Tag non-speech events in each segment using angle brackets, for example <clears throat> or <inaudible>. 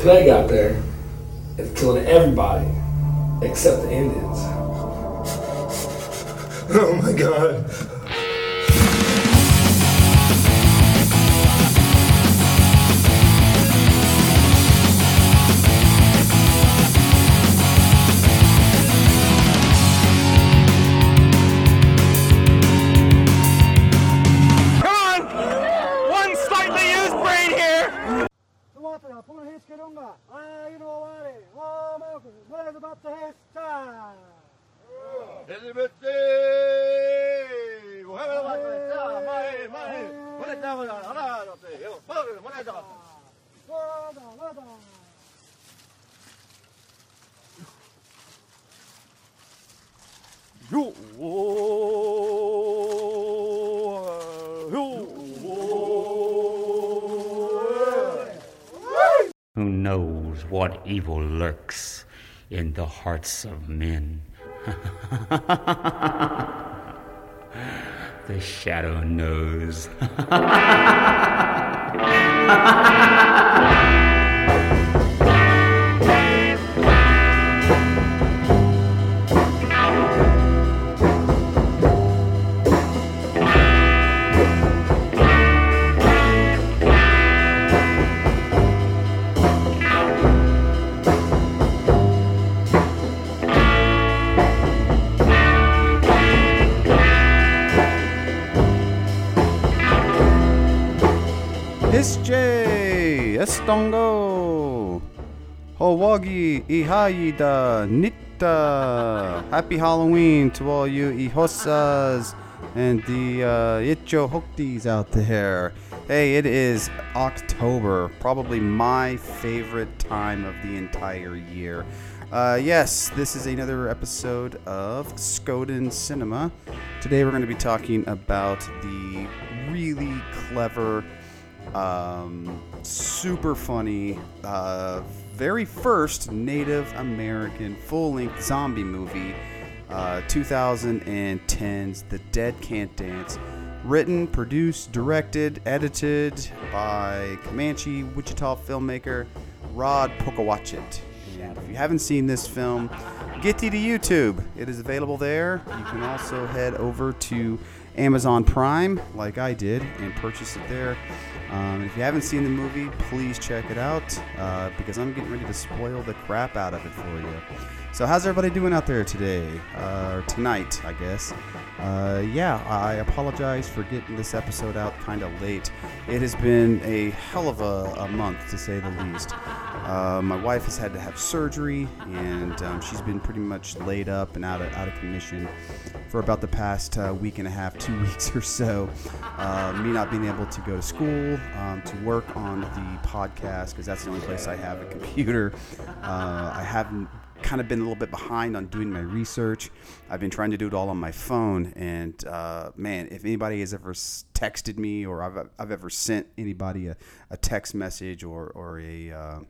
Plague out there. What evil lurks in the hearts of men? <laughs> the shadow knows. <laughs> Estongo, Hawagi, Ihayida, Nitta. Happy Halloween to all you Ihosas and the uh, Icho out there. Hey, it is October, probably my favorite time of the entire year. Uh, yes, this is another episode of Skoden Cinema. Today we're going to be talking about the really clever um, super funny, uh, very first Native American full length zombie movie, uh, 2010's The Dead Can't Dance. Written, produced, directed, edited by Comanche Wichita filmmaker Rod Pocowatchit. And if you haven't seen this film, get you to YouTube. It is available there. You can also head over to Amazon Prime, like I did, and purchase it there. Um, if you haven't seen the movie, please check it out uh, because I'm getting ready to spoil the crap out of it for you. So, how's everybody doing out there today? Uh, or tonight, I guess. Uh, yeah, I apologize for getting this episode out kind of late. It has been a hell of a, a month, to say the least. Uh, my wife has had to have surgery, and um, she's been pretty much laid up and out of, out of commission for about the past uh, week and a half, two <laughs> weeks or so. Uh, me not being able to go to school, um, to work on the podcast, because that's the only place I have a computer. Uh, I haven't kind of been a little bit behind on doing my research. I've been trying to do it all on my phone, and uh, man, if anybody has ever texted me or I've, I've ever sent anybody a, a text message or, or a uh,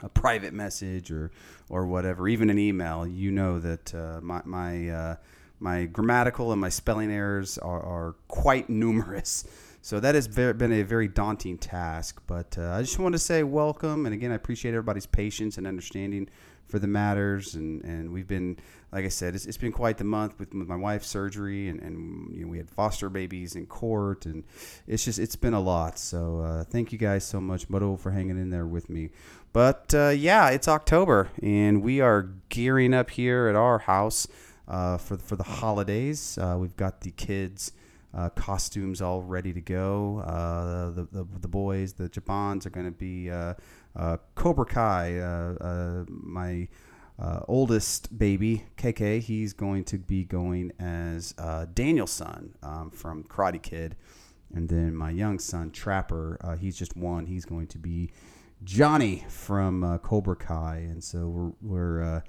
a private message or or whatever, even an email, you know that uh, my my uh, my grammatical and my spelling errors are, are quite <laughs> numerous. So that has been a very daunting task. But uh, I just want to say welcome, and again, I appreciate everybody's patience and understanding for the matters. And, and we've been, like I said, it's, it's been quite the month with, with my wife's surgery, and, and you know, we had foster babies in court, and it's just it's been a lot. So uh, thank you guys so much, Motto, for hanging in there with me. But uh, yeah, it's October, and we are gearing up here at our house uh, for for the holidays. Uh, we've got the kids. Uh, costumes all ready to go. Uh, the, the the boys, the Japans, are going to be uh, Cobra Kai. Uh, uh, my uh, oldest baby, KK, he's going to be going as uh, Daniel-san um, from Karate Kid. And then my young son, Trapper, uh, he's just one. He's going to be Johnny from uh, Cobra Kai. And so we're, we're uh,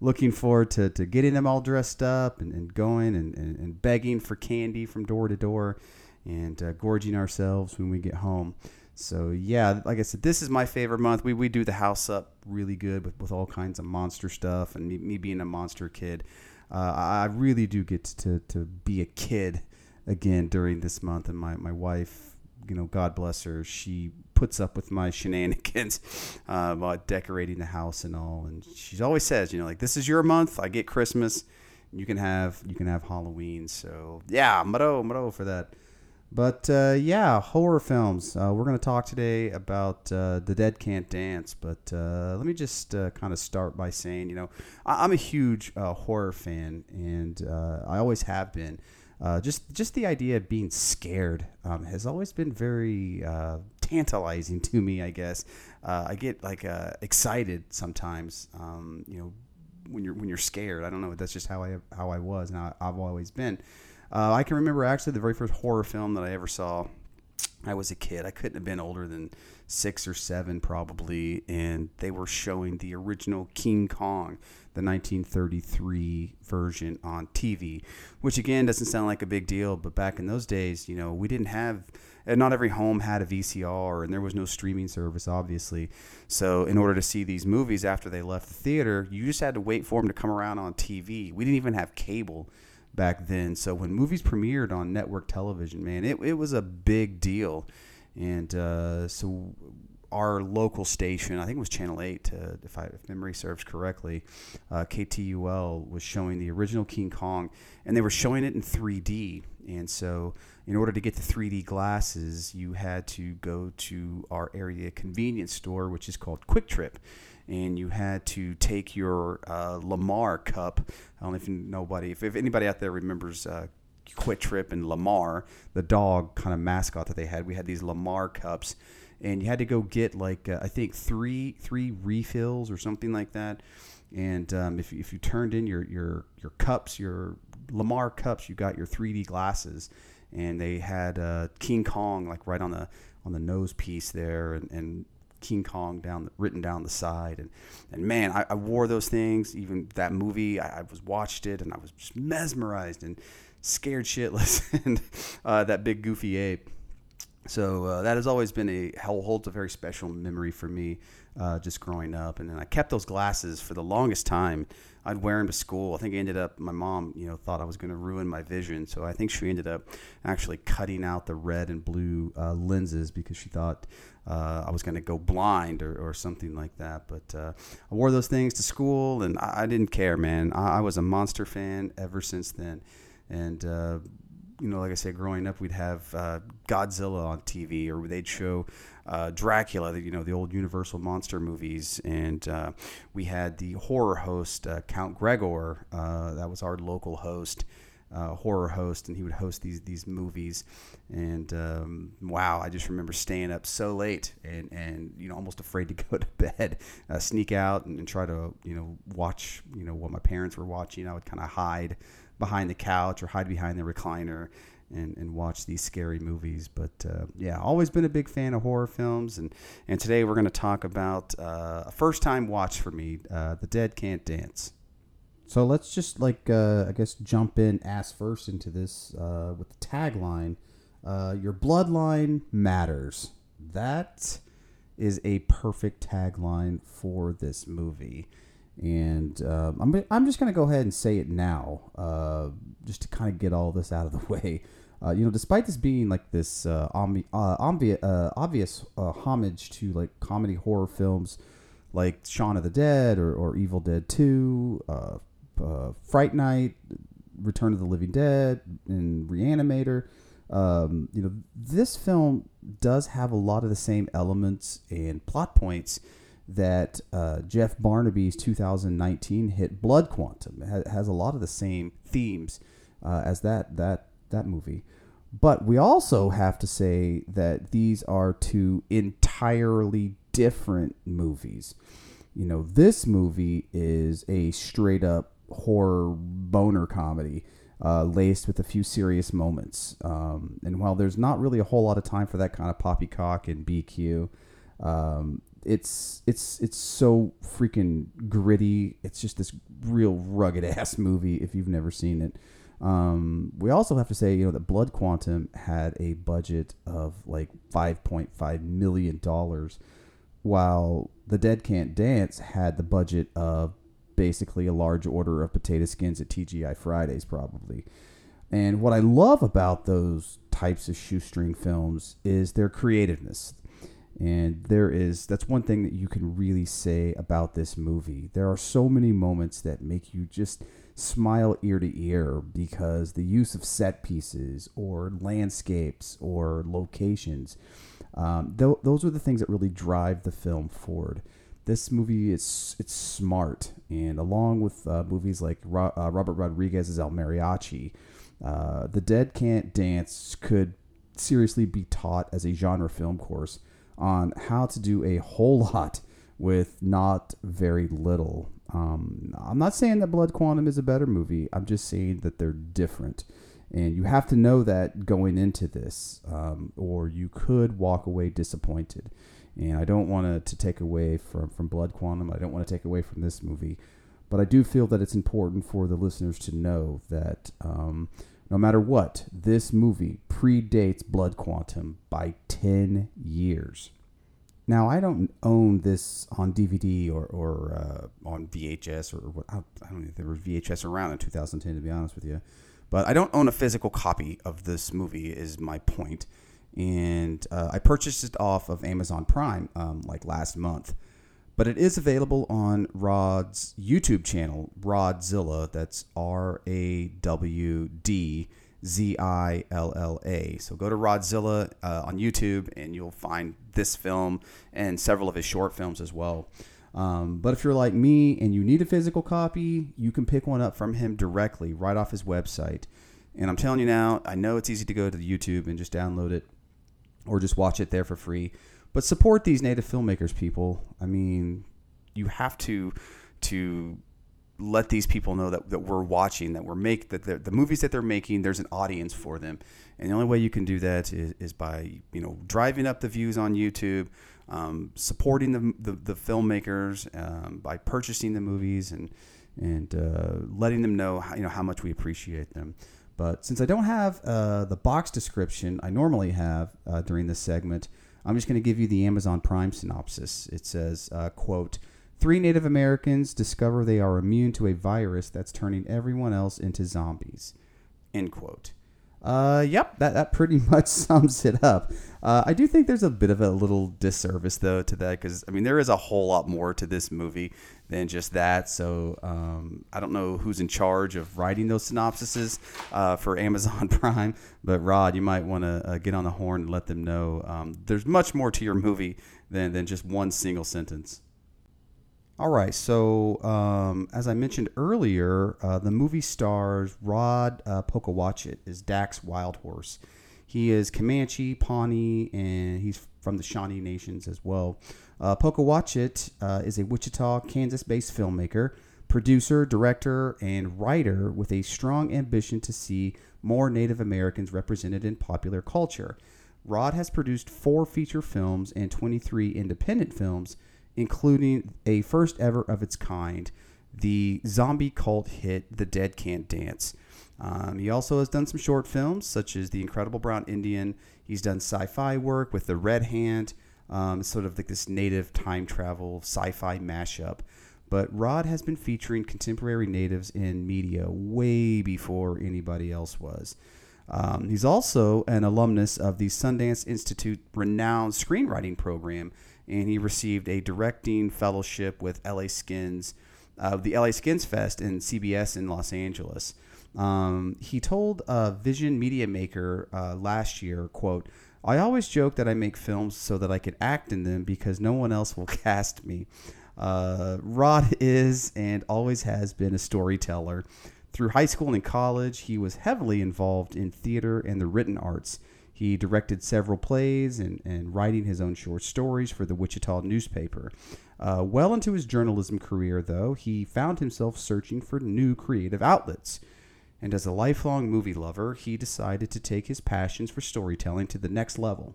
looking forward to, to getting them all dressed up and, and going and, and, and begging for candy from door to door and uh, gorging ourselves when we get home. So yeah, like I said, this is my favorite month. We we do the house up really good with, with all kinds of monster stuff, and me, me being a monster kid, uh, I really do get to to be a kid again during this month. And my my wife, you know, God bless her, she puts up with my shenanigans uh, about decorating the house and all. And she always says, you know, like this is your month. I get Christmas. You can have you can have Halloween. So yeah, maro maro for that. But uh, yeah, horror films. Uh, we're going to talk today about uh, The Dead Can't Dance. But uh, let me just uh, kind of start by saying, you know, I- I'm a huge uh, horror fan, and I always have been. just just the idea of being scared um, has always been very tantalizing <laughs> to me. I guess I get like excited sometimes. Um, you know, when you're when you're scared. I don't know. That's just how I how I was, and I've always been. Uh, I can remember actually the very first horror film that I ever saw. I was a kid. I couldn't have been older than six or seven, probably, and they were showing the original King Kong, the 1933 version on TV, which again doesn't sound like a big deal, but back in those days, you know, we didn't have. and Not every home had a VCR, and there was no streaming service, obviously. So, in order to see these movies after they left the theater, you just had to wait for them to come around on TV. We didn't even have cable back then. So when movies premiered on network television, man, it, it was a big deal. And uh, so our local station, I think it was Channel 8, uh, if, I, if memory serves correctly, uh, KTUL was showing the original King Kong, and they were showing it in 3D. And so, in order to get the 3D glasses, you had to go to our area convenience store, which is called QuikTrip and you had to take your uh, Lamar cup. I don't know if nobody, if, if anybody out there remembers uh, QuikTrip and Lamar, the dog kind of mascot that they had. We had these Lamar cups, and you had to go get like uh, I think three three refills or something like that. And um, if, if you turned in your your your cups, your Lamar cups, you got your 3D glasses, and they had uh, King Kong like right on the on the nose piece there, and, and King Kong down written down the side, and and man, I, I wore those things. Even that movie, I, I, was watched it, and I was just mesmerized and scared shitless, <laughs> and uh, that big goofy ape. So uh, that has always been a holds a very special memory for me, uh, just growing up. And then I kept those glasses for the longest time. I'd wear them to school. I think I ended up. My mom, you know, thought I was going to ruin my vision, so I think she ended up actually cutting out the red and blue uh, lenses because she thought uh, I was going to go blind or, or something like that. But uh, I wore those things to school, and I, I didn't care, man. I, I, was a monster fan ever since then. And uh, you know, like I said, growing up, we'd have uh, Godzilla on TV, or they'd show uh, Dracula, you know, the old Universal monster movies, and uh, we had the horror host Count Gregor. that was our local host uh, horror host, and he would host these these movies. And um, wow, I just remember staying up so late and and you know almost afraid to <laughs> go to bed, uh, sneak out and, and, try to you know watch you know what my parents were watching. I would kind of hide behind the couch or hide behind the recliner. And, and watch these scary movies, but uh, yeah, always been a big fan of horror films, and and today we're going to talk about uh, a first time watch for me, uh, The Dead Can't Dance. So let's just like uh, I guess jump in ass first into this uh, with the tagline. Uh, Your bloodline matters. That is a perfect tagline for this movie, and um, I'm I'm just gonna go ahead and say it now, uh, just to kind of get all this out of the <laughs> way. Uh, you know, despite this being like this uh, obvious homage to like comedy horror films like Shaun of the Dead or, or Evil Dead 2, uh, uh, Fright Night, Return of the Living Dead, and Reanimator. Um, you know, this film does have a lot of the same elements and plot points that uh, Jeff Barnaby's 2019 hit Blood Quantum. It has a lot of the same themes uh, as that that that movie. But we also have to say that these are two entirely different movies. You know, this movie is a straight up horror boner comedy uh, laced with a few serious moments. Um, and while there's not really a whole lot of time for that kind of poppycock and BQ, um, it's it's it's so freaking gritty. It's just this real rugged <laughs> ass movie if you've never seen it. Um, we also have to say, you know, that Blood Quantum had a budget of like five point five million dollars, while The Dead Can't Dance had the budget of basically a large order of potato skins at TGI Fridays, probably. And what I love about those types of shoestring films is their creativeness. And there is, that's one thing that you can really say about this movie. There are so many moments that make you just smile ear to ear because the use of set pieces or landscapes or locations, um, th- those are the things that really drive the film forward. This movie is it's smart, and along with uh, movies like Ro- uh, Robert Rodriguez's El Mariachi, uh, The Dead Can't Dance could seriously be taught as a genre film course on how to do a whole <laughs> lot with not very little. Um, I'm not saying that Blood Quantum is a better movie. I'm just saying that they're different. And you have to know that going into this, um, or you could walk away disappointed. And I don't want to take away from, from Blood Quantum. I don't want to take away from this movie. But I do feel that it's important for the listeners to know that um, no matter what, this movie predates Blood Quantum by 10 years. Now, I don't own this on DVD or, or uh, on VHS or what. I don't think there were VHS around in 2010, to be honest with you. But I don't own a physical copy of this movie, is my point. And uh, I purchased it off of Amazon Prime um, like last month. But it is available on Rod's YouTube channel, Rodzilla. That's R A W D Z I L L A. So go to Rodzilla uh, on YouTube and you'll find this film and several of his short films as well. Um, but if you're like me and you need a physical copy, you can pick one up from him directly right off his website. And I'm telling you now, I know it's easy to go to the YouTube and just download it or just watch it there for free. But support these native filmmakers, people. I mean, you have to to let these people know that, that we're watching, that we're make that the, movies that they're making, there's an audience for them. And the only way you can do that is, is by you know driving up the views on YouTube, um, supporting the, the, the filmmakers um, by purchasing the movies and and uh, letting them know how, you know how much we appreciate them. But since I don't have uh, the box description I normally have uh, during this segment, I'm just going to give you the Amazon Prime synopsis. It says, uh, "quote." Three Native Americans discover they are immune to a virus that's turning everyone else into zombies. End quote. Uh, yep, that, that pretty <laughs> much sums it up. Uh, I do think there's a bit of a little disservice, though, to that because, I mean, there is a whole lot more to this movie than just that. So um, I don't know who's in charge of writing those synopsises uh, for <laughs> Amazon Prime, but Rod, you might want to uh, get on the horn and let them know um, there's much more to your movie than, than just one single sentence. All right, so um, as I mentioned earlier, uh, the movie stars Rod uh, Pocowatchit is Dax Wildhorse. He is Comanche, Pawnee, and he's from the Shawnee Nations as well. Uh, uh, is a Wichita, Kansas-based filmmaker, producer, director, and writer with a strong ambition to see more Native Americans represented in popular culture. Rod has produced four feature films and 23 independent films including a first ever of its kind, the zombie cult hit The Dead Can't Dance. Um, he also has done some short films, such as The Incredible Brown Indian. He's done sci fi work with The Red Hand, um, sort of like this native time travel sci fi mashup. But Rod has been featuring contemporary natives in media way before anybody else was. Um, he's also an alumnus of the Sundance Institute renowned screenwriting program and he received a directing fellowship with LA Skins, uh, the LA Skins Fest in CBS in Los Angeles. Um, he told Vision Media Maker uh, last year, "quote I always joke that I make films so that I could act in them because no one else will <laughs> cast me." Uh, Rod is and always has been a storyteller. Through high school and college, he was heavily involved in theater and the written arts. He directed several plays and, and writing his own short stories for the Wichita newspaper. Uh, well into his journalism career, though, he found himself searching for new creative outlets. And as a lifelong movie lover, he decided to take his passions for storytelling to the next level.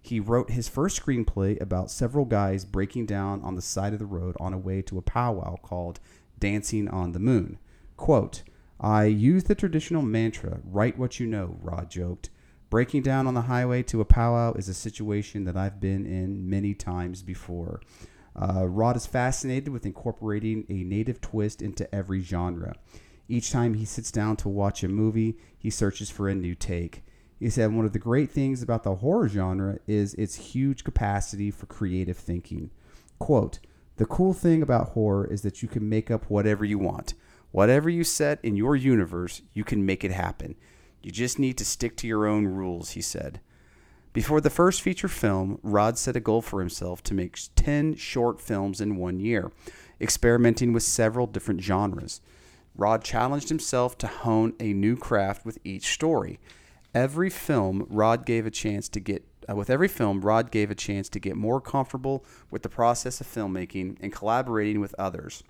He wrote his first screenplay about several guys breaking down on the side of the road on a way to a powwow called Dancing on the Moon. Quote, I use the traditional mantra, write what you know, Rod joked. Breaking down on the highway to a powwow is a situation that I've been in many times before. Uh, Rod is fascinated with incorporating a native twist into every genre. Each time he sits down to watch a movie, he searches for a new take. He said one of the great things about the horror genre is its huge capacity for creative thinking. Quote, the cool thing about horror is that you can make up whatever you want. Whatever you set in your universe, you can make it happen. You just need to stick to your own rules, he said. Before the first feature film, Rod set a goal for himself to make 10 short films in one year, experimenting with several different genres. Rod challenged himself to hone a new craft with each story. Every film, Rod gave a chance to get uh, with every film, Rod gave a chance to get more comfortable with the process of filmmaking and collaborating with others.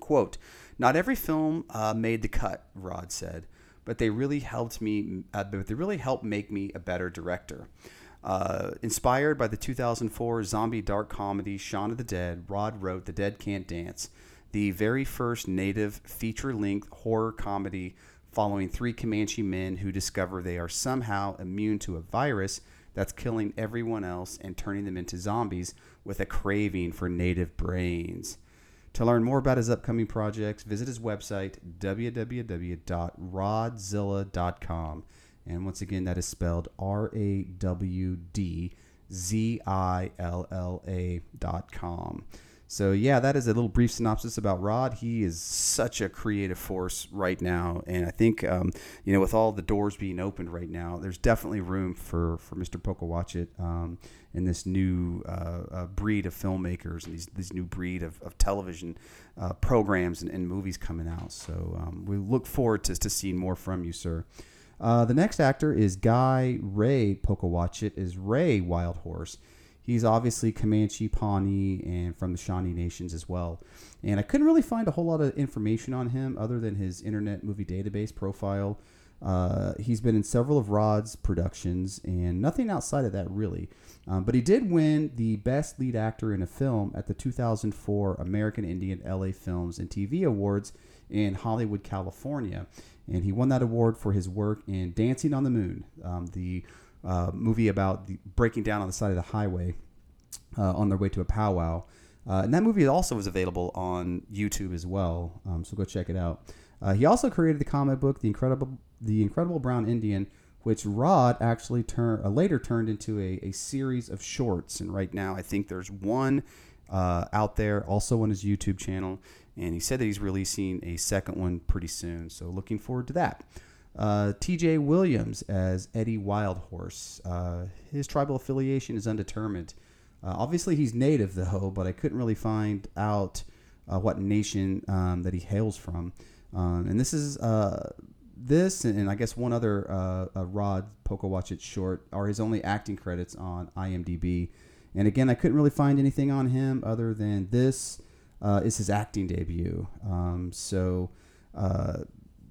Quote, not every film uh, made the cut, Rod said, but they really helped me, uh, but they really helped make me a better director. Uh, inspired by the 2004 zombie dark comedy Shaun of the Dead, Rod wrote The Dead Can't Dance, the very first native feature length horror comedy following three Comanche men who discover they are somehow immune to a virus that's killing everyone else and turning them into zombies with a craving for native brains. To learn more about his upcoming projects, visit his website, www.rodzilla.com. And once again, that is spelled R A W D Z I L L A dot com. So, yeah, that is a little brief synopsis about Rod. He is such a creative force right now. And I think, um, you know, with all the doors being opened right now, there's definitely room for, for Mr. Pocowatchit um, and this new uh, uh, breed of filmmakers and these, this new breed of, of television uh, programs and, and, movies coming out. So, um, we look forward to, to seeing more from you, sir. Uh, the next actor is Guy Ray Pocowatchit, is Ray Wild Horse he's obviously Comanche, Pawnee, and from the Shawnee Nations as well. And I couldn't really find a whole lot of information on him other than his Internet Movie Database profile. Uh, he's been in several of Rod's productions and nothing outside of that really. Um, but he did win the Best Lead Actor in a Film at the 2004 American Indian LA Films and TV Awards in Hollywood, California. And he won that award for his work in Dancing on the Moon, um, the uh, movie about breaking down on the side of the highway uh, on their way to a powwow. Uh, and that movie also was available on YouTube as well, um, so go check it out. Uh, he also created the comic book, The Incredible, the Incredible Brown Indian, which Rod actually turned uh, later turned into a, a series of shorts. And right now, I think there's one uh, out there, also on his YouTube channel. And he said that he's releasing a second one pretty soon. So looking forward to that. Uh, TJ Williams as Eddie Wildhorse. Uh, his tribal affiliation is undetermined. Uh, obviously, he's native, though, but I couldn't really find out uh, what nation um, that he hails from. Um, and this is uh, this, and I guess one other uh, Rod Pocowatchit short are his only acting credits on IMDb. And again, I couldn't really find anything on him other than this is his acting debut. Um, so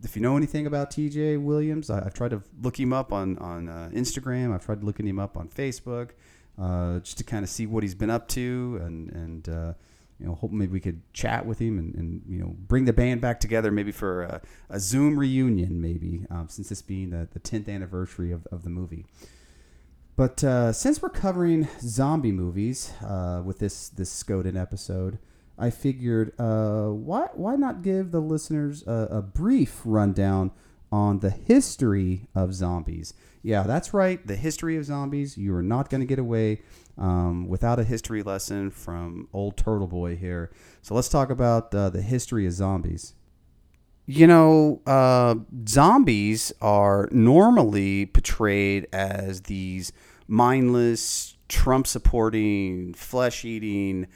if you know anything about TJ Williams, I, have tried to look him up on on uh, Instagram. I've tried looking him up on Facebook, uh, just to kind of see what he's been up to, and and uh, you know, hope maybe we could chat with him and, and you know bring the band back together, maybe for a, a Zoom reunion, maybe um, since this being the the tenth anniversary of, of the movie. But uh, since we're covering zombie movies uh, with this this Skoden episode. I figured, uh, why why not give the listeners a, a, brief rundown on the history of zombies? Yeah, that's right, the history of zombies. You are not going to get away um, without a history lesson from old Turtle Boy here. So let's talk about uh, the history of zombies. You know, uh, zombies are normally portrayed as these mindless, Trump supporting, flesh eating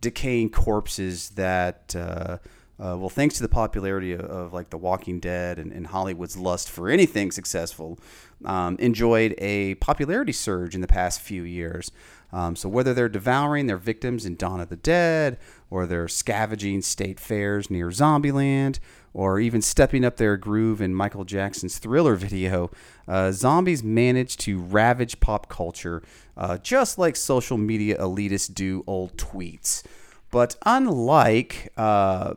decaying corpses that, uh, uh, well, thanks to the popularity of, of, like The Walking Dead and, and Hollywood's lust for anything successful, um, enjoyed a popularity surge in the past few years. Um, so whether they're devouring their victims in Dawn of the Dead, or they're scavenging state fairs near Zombieland, or even stepping up their groove in Michael Jackson's Thriller video, uh, zombies manage to ravage pop culture uh, just like social media elitists do old tweets. But unlike uh,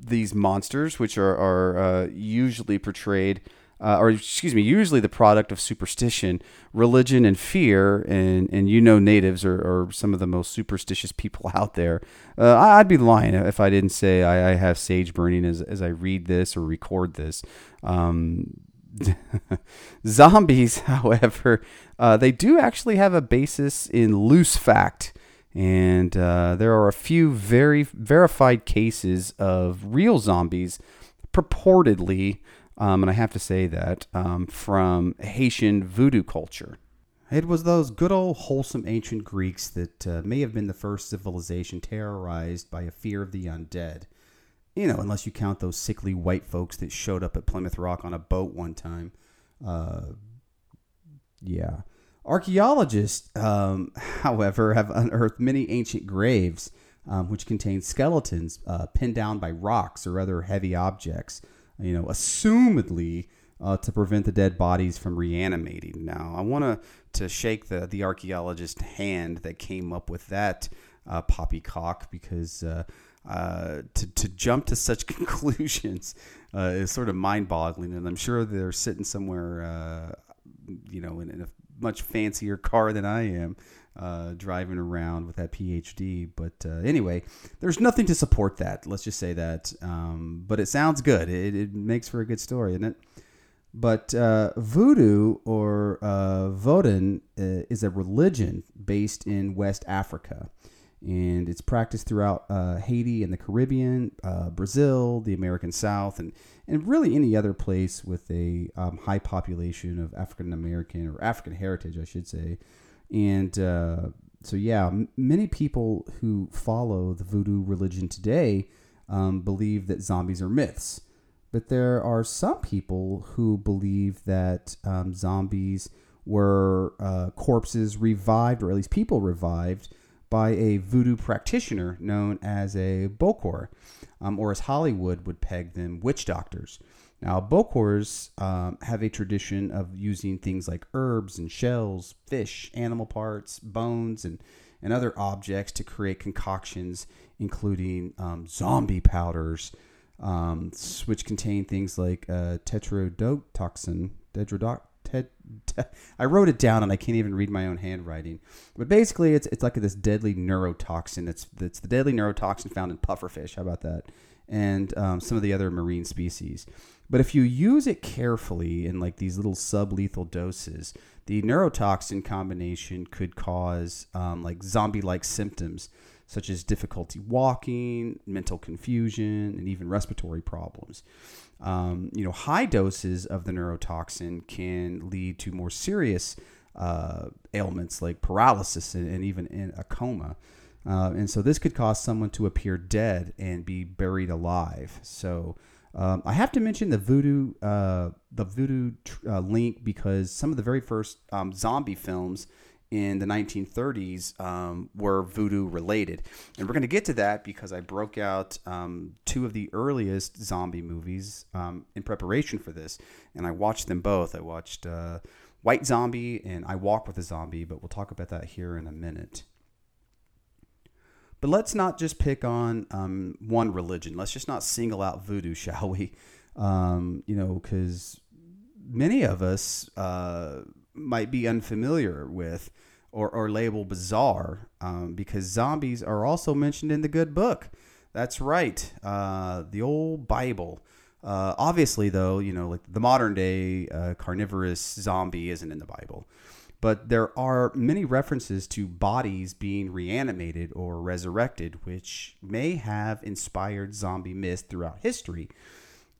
these monsters, which are, are uh, usually portrayed, uh, or excuse me, usually the product of superstition, religion, and fear. And, and you know, natives are, are some of the most superstitious people <laughs> out there. Uh, I'd be lying if I didn't say I, I have sage burning as, as I read this or record this. Um, <laughs> Zombies, <laughs> however, uh, they do actually have a basis in loose fact. And uh, there are a few very verified cases of real zombies, purportedly, um, and I have to say that, um, from Haitian voodoo culture. It was those good old wholesome ancient Greeks that uh, may have been the first civilization terrorized by a fear of the undead. You know, unless you count those sickly white folks that showed up at Plymouth Rock on a boat one time. Uh, yeah. Archaeologists, um, <laughs> however, have unearthed many ancient graves um, which contain skeletons uh, pinned down by rocks or other heavy objects, you know, assumedly uh, to prevent the dead bodies from reanimating. Now, I want to to shake the the archaeologist hand that came up with that uh, poppycock because uh, uh, to to jump to such <laughs> conclusions uh, is sort of mind boggling, and I'm sure they're sitting somewhere, uh, you know, in, in a much fancier car than I am. Uh, driving around with that PhD, but uh, anyway, there's nothing to support that. Let's just say that. Um, but it sounds good. It, it makes for a good story, isn't it? But uh, voodoo or uh, Vodun uh, is a religion based in West Africa. And it's practiced throughout uh, Haiti and the Caribbean, uh, Brazil, the American South, and, and really any other place with a um, high population of African American or African heritage, I should say. And uh, so, yeah, m- many people who follow the voodoo religion today um, believe that zombies are myths. But there are some people who believe that um, zombies were uh, corpses revived, or at least people revived, by a voodoo practitioner known as a Bokor, um, or as Hollywood would peg them, witch doctors. Now, Bokors um, have a tradition of using things like herbs and shells, fish, animal parts, bones, and, and other objects to create concoctions, including um, zombie powders, um, which contain things like uh, tetrodotoxin. <laughs> I wrote it down and I can't even read my own handwriting. But basically, it's it's like this deadly neurotoxin. That's that's the deadly neurotoxin found in pufferfish. How about that? And um, some of the other marine species. But if you use it carefully in like these little sublethal doses, the neurotoxin combination could cause um, like zombie-like symptoms such as difficulty walking, mental confusion, and even respiratory problems. Um, you know, high doses of the neurotoxin can lead to more serious uh, ailments like paralysis and, and even in a coma. Uh, and so this could cause someone to appear dead and be buried alive. So um, I have to mention the voodoo, uh, the voodoo tr- uh, link because some of the very first um, zombie films in the 1930s um, were voodoo related. And we're going to get to that because I broke out um, two of the earliest zombie movies um, in preparation for this. And I watched them both. I watched uh, White Zombie and I Walk with a Zombie, but we'll talk about that here in a minute. But let's not just pick on um, one religion. Let's just not single out voodoo, <laughs> shall we? Um, you know, because many of us uh, might be unfamiliar with or, or label bizarre um, because zombies are also mentioned in the good book. That's right, uh, the old Bible. Uh, obviously, though, you know, like the modern day uh, carnivorous zombie isn't in the Bible, but there are many references to bodies being reanimated or resurrected, which may have inspired zombie myths throughout history.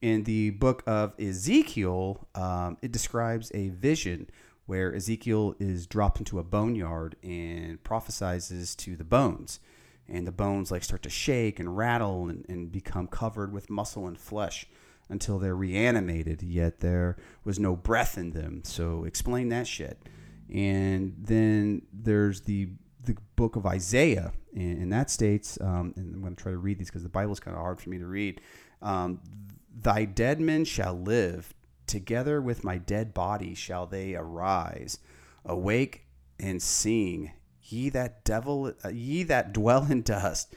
In the book of Ezekiel, um, it describes a vision where Ezekiel is dropped into a boneyard and prophesizes to the bones. And the bones like start to shake and rattle and, and become covered with muscle and flesh until they're reanimated, yet there was no breath in them. So explain that shit. And then there's the the book of Isaiah, and, that states, um, and I'm going to try to read these because the Bible is kind of hard for me to read. Um, Thy dead men shall live, together with my dead body shall they arise. Awake and sing, ye that devil, uh, ye that dwell in dust,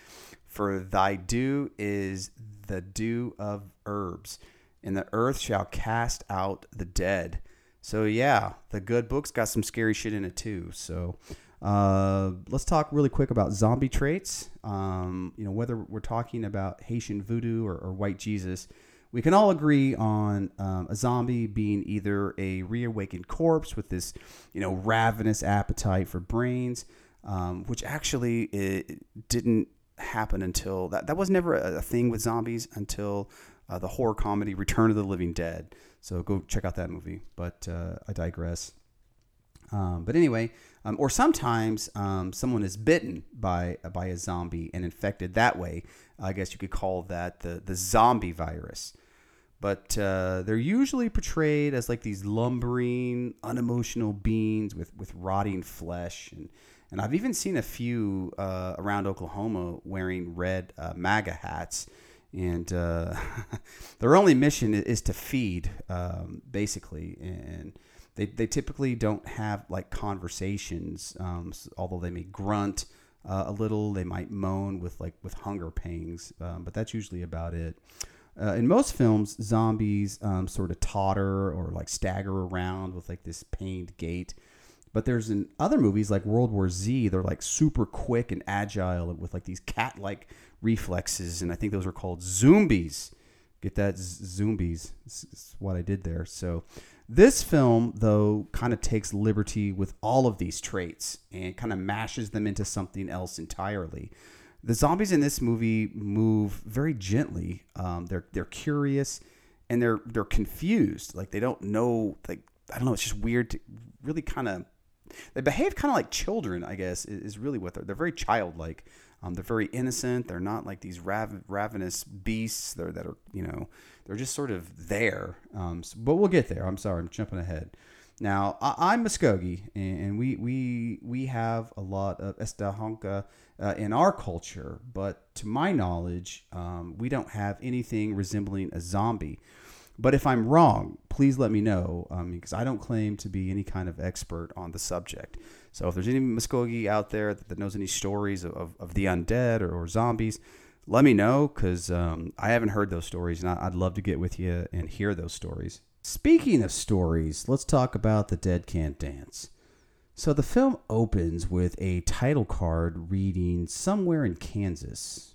for thy dew is the dew of herbs, and the earth shall cast out the dead. So yeah, the good book's got some scary shit in it too. So uh, let's talk really quick about zombie traits. Um, you know, whether we're talking about Haitian voodoo or, or white Jesus, we can all agree on um, a zombie being either a reawakened corpse with this, you know, ravenous appetite for brains, um, which actually it didn't happen until that that was never a, thing with zombies until uh, the horror comedy Return of the Living Dead. So go check out that movie. But uh, I digress. Um, but anyway, um, or sometimes um, someone is bitten by by a zombie and infected that way. I guess you could call that the the zombie virus. But uh, they're usually portrayed as like these lumbering, unemotional beings with with rotting flesh and. And I've even seen a few uh, around Oklahoma wearing red uh, MAGA hats and uh, <laughs> their only mission is to feed, um, basically. And they, they typically don't have like conversations, um, although they may grunt uh, a little. They might moan with like with hunger pangs, um, but that's usually about it. Uh, in most films, zombies um, sort of totter or like stagger around with like this pained gait. But there's in other movies like World War Z, they're like super quick and agile with like these cat like reflexes. And I think those are called zombies. Get that? Zombies. That's what I did there. So this film, though, kind of takes liberty with all of these traits and kind of mashes them into something else entirely. The zombies in this movie move very gently. Um, they're they're curious and they're they're confused. Like they don't know. Like I don't know. It's just weird to really kind of they behave kind of like children, I guess, is, really what they're. They're very childlike. Um, they're very innocent. They're not like these rav- ravenous beasts. They're, that are, you know, they're just sort of there. Um, so, but we'll get there. I'm sorry, I'm jumping ahead. Now, I, am Muskogee, and we we we have a lot of Estahanka uh, in our culture, but to my knowledge, um, we don't have anything resembling a zombie. But if I'm wrong, please let me know um, because I don't claim to be any kind of expert on the subject. So if there's any Muskogee out there that, that knows any stories of, of, of the undead or, or, zombies, let me know because um, I haven't heard those stories and I, I'd love to get with you and hear those stories. Speaking of stories, let's talk about The Dead Can't Dance. So the film opens with a title card reading Somewhere in Kansas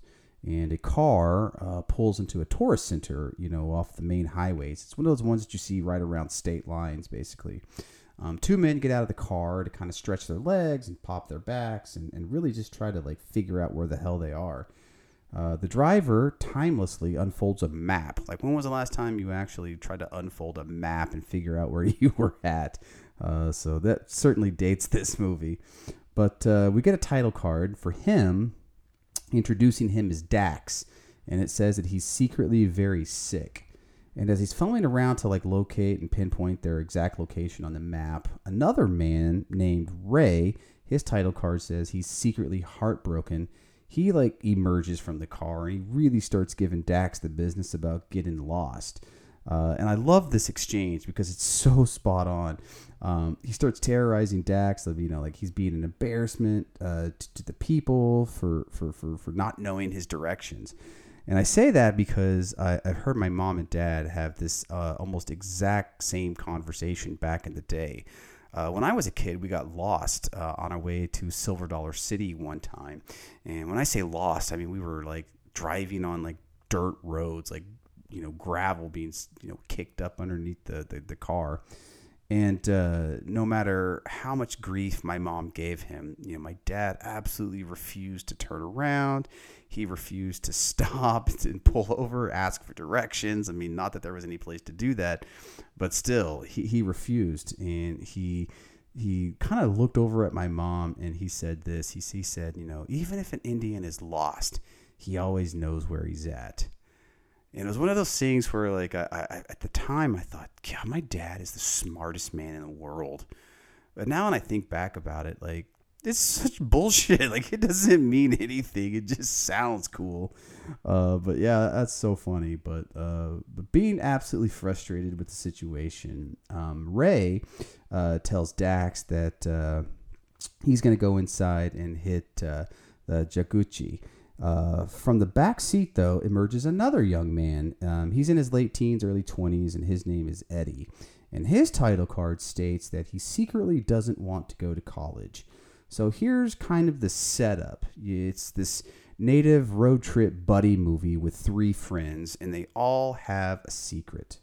and a car uh, pulls into a tourist center, you know, off the main highways. It's one of those ones that you see right around state lines, basically. Um, two men get out of the car to kind of stretch their legs and pop their backs and, and really just try to like figure out where the hell they are. Uh, the driver timelessly unfolds a map. Like, when was the last time you actually tried to unfold a map and figure out where <laughs> you were at? Uh, so that certainly dates this movie. But uh, we get a title card for him introducing him as Dax, and it says that he's secretly very sick. And as he's fumbling around to like locate and pinpoint their exact location on the map, another man named Ray, his title card says he's secretly heartbroken. He like emerges from the car and he really starts giving Dax the business about getting lost. Uh, and I love this exchange because it's so spot on. Um, he starts terrorizing Dax of you know like he's being an embarrassment uh, to, to, the people for, for for for not knowing his directions. And I say that because I, have heard my mom and dad have this uh, almost exact same conversation back in the day. Uh, when I was a kid, we got lost uh, on our way to Silver Dollar City one time. And when I say lost, I mean we were like driving on like dirt roads, like you know gravel being you know kicked up underneath the the, the car. And uh, no matter how much grief my mom gave him you know my dad absolutely refused to turn around. He refused to <laughs> stop <laughs> and pull over ask for directions. I mean not that there was any place to do that but still he, he refused. And he he kind of looked over at my mom and he said this. He, he said you know even if an indian is lost he always knows where he's at and it was one of those things where, like, I, I, at the time, I thought, God, my dad is the smartest man in the world. But now, when I think back about it, like, it's <laughs> such bullshit. <laughs> Like, it doesn't mean anything. It just sounds cool. Uh, but yeah, that's so funny. But, uh, but being absolutely frustrated with the situation, um, Ray uh, tells Dax that uh, he's going to go inside and hit uh, the Jaguchi Uh, from the back seat, though, emerges another young man. Um, he's in his late teens, early 20s, and his name is Eddie. And his title card states that he secretly doesn't want to go to college. So here's kind of the setup it's this native road trip buddy movie with three friends, and they all have a secret.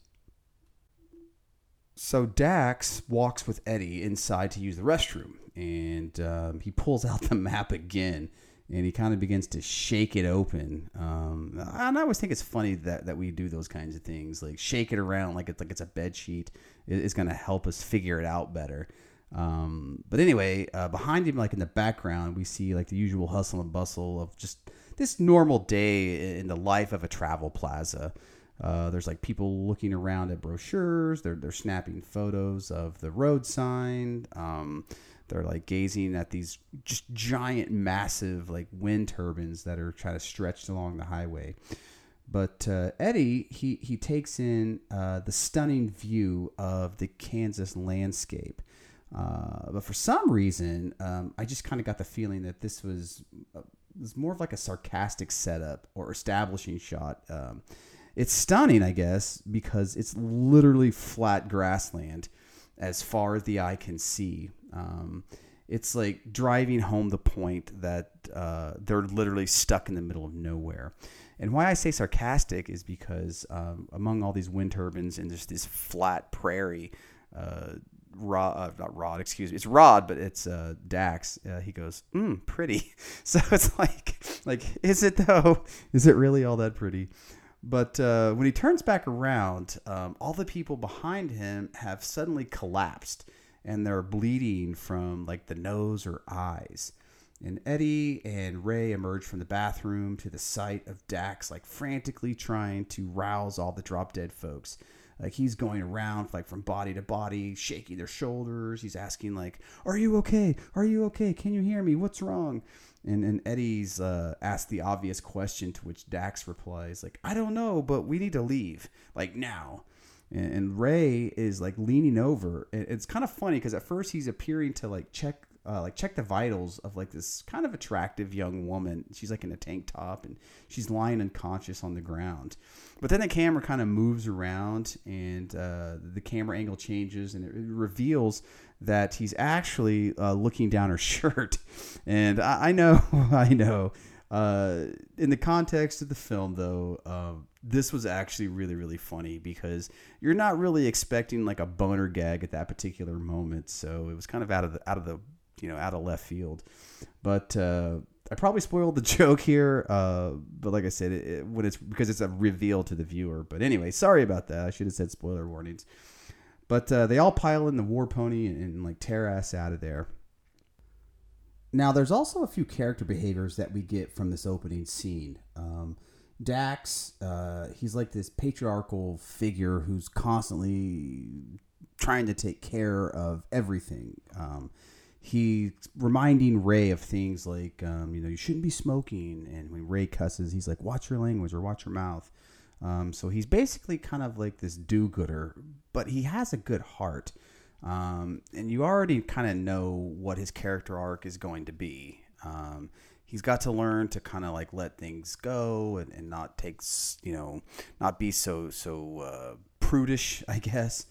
So Dax walks with Eddie inside to use the restroom, and um, he pulls out the map again, and he kind of begins to shake it open. Um, and I always think it's funny that, that we do those kinds of things, like shake it around like it's like it's a bed sheet. It- It's going to help us figure it out better. Um, but anyway, uh, behind him, like in the background, we see like the usual hustle and bustle of just this normal day in the life of a travel plaza. Uh, there's like people looking around at brochures. They're they're snapping photos of the road sign. Um, they're like gazing at these just giant, massive like wind turbines that are kind of stretched along the highway. But uh, Eddie, he he takes in uh, the stunning view of the Kansas landscape. Uh, but for some reason, um, I just kind of got the feeling that this was uh, was more of like a sarcastic setup or establishing shot. Um, it's stunning, I guess, because it's literally flat grassland as far as the eye can see. Um, it's like driving home the point that uh, they're literally stuck in the middle of nowhere. And why I say sarcastic is because um, among all these wind turbines and just this flat prairie, uh, Rod, uh, not Rod, excuse me, it's Rod, but it's uh, Dax. Uh, he goes, mm, pretty. <laughs> So it's like, like, is it though? <laughs> Is it really all that pretty? But uh, when he turns back around, um, all the people behind him have suddenly collapsed and they're bleeding from like the nose or eyes. And Eddie and Ray emerge from the bathroom to the sight of Dax, like frantically trying to rouse all the drop dead folks. Like he's going around like from body to body, shaking their shoulders. He's asking like, "Are you okay? Are you okay? Can you hear me? What's wrong?" And and Eddie's uh, asked the obvious question, to which Dax replies like, "I don't know, but we need to leave like now." And, and Ray is like leaning over. It's kind of funny because at first he's appearing to like check uh, like check the vitals of like this kind of attractive young woman. She's like in a tank top and she's lying unconscious on the ground. But then the camera kind of moves around and uh, the camera angle changes and it reveals that he's actually uh, looking down her <laughs> shirt. And I, I know, <laughs> I know. Uh, in the context of the film, though, um, this was actually really, really funny because you're not really expecting like a boner gag at that particular moment. So it was kind of out of the out of the you know out of left field. But uh, I probably spoiled the <laughs> joke here. Uh, but like I said, it, it, when it's because it's a reveal to the viewer. But anyway, sorry about that. I should have said spoiler warnings. But uh, they all pile in the war pony and, and like tear ass out of there. Now, there's also a few character behaviors that we get from this opening scene. Um, Dax, uh, he's like this patriarchal figure who's constantly trying to take care of everything. Um, he's reminding Ray of things like, um, you know, you shouldn't be smoking. And when Ray cusses, he's like, watch your language or watch your mouth. Um, so he's basically kind of like this do gooder, but he has a good heart. Um, and you already kind of know what his character arc is going to be. Um, he's got to learn to kind of like let things go and, and not take, you know, not be so, so uh, prudish, <laughs> I guess.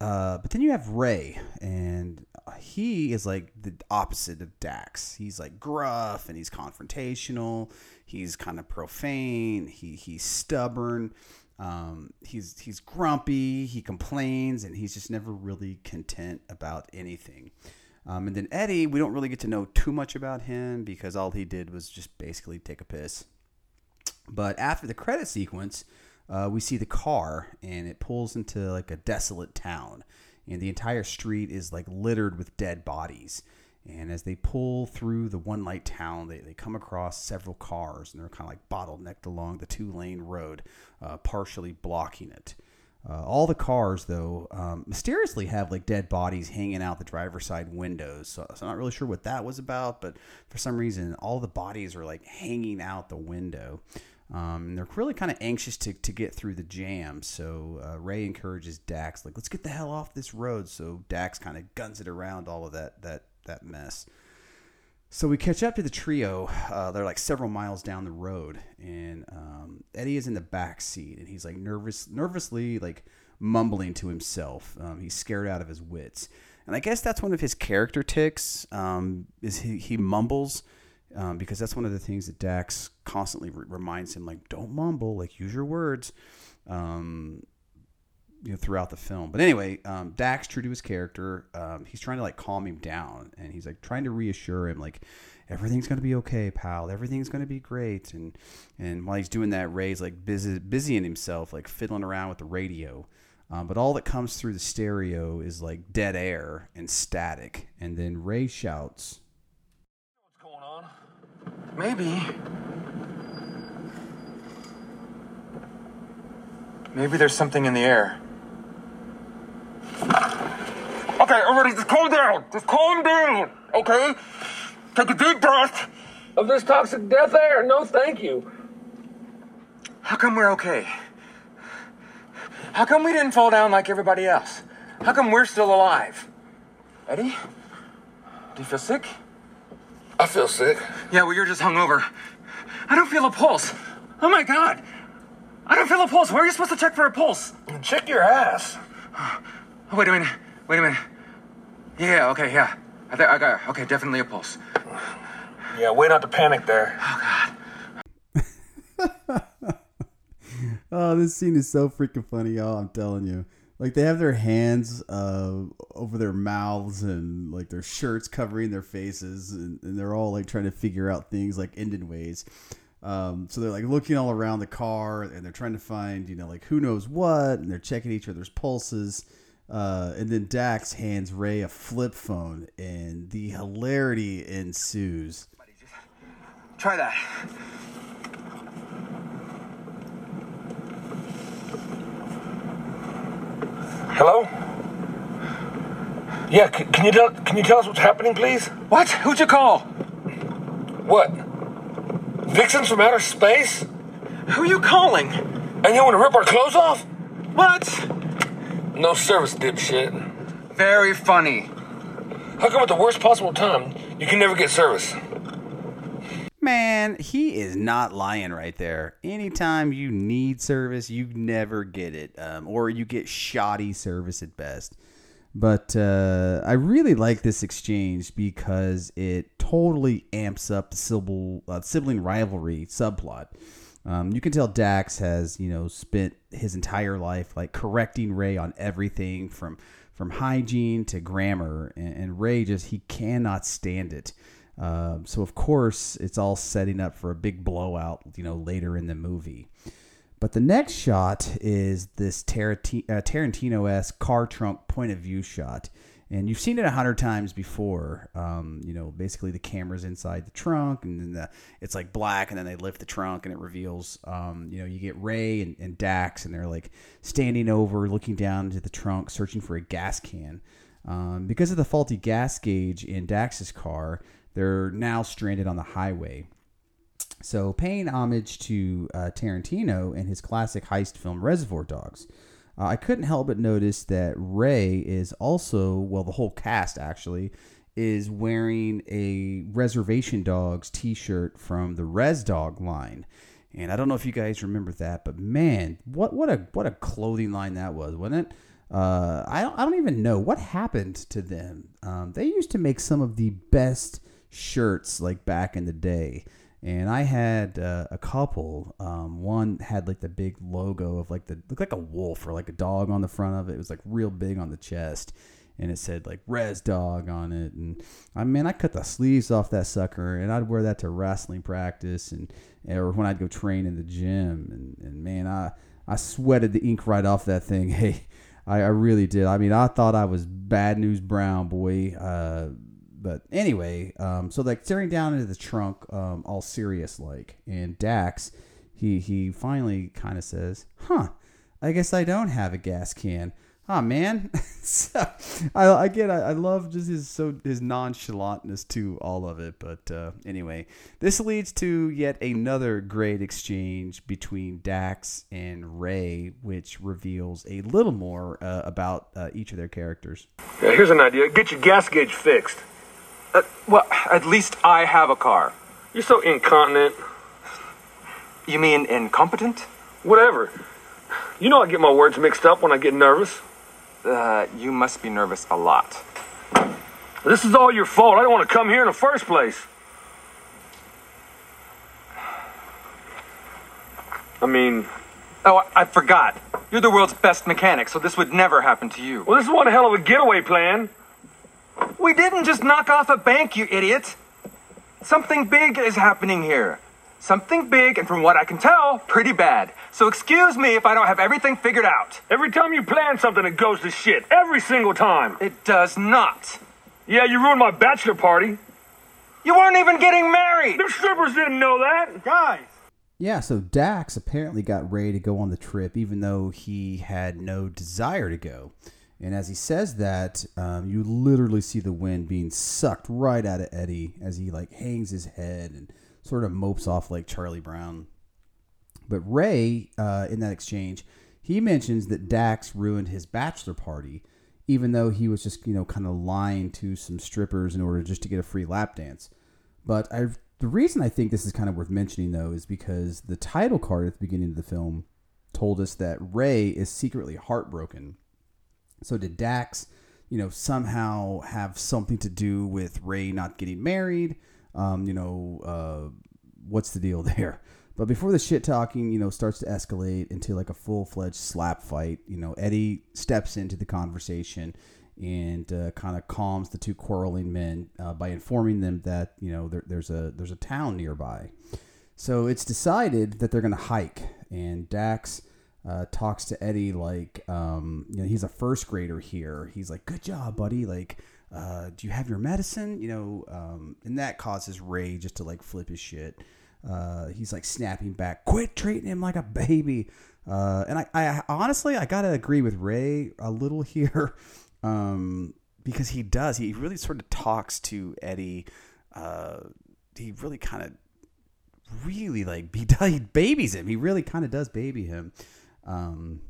Uh, but then you have Ray, and he is like the opposite of Dax. He's like gruff and he's confrontational. He's kind of profane. He he's stubborn. Um, he's he's grumpy. He complains, and he's just never really content about anything. Um, and then Eddie, we don't really get to know too much about him because all he did was just basically take a piss. But after the credit sequence, uh, we see the car and it pulls into like a desolate town. And the entire street is like littered with dead bodies. And as they pull through the one light town, they, they come across several cars and they're kind of like bottlenecked along the two lane road, uh, partially blocking it. Uh, all the cars, though, um, mysteriously have like dead bodies hanging out the driver's side windows. So, so I'm not really sure what that was about, but for some reason, all the bodies are like hanging out the window. Um, and they're really kind of anxious to, to get through the jam. So uh, Ray encourages Dax, like, let's get the hell off this road. So Dax kind of guns it around all of that that that mess. So we catch up to the trio. Uh, they're like several miles down the road, and um, Eddie is in the back seat, and he's like nervous, nervously like mumbling to himself. Um, he's scared out of his wits, and I guess that's one of his character ticks. Um, is he, he mumbles um, because that's one of the things that Dax constantly re- reminds him, like, don't mumble, like use your words. Um, you know throughout the film. But anyway, um, Dax, true to his character, um, he's trying to like calm him down, and he's like trying to reassure him, like everything's gonna be okay, pal. Everything's gonna be great. And and while he's doing that, Ray's like busy busying himself, like fiddling around with the radio. Um, but all that comes through the stereo is like dead air and static. And then Ray shouts, "What's going on? Maybe. Maybe there's something in the air. Okay, everybody, just calm down. Just calm down, okay? Take a deep breath of this toxic death air. No, thank you. How come we're okay? How come we didn't fall down like everybody else? How come we're still alive? Eddie? Do you feel sick? I feel sick. Yeah, well, you're just hungover. I don't feel a pulse. Oh my god! I don't feel a pulse. Where are you supposed to check for a pulse? Check your ass. Oh, wait a minute. Wait a minute. Yeah, okay, yeah. I, th- I got, okay, definitely a pulse. Yeah, way not to panic there. Oh, God. <laughs> oh, this scene is so freaking funny, y'all. I'm telling you. Like they have their hands uh, over their mouths and like their shirts covering their faces, and, and they're all like trying to figure out things like ending ways. Um, so they're like looking all around the car and they're trying to find, you know, like who knows what, and they're checking each other's pulses. Uh, and then Dax hands Ray a flip phone, and the hilarity ensues. Try that. Hello? Yeah, c- can you tell can you tell us what's happening, please? What? Who'd you call? What? Vixens from outer space? Who are you calling? And you want to rip our clothes off? What? No service, dipshit. Very funny. How come at the worst possible time you can never get service? Man, he is not lying right there. Anytime you need service, you never get it, um, or you get shoddy service at best. But uh, I really like this exchange because it totally amps up the sibling, uh, sibling rivalry subplot. Um, you can tell Dax has, you know, spent his entire life like correcting Ray on everything from from hygiene to grammar, and, and Ray just he cannot stand it. Um, so of course it's all setting up for a big blowout, you know, later in the movie. But the next shot is this uh, Tarantino-esque car trunk point of view shot, and you've seen it a hundred times before. Um, you know, basically the camera's inside the trunk, and then the, it's like black, and then they lift the trunk, and it reveals. Um, you know, you get Ray and, and Dax, and they're like standing over, looking down into the trunk, searching for a gas can. Um, because of the faulty gas gauge in Dax's car, they're now stranded on the highway. So, paying homage to uh, Tarantino and his classic heist film Reservoir Dogs, uh, I couldn't help but notice that Ray is also, well, the whole cast actually, is wearing a Reservation Dogs t shirt from the Res Dog line. And I don't know if you guys remember that, but man, what what a what a clothing line that was, wasn't it? Uh, I don't I don't even know what happened to them. Um, they used to make some of the best shirts like back in the day, and I had uh, a couple. Um, one had like the big logo of like the looked like a wolf or like a dog on the front of it. It was like real big on the chest, and it said like Res Dog on it. And I mean, I cut the sleeves off that sucker, and I'd wear that to wrestling practice and or when I'd go train in the gym. And, and man, I I sweated the ink right off that thing. <laughs> Hey. I, I really did. I mean, I thought I was bad news brown, boy. Uh, but anyway, um, so like staring down into the trunk, um, all serious like, and Dax, he he finally kind of says, "Huh, I guess I don't have a gas can." Oh man, <laughs> so I again I, I love just his so his nonchalantness to all of it. But uh, anyway, this leads to yet another great exchange between Dax and Ray, which reveals a little more uh, about uh, each of their characters. Yeah, here's an idea. Get your gas gauge fixed. Uh, well, at least I have a car. You're so incontinent. You mean incompetent? Whatever. You know I get my words mixed up when I get nervous. Uh, you must be nervous a lot. This is all your fault. I don't want to come here in the first place. I mean, Oh, I, I forgot. You're the world's best mechanic, so this would never happen to you. well, this is one hell of a getaway plan. We didn't just knock off a bank, you idiot. Something big is happening here. Something big, and from what I can tell, pretty bad. So excuse me if I don't have everything figured out. Every time you plan something, it goes to shit. Every single time. It does not. Yeah, you ruined my bachelor party. You weren't even getting married. The strippers didn't know that. Guys, Yeah, so Dax apparently got Ray to go on the trip, even though he had no desire to go. And as he says that, um, you literally see the wind being sucked right out of Eddie as he like hangs his head and sort of mopes off like Charlie Brown. But Ray, uh, in that exchange, he mentions that Dax ruined his bachelor party, even though he was just you know kind of lying to some strippers in order just to get a free lap dance. But I, the reason I think this is kind of worth mentioning though is because the title card at the beginning of the film told us that Ray is secretly heartbroken. So did Dax, you know, somehow have something to do with Ray not getting married? Um, you know, uh, what's the deal <laughs> there? But before the shit talking, you know, starts to escalate into like a full fledged slap fight, you know, Eddie steps into the conversation and uh, kind of calms the two quarreling men uh, by informing them that you know there, there's a there's a town nearby. So it's decided that they're going to hike, and Dax uh, talks to Eddie like, um, you know, he's a first grader here. He's like, "Good job, buddy. Like, uh, do you have your medicine? You know?" Um, and that causes Ray just to like flip his shit. Uh, he's like snapping back, "Quit treating him like a baby." Uh, and I, I honestly, I gotta agree with Ray a little <laughs> here, um, because he does. He really sort of talks to Eddie. Uh, he really kind of really like he, <laughs> he babies him. He really kind of does baby him. Um,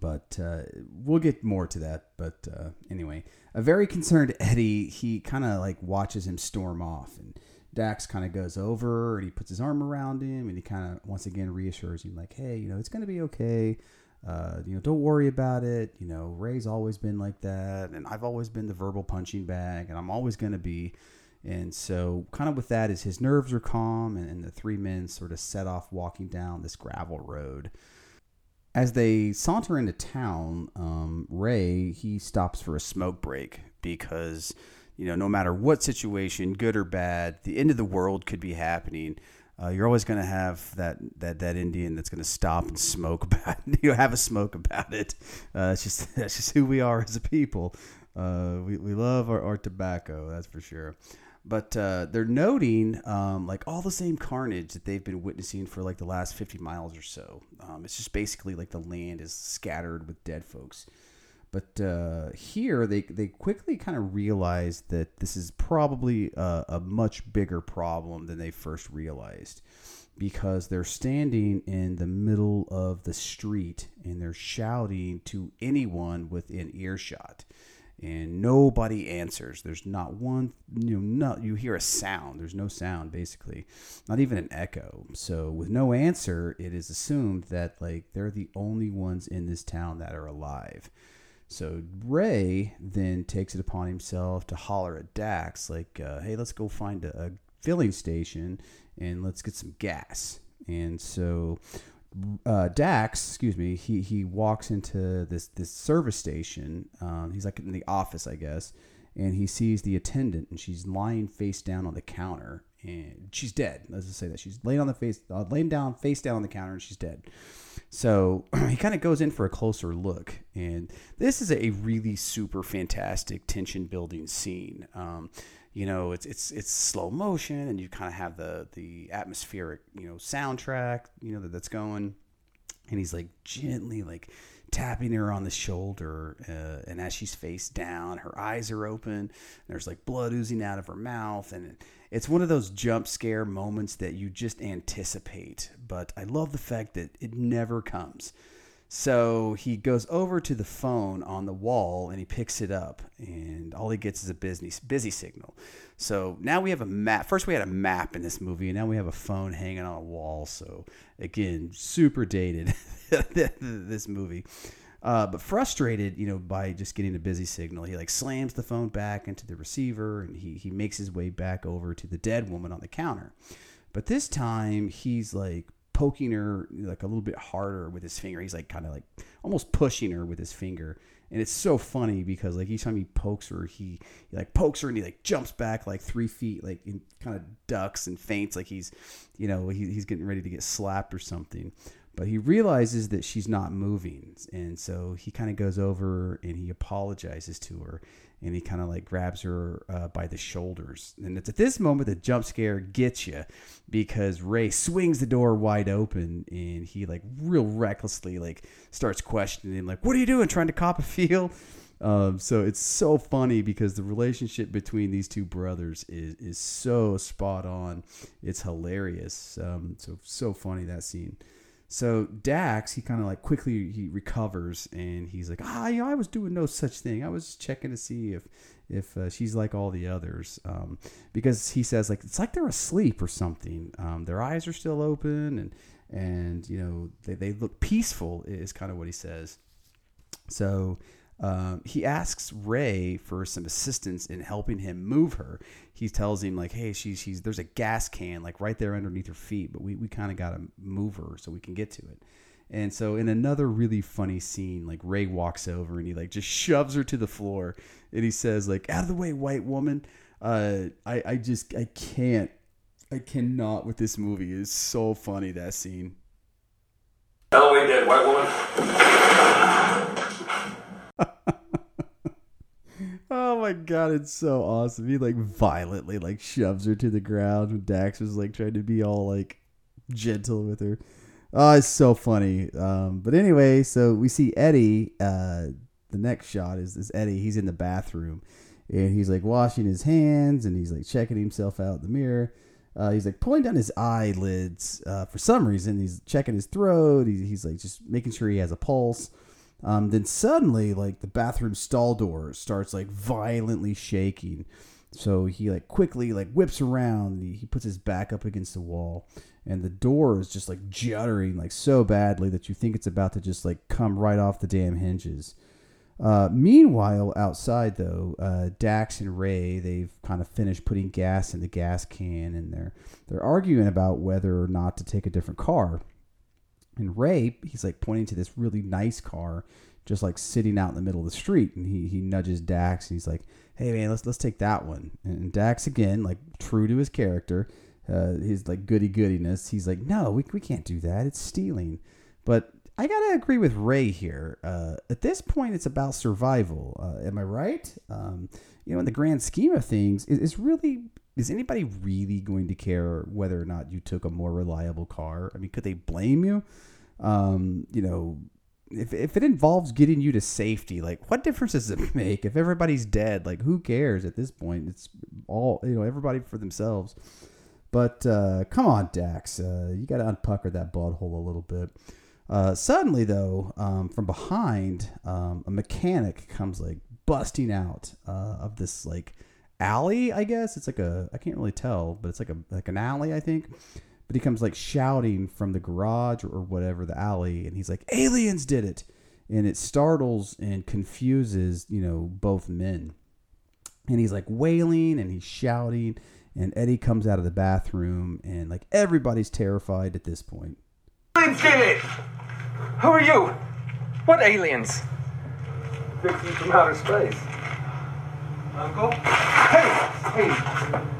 but uh, we'll get more to that. But uh, anyway, a very concerned Eddie, he kind of like watches him storm off, and Dax kind of goes over and he puts his arm around him, and he kind of once again reassures him like, "Hey, you know, it's gonna be okay. Uh, you know, don't worry about it. You know, Ray's always been like that, and I've always been the verbal punching bag, and I'm always gonna be." And so, kind of with that, is his nerves are calm, and, and the three men sort of set off walking down this gravel road. As they saunter into town, um, Ray he stops for a smoke break because you know no matter what situation, good or bad, the end of the world could be happening. Uh, you're always going to have that, that that Indian that's going to stop and smoke <laughs> about it. you have a smoke about it. Uh, it's just <laughs> that's just who we are as a people. Uh, we, we love our, our tobacco, that's for sure but uh, they're noting um, like all the same carnage that they've been witnessing for like the last 50 miles or so. Um, it's just basically like the land is scattered with dead folks. But uh, here they, they quickly kind of realize that this is probably a, a much bigger problem than they first realized. Because they're standing in the middle of the street and they're shouting to anyone within earshot and nobody answers. There's not one, you know, not you hear a sound. There's no sound basically, not even an echo. So with no answer, it is assumed that like they're the only ones in this town that are alive. So Ray then takes it upon himself to holler at Dax like, uh, "Hey, let's go find a, a filling station and let's get some gas." And so uh, Dax, excuse me, he he walks into this this service station. Um, he's like in the office, I guess, and he sees the attendant, and she's lying face down on the counter, and she's dead. Let's just say that she's laying on the face, uh, laying down face down on the counter, and she's dead. So <clears throat> he kind of goes in for a closer look, and this is a really super fantastic tension building scene. Um, you know, it's it's it's slow motion, and you kind of have the the atmospheric, you know, soundtrack, you know, that, that's going, and he's like gently like tapping her on the shoulder, uh, and as she's face down, her eyes are open, there's like blood oozing out of her mouth, and it's one of those jump scare moments that you just anticipate. But I love the fact that it never comes. So he goes over to the phone on the wall and he picks it up, and all he gets is a busy busy signal. So now we have a map. First, we had a map in this movie, and now we have a phone hanging on a wall. So again, super dated <laughs> this movie. Uh, but frustrated, you know, by just getting a busy signal, he like slams the phone back into the receiver, and he he makes his way back over to the dead woman on the counter. But this time, he's like poking her like a little bit harder with his finger. He's like kind of like almost pushing her with his finger. And it's so funny because like each time he pokes her, he, he like pokes her and he like jumps back like three feet, like and kind of ducks and faints like he's, you know, he, he's getting ready to get slapped or something. But he realizes that she's not moving, and so he kind of goes over and he apologizes to her, and he kind of like grabs her uh, by the shoulders. And it's at this moment the jump scare gets you because Ray swings the door wide open and he like real recklessly like starts questioning like, "What are you doing? Trying to cop a feel?" Um, so it's so funny because the relationship between these two brothers is is so spot on. It's hilarious. Um, so so funny that scene. So Dax, he kind of like quickly he recovers and he's like, ah, you know, I was doing no such thing. I was checking to see if if uh, she's like all the others, um, because he says like it's like they're asleep or something. Um, their eyes are still open and and you know they they look peaceful is kind of what he says. So um, he asks Ray for some assistance in helping him move her. He tells him like, "Hey, she's she's there's a gas can like right there underneath her feet, but we, we kind of got to move her so we can get to it." And so in another really funny scene, like Ray walks over and he like just shoves her to the floor, and he says like, "Out of the way, white woman." Uh, I I just I can't I cannot with this movie. It's so funny that scene. Out of the way, dead white woman. Oh my god, it's so awesome. He like violently like shoves her to the ground when Dax was like trying to be all like gentle with her. Oh, it's so funny. Um, but anyway, so we see Eddie. Uh, the next shot is this Eddie. He's in the bathroom and he's like washing his hands and he's like checking himself out in the mirror. Uh, he's like pulling down his eyelids uh, for some reason. He's checking his throat. He's, he's like just making sure he has a pulse. Um, then suddenly, like the bathroom stall door starts like violently shaking. So he like quickly like whips around. He, he puts his back up against the wall, and the door is just like juddering like so badly that you think it's about to just like come right off the damn hinges. Uh, meanwhile, outside though, uh, Dax and Ray they've kind of finished putting gas in the gas can, and they're they're arguing about whether or not to take a different car. And Ray, he's like pointing to this really nice car, just like sitting out in the middle of the street, and he he nudges Dax, and he's like, "Hey man, let's let's take that one." And Dax again, like true to his character, uh, his like goody goodiness, he's like, "No, we we can't do that. It's stealing." But I gotta agree with Ray here. Uh, at this point, it's about survival. Uh, am I right? Um, you know, in the grand scheme of things, is, is really is anybody really going to care whether or not you took a more reliable car? I mean, could they blame you? Um, you know, if, if it involves getting you to safety, like what difference does it <laughs> make if everybody's dead? Like who cares at this point? It's all you know, everybody for themselves. But uh, come on, Dax, uh, you got to unpucker that butthole a little bit. Uh, suddenly, though, um, from behind, um, a mechanic comes like busting out uh, of this like alley. I guess it's like a I can't really tell, but it's like a like an alley, I think. But he comes like shouting from the garage or, or whatever the alley, and he's like, "Aliens did it!" And it startles and confuses you know both men. And he's like wailing and he's shouting, and Eddie comes out of the bathroom, and like everybody's terrified at this point. Aliens did it! Who are you? What aliens? Vixens from outer space. Uncle? Hey! Hey!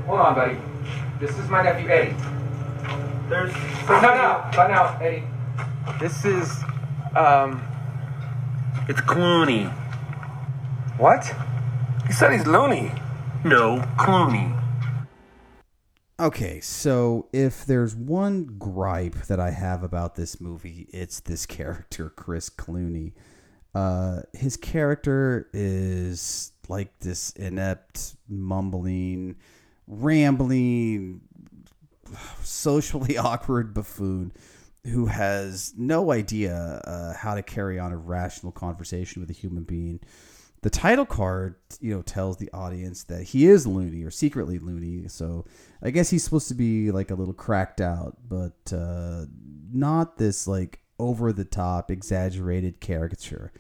Hold on, buddy. This is my nephew, Eddie. There's No, no, not now, Eddie. This is, um, It's Clooney. what? He said he's loony. No, Clooney. Okay, so if there's one gripe that I have about this movie, it's this character, Chris Clooney. Uh, his character is like this inept, mumbling, rambling, socially <laughs> awkward buffoon. who has no idea uh, how to carry on a rational conversation with a human being. The title card, you know, tells the audience that he is loony or secretly loony. So I guess he's supposed to be like a little cracked out, but uh, not this like over the top, exaggerated caricature.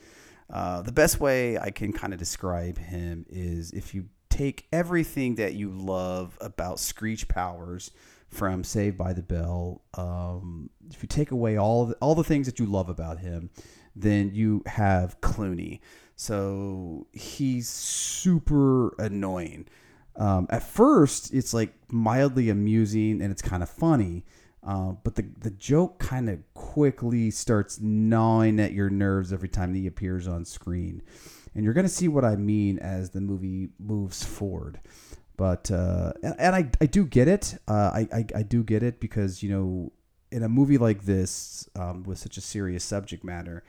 Uh, the best way I can kind of describe him is if you take everything that you love about Screech Powers from Saved by the Bell, um, if you take away all the, all the things that you love about him, then you have Clooney. So he's super annoying. Um, at first, it's like mildly amusing and it's kind of funny. Uh, but the, the joke kind of quickly starts gnawing at your nerves every time he appears on screen. And you're going to see what I mean as the movie moves forward. But, uh, and, I, I do get it. Uh, I, I, I do get it because, you know, in a movie like this, um, with such a serious subject matter,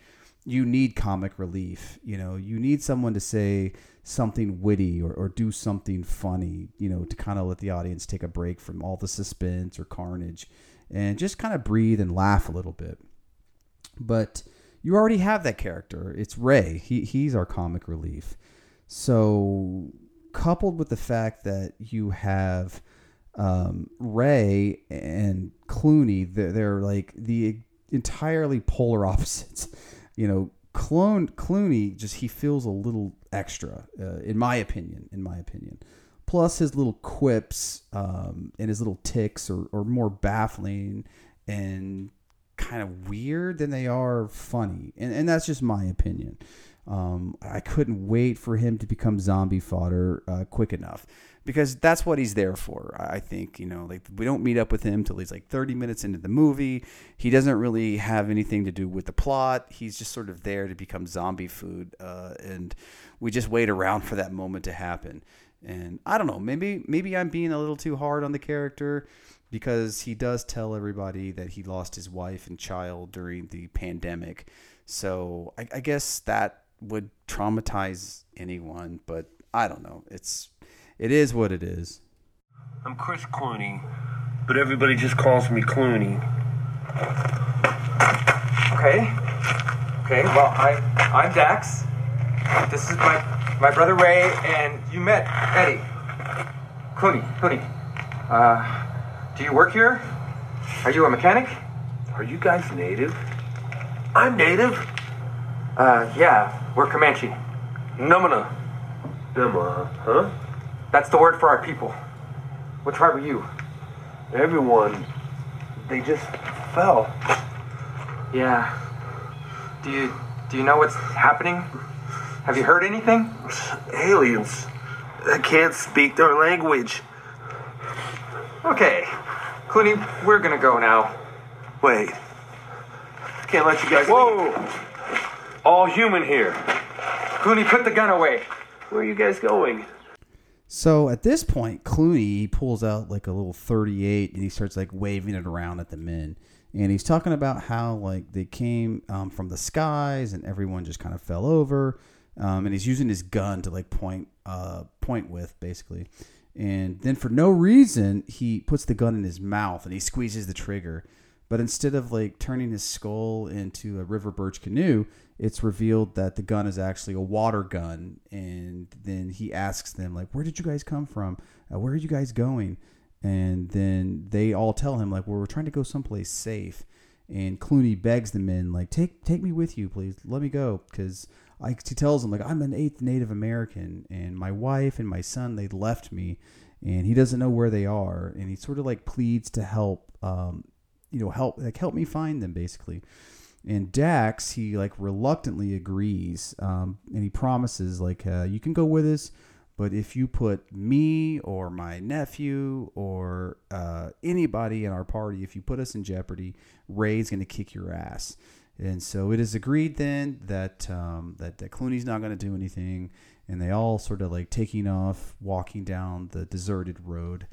you need comic relief. You know, you need someone to say something witty or, or do something funny, you know, to kind of let the audience take a break from all the suspense or carnage and just kind of breathe and laugh a little bit. But you already have that character. It's Ray. He, he's our comic relief. So, coupled with the fact that you have um, Ray and Clooney, they're, they're like the entirely polar <laughs> opposites. You know, Clone Clooney just he feels a little extra, uh, in my opinion. In my opinion, plus his little quips um, and his little ticks are, are more baffling and kind of weird than they are funny, and and that's just my opinion. Um, I couldn't wait for him to become zombie fodder uh, quick enough because that's what he's there for. I think you know, like we don't meet up with him till he's like 30 minutes into the movie. He doesn't really have anything to do with the plot. He's just sort of there to become zombie food, uh, and we just wait around for that moment to happen. And I don't know, maybe maybe I'm being a little too hard on the character because he does tell everybody that he lost his wife and child during the pandemic. So I, I guess that would traumatize anyone, but I don't know. It's it is what it is. I'm Chris Clooney, but everybody just calls me Clooney. Okay. Okay, well, I, I'm Dax. This is my, my brother Ray, and you met Eddie. Clooney, Clooney. Uh, do you work here? Are you a mechanic? Are you guys native? I'm native. Uh, yeah, we're Comanche. Numana. Nama, huh? That's the word for our people. What tribe are you? Everyone, they just fell. Yeah. Do you do you know what's happening? Have you heard anything? Aliens. I can't speak their language. Okay. Clooney, we're gonna go now. Wait. Can't let you guys. Go Whoa! All human here. Clooney, put the gun away. Where are you guys going? So at this point, Clooney pulls out like a little 38 and he starts like waving it around at the men. And he's talking about how like they came um, from the skies and everyone just kind of fell over. Um, and he's using his gun to like point uh, point with basically. And then for no reason, he puts the gun in his mouth and he squeezes the trigger. But instead of like turning his skull into a river birch canoe, it's revealed that the gun is actually a water gun. And then he asks them like, "Where did you guys come from? Uh, where are you guys going?" And then they all tell him like, well, "We're trying to go someplace safe." And Clooney begs the men like, "Take take me with you, please. Let me go," because I, he tells him like, "I'm an eighth Native American, and my wife and my son they left me." And he doesn't know where they are, and he sort of like pleads to help um, you know help like help me find them basically and dax he like reluctantly agrees um, and he promises like uh, you can go with us but if you put me or my nephew or uh, anybody in our party if you put us in jeopardy ray's going to kick your ass and so it is agreed then that um, that, that clooney's not going to do anything and they all sort of like taking off walking down the deserted road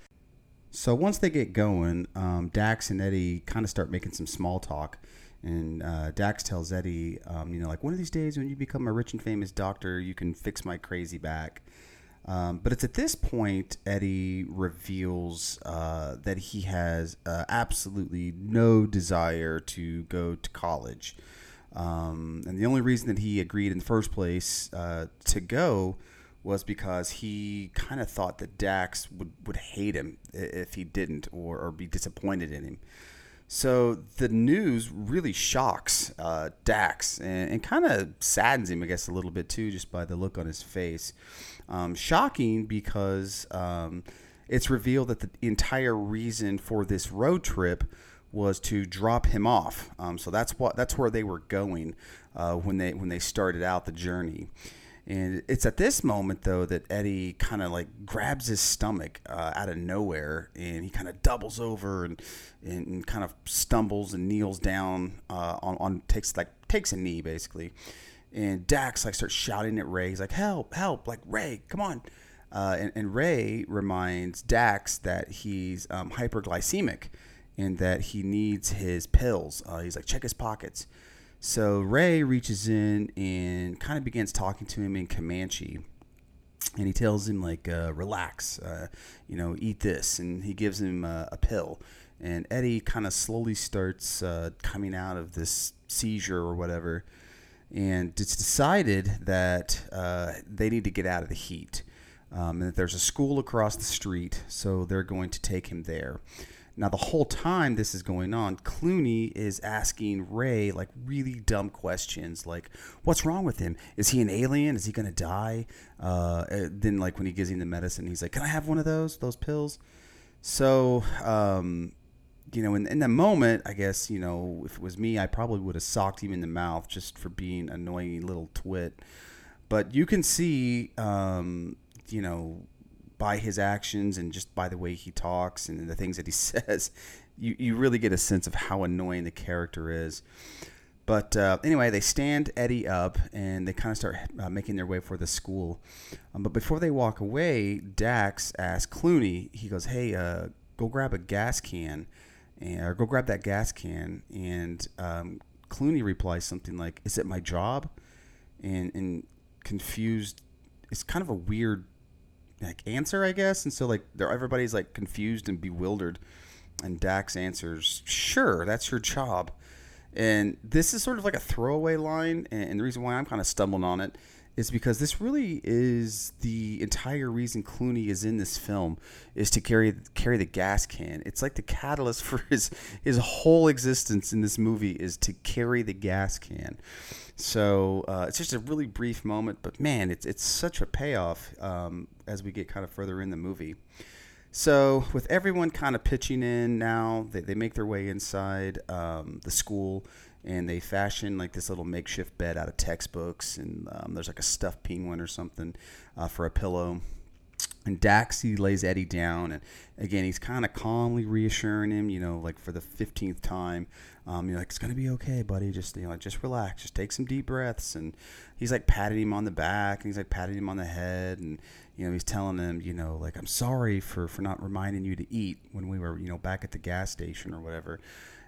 so once they get going, um, Dax and Eddie kind of start making some small talk. And uh, Dax tells Eddie, um, you know, like one of these days when you become a rich and famous doctor, you can fix my crazy back. Um, but it's at this point Eddie reveals uh, that he has uh, absolutely no desire to go to college. Um, and the only reason that he agreed in the first place uh, to go was because he kind of thought that Dax would, would hate him if he didn't or, or be disappointed in him. So the news really shocks uh, Dax and, and kind of saddens him, I guess, a little bit too, just by the look on his face. Um, shocking because um, it's revealed that the entire reason for this road trip was to drop him off. Um, so that's what that's where they were going uh, when they when they started out the journey. And it's at this moment, though, that Eddie kind of like grabs his stomach uh, out of nowhere and he kind of doubles over and, and, and kind of stumbles and kneels down uh, on, on takes like takes a knee basically. And Dax like starts shouting at Ray. He's like, "Help! Help! Like Ray, come on!" Uh, and, and Ray reminds Dax that he's um, hyperglycemic and that he needs his pills. Uh, he's like, "Check his pockets." So Ray reaches in and kind of begins talking to him in Comanche. And he tells him, like, uh, relax, uh, you know, eat this. And he gives him uh, a pill. And Eddie kind of slowly starts uh, coming out of this seizure or whatever. And it's decided that uh, they need to get out of the heat. Um, and that there's a school across the street, so they're going to take him there. Now, the whole time this is going on, Clooney is asking Ray like really dumb questions, like, "What's wrong with him? Is he an alien? Is he gonna die?" Uh, uh, then, like when he gives him the medicine, he's like, "Can I have one of those? Those pills?" So, um, you know, in, in that moment, I guess you know, if it was me, I probably would have socked him in the mouth just for being an annoying little twit. But you can see, um, you know, by his actions and just by the way he talks and the things that he <laughs> says, you, you really get a sense of how annoying the character is. But uh, anyway, they stand Eddie up and they kind of start uh, making their way for the school. Um, but before they walk away, Dax asks Clooney, he goes, Hey, uh, go grab a gas can, and, or go grab that gas can. And um, Clooney replies something like, Is it my job? And, and confused, it's kind of a weird like answer, I guess. And so like everybody's like confused and bewildered. And Dax answers, "Sure, that's your job." And this is sort of like a throwaway line, and the reason why I'm kind of stumbling on it is because this really is the entire reason Clooney is in this film is to carry carry the gas can. It's like the catalyst <laughs> for his his whole existence in this movie is to carry the gas can. So uh, it's just a really brief moment, but man, it's it's such a payoff um, as we get kind of further in the movie. So with everyone kind of pitching in now, they, they make their way inside um, the school and they fashion like this little makeshift bed out of textbooks and um, there's like a stuffed penguin or something uh, for a pillow. And Dax, he lays Eddie down, and again, he's kind of calmly reassuring him, you know, like for the fifteenth time, um, you know, like it's gonna be okay, buddy. Just you know, just relax, just take some deep breaths. And he's like patting him on the back, and he's like patting him on the head, and you know, he's telling him, you know, like I'm sorry for for not reminding you to eat when we were, you know, back at the gas station or whatever.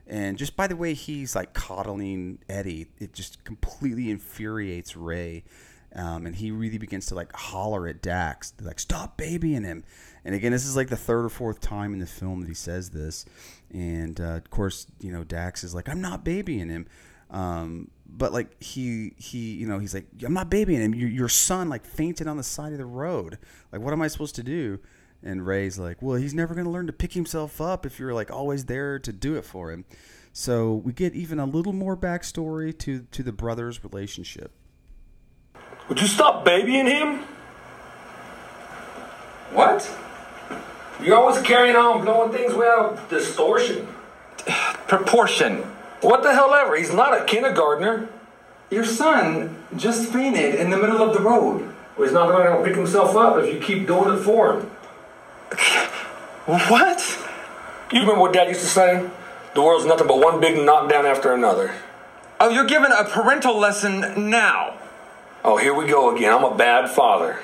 And just by the way he's like coddling Eddie, it just completely infuriates Ray. Um, and he really begins to like holler at Dax, like "Stop babying him!" And again, this is like the third or fourth time in the film that he says this. And uh, of course, you know, Dax is like, "I'm not babying him," um, but like he he you know he's like, "I'm not babying him. Your, your son like fainted on the side of the road. Like, what am I supposed to do?" And Ray's like, "Well, he's never gonna learn to pick himself up if you're like always there to do it for him." So we get even a little more backstory to to the brothers' relationship. Would you stop babying him? What? You're always carrying on, blowing things without distortion. Proportion. What the hell ever? He's not a kindergartner. Your son just fainted in the middle of the road. Well, he's not going to pick himself up if you keep doing it for him. What? You remember what Dad used to say? The world's nothing but one big knockdown after another. Oh, you're giving a parental lesson now. Oh, here we go again. I'm a bad father.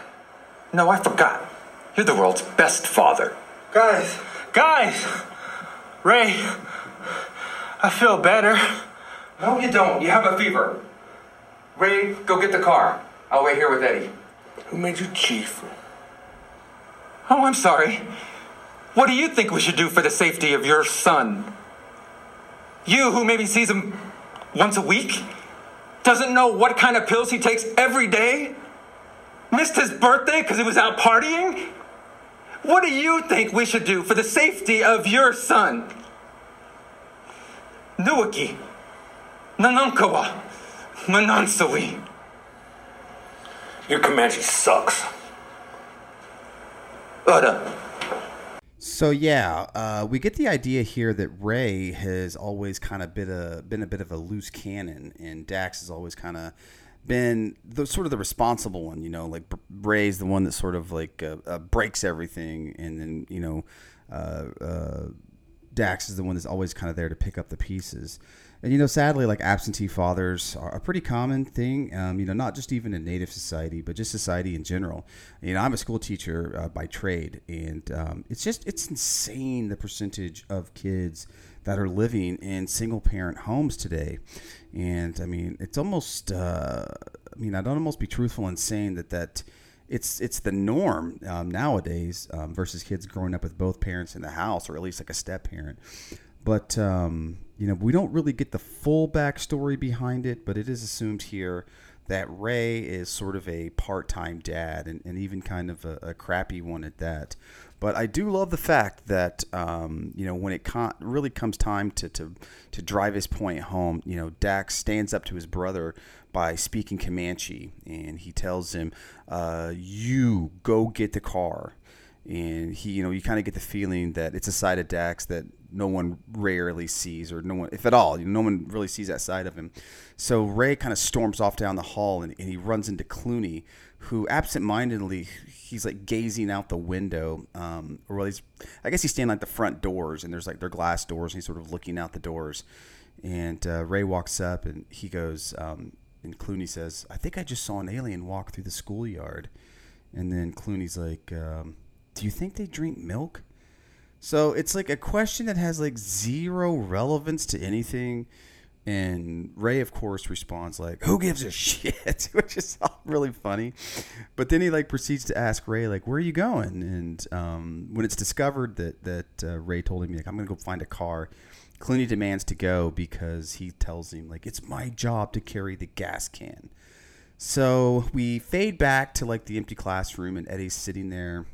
No, I forgot. You're the world's best father. Guys, Guys! Ray, I feel better. No, you don't. You have a fever. Ray, go get the car. I'll wait here with Eddie. Who made you chief? Oh, I'm sorry. What do you think we should do for the safety of your son? You, who maybe sees him once a week, doesn't know what kind of pills he takes every day, missed his birthday because he was out partying? What do you think we should do for the safety of your son? Nuaki, Nanankawa, Manansawi. Your Comanche sucks. Uda. So yeah, uh, we get the idea here that Ray has always kind of been a been a bit of a loose cannon, and Dax has always kind of been the sort of the responsible one. You know, like Ray's the one that sort of like uh, uh, breaks everything, and then you know, uh, uh, Dax is the one that's always kind of there to pick up the pieces. And you know, sadly, like absentee fathers are a pretty common thing. Um, you know, not just even in Native society, but just society in general. You know, I'm a school teacher uh, by trade, and um, it's just it's insane the percentage of kids that are living in single parent homes today. And I mean, it's almost. Uh, I mean, I'd almost be truthful in saying that that it's it's the norm um, nowadays um, versus kids growing up with both parents in the house, or at least like a step parent. But um, you know, we don't really get the full backstory behind it, but it is assumed here that Ray is sort of a part-time dad, and, and even kind of a, a crappy one at that. But I do love the fact that um, you know when it con- really comes time to, to to drive his point home, you know Dax stands up to his brother by speaking Comanche, and he tells him, uh, "You go get the car." And he, you know, you kind of get the feeling that it's a side of Dax that no one rarely sees, or no one, if at all, no one really sees that side of him. So Ray kind of storms off down the hall, and, and he runs into Clooney, who absentmindedly he's like gazing out the window, um, or well, I guess he's standing like the front doors, and there's like their glass doors, and he's sort of looking out the doors. And uh, Ray walks up, and he goes, um, and Clooney says, "I think I just saw an alien walk through the schoolyard." And then Clooney's like, um, "Do you think they drink milk?" So it's like a question that has like zero relevance to anything. And Ray, of course, responds like, "Who gives a <laughs> shit?" <laughs> Which is really funny. But then he like proceeds to ask Ray like, "Where are you going?" And um, when it's discovered that that uh, Ray told him like, "I'm gonna go find a car," Clooney demands to go because he tells him like, "It's my job to carry the gas can." So we fade back to like the empty classroom, and Eddie's sitting there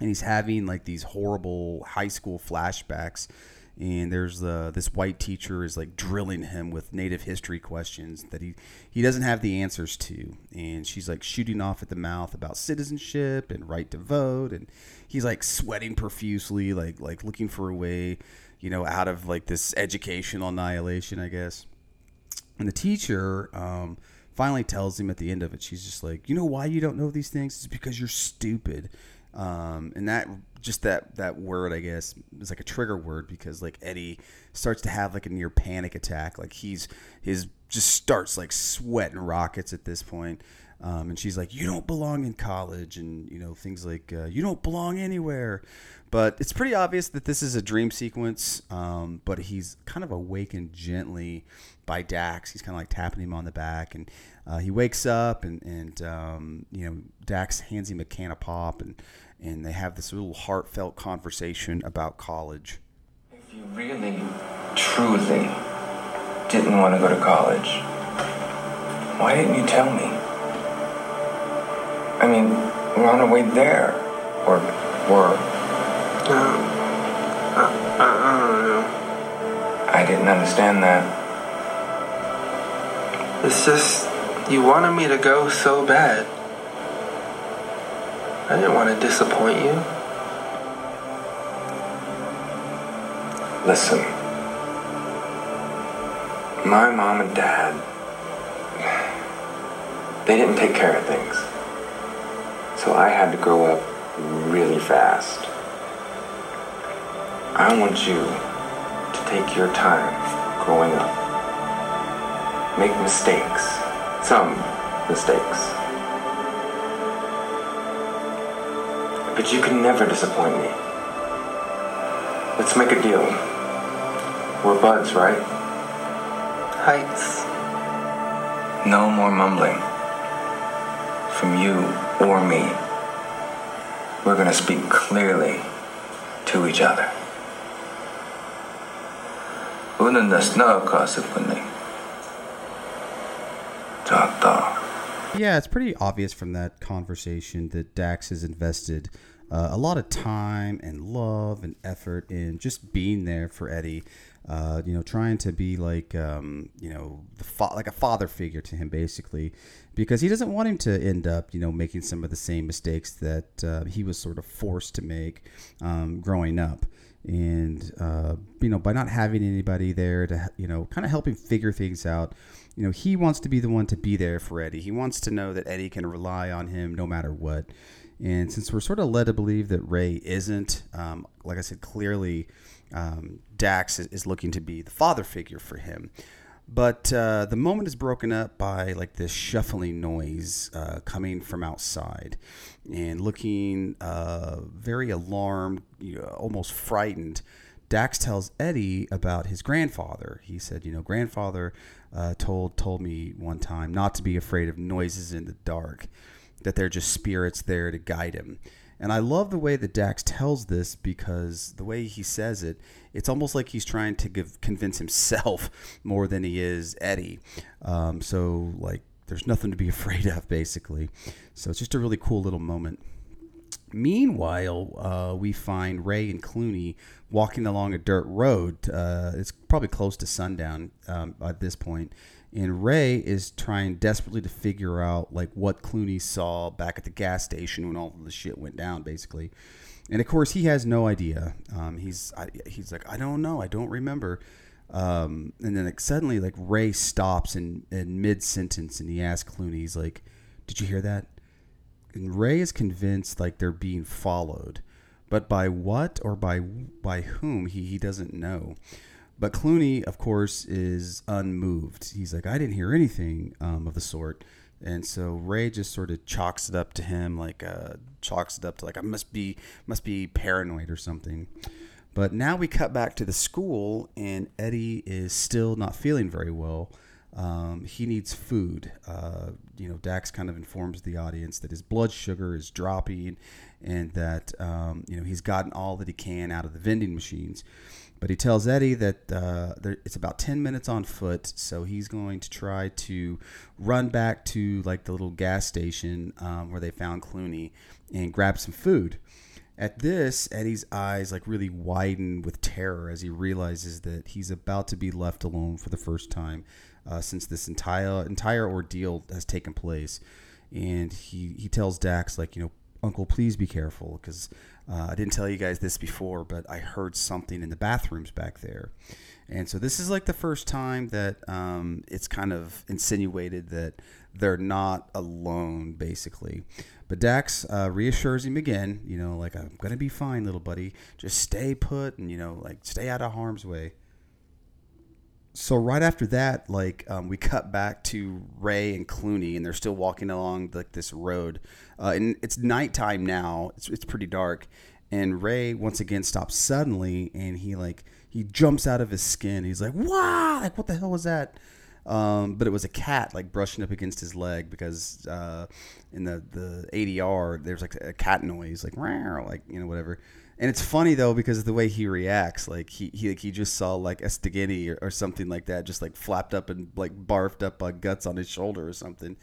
and he's having like these horrible high school flashbacks. And there's the this white teacher is like drilling him with native history questions that he he doesn't have the answers to. And she's like shooting off at the mouth about citizenship and right to vote. And he's like sweating profusely like like looking for a way you know out of like this educational annihilation i guess. And the teacher um, finally tells him at the end of it she's just like you know why you don't know these things? It's because you're stupid um, and that just that that word, I guess, is like a trigger word because like Eddie starts to have like a near panic attack. Like he's his just starts like sweating rockets at this point. Um, and she's like, "You don't belong in college," and you know things like, uh, "You don't belong anywhere." But it's pretty obvious that this is a dream sequence. Um, but he's kind of awakened gently by Dax. He's kind of like tapping him on the back, and uh, he wakes up, and and um, you know Dax hands him a can of pop, and and they have this little heartfelt conversation about college. If you really, truly didn't want to go to college, why didn't you tell me? I mean, we're on our way there. Or were. Um, I, I, I don't know. I didn't understand that. It's just, you wanted me to go so bad. I didn't want to disappoint you. Listen. My mom and dad, they didn't take care of things. So I had to grow up really fast. I want you to take your time growing up. Make mistakes. Some mistakes. But you can never disappoint me. Let's make a deal. We're buds, right? Heights. No more mumbling. From you or me. we're gonna speak clearly to each other. 우는 나 스나우 가스뿐니. 작다. yeah, it's pretty obvious from that conversation that Dax has invested uh, a lot of time and love and effort in just being there for Eddie. Uh, you know, trying to be like, um, you know, fa- like a father figure to him, basically, because he doesn't want him to end up, you know, making some of the same mistakes that uh, he was sort of forced to make um, growing up and uh, you know by not having anybody there to you know kind of help him figure things out you know he wants to be the one to be there for eddie he wants to know that eddie can rely on him no matter what and since we're sort of led to believe that ray isn't um, like i said clearly um, dax is, is looking to be the father figure for him but uh, the moment is broken up by like this shuffling noise uh, coming from outside and looking uh, very alarmed, you know, almost frightened. Dax tells Eddie about his grandfather. He said, you know, grandfather uh, told told me one time not to be afraid of noises in the dark, that they're just spirits there to guide him. And I love the way that Dax tells this because the way he says it, it's almost like he's trying to give, convince himself <laughs> more than he is Eddie. Um, so, like, there's nothing to be <laughs> afraid of, basically. So, it's just a really cool little moment. Meanwhile, uh, we find Ray and Clooney walking along a dirt road. Uh, it's probably close to sundown um, at this point, and Ray is trying desperately to figure out like what Clooney saw back at the gas station when all of the shit went down, basically. And of course, he has no idea. Um, he's I, he's like, I don't know, I don't remember. Um, and then like suddenly, like Ray stops in in mid sentence, and he asks Clooney, he's like, "Did you hear that?" Ray is convinced like they're being followed, but by what or by by whom he he doesn't know. But Clooney, of course, is unmoved. He's like, I didn't hear anything um, of the sort. And so Ray just sort of chalks it up to him, like uh, chalks it up to like I must be must be paranoid or something. But now we cut back to the school, and Eddie is still not feeling very well. Um, he needs food. Uh, you know, Dax kind of informs the audience that his blood sugar is dropping, and that um, you know he's gotten all that he can out of the vending machines. But he tells Eddie that uh, there, it's about 10 minutes on foot, so he's going to try to run back to like the little gas station um, where they found Clooney and grab some food. At this, Eddie's eyes like really widen with terror as he realizes that he's about to be left alone for the first time uh, since this entire entire ordeal has taken place. And he he tells Dax like you know Uncle, please be careful because uh, I didn't tell you guys this before, but I heard something in the bathrooms back there. And so this is like the first time that um, it's kind of insinuated that they're not alone, basically. But Dax uh, reassures him again, you know, like, I'm going to be fine, little buddy. Just stay put and, you know, like, stay out of harm's way so right after that, like um, we <laughs> cut back to Ray and Clooney, and they're still walking along like this road. Uh, and it's nighttime now; it's it's pretty dark. And Ray once again stops suddenly, and he like he jumps out of his skin. He's like, "Wow! Like what the hell was that?" Um, but it was a cat like brushing up against his leg because uh, in the the ADR there's like a cat noise, like like you know whatever. And it's funny though because of the way he reacts. Like he he, like, he just saw like a or, or something like that, just like flapped up and like barfed up guts on his shoulder or something.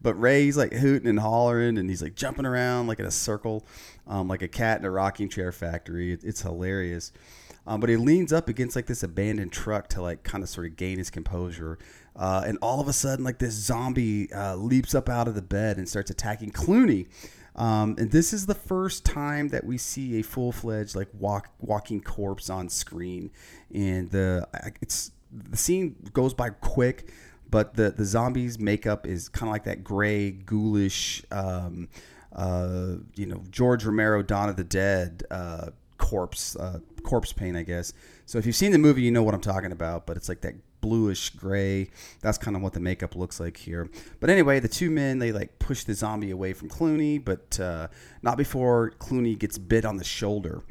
But Ray's like hooting and hollering and he's like jumping around like in a circle, um, like a cat in a rocking chair factory. It, it's hilarious. Um, but he leans up against like this abandoned truck to like kind of sort of gain his composure. Uh, and all of a sudden, like this zombie uh, leaps up out of the bed and starts attacking Clooney. Um, and this is the first time that we see a full fledged like walk walking corpse on screen, and the it's the scene goes by quick, but the the zombies makeup is kind of like that gray ghoulish, um, uh, you know George Romero Dawn of the Dead uh, corpse uh, corpse paint, I guess. So if you've seen the movie, you know what I'm talking about. But it's like that bluish gray. That's kind of what the makeup looks like here. But anyway, the two men they like push the zombie away from Clooney, but uh, not before Clooney gets bit on the shoulder.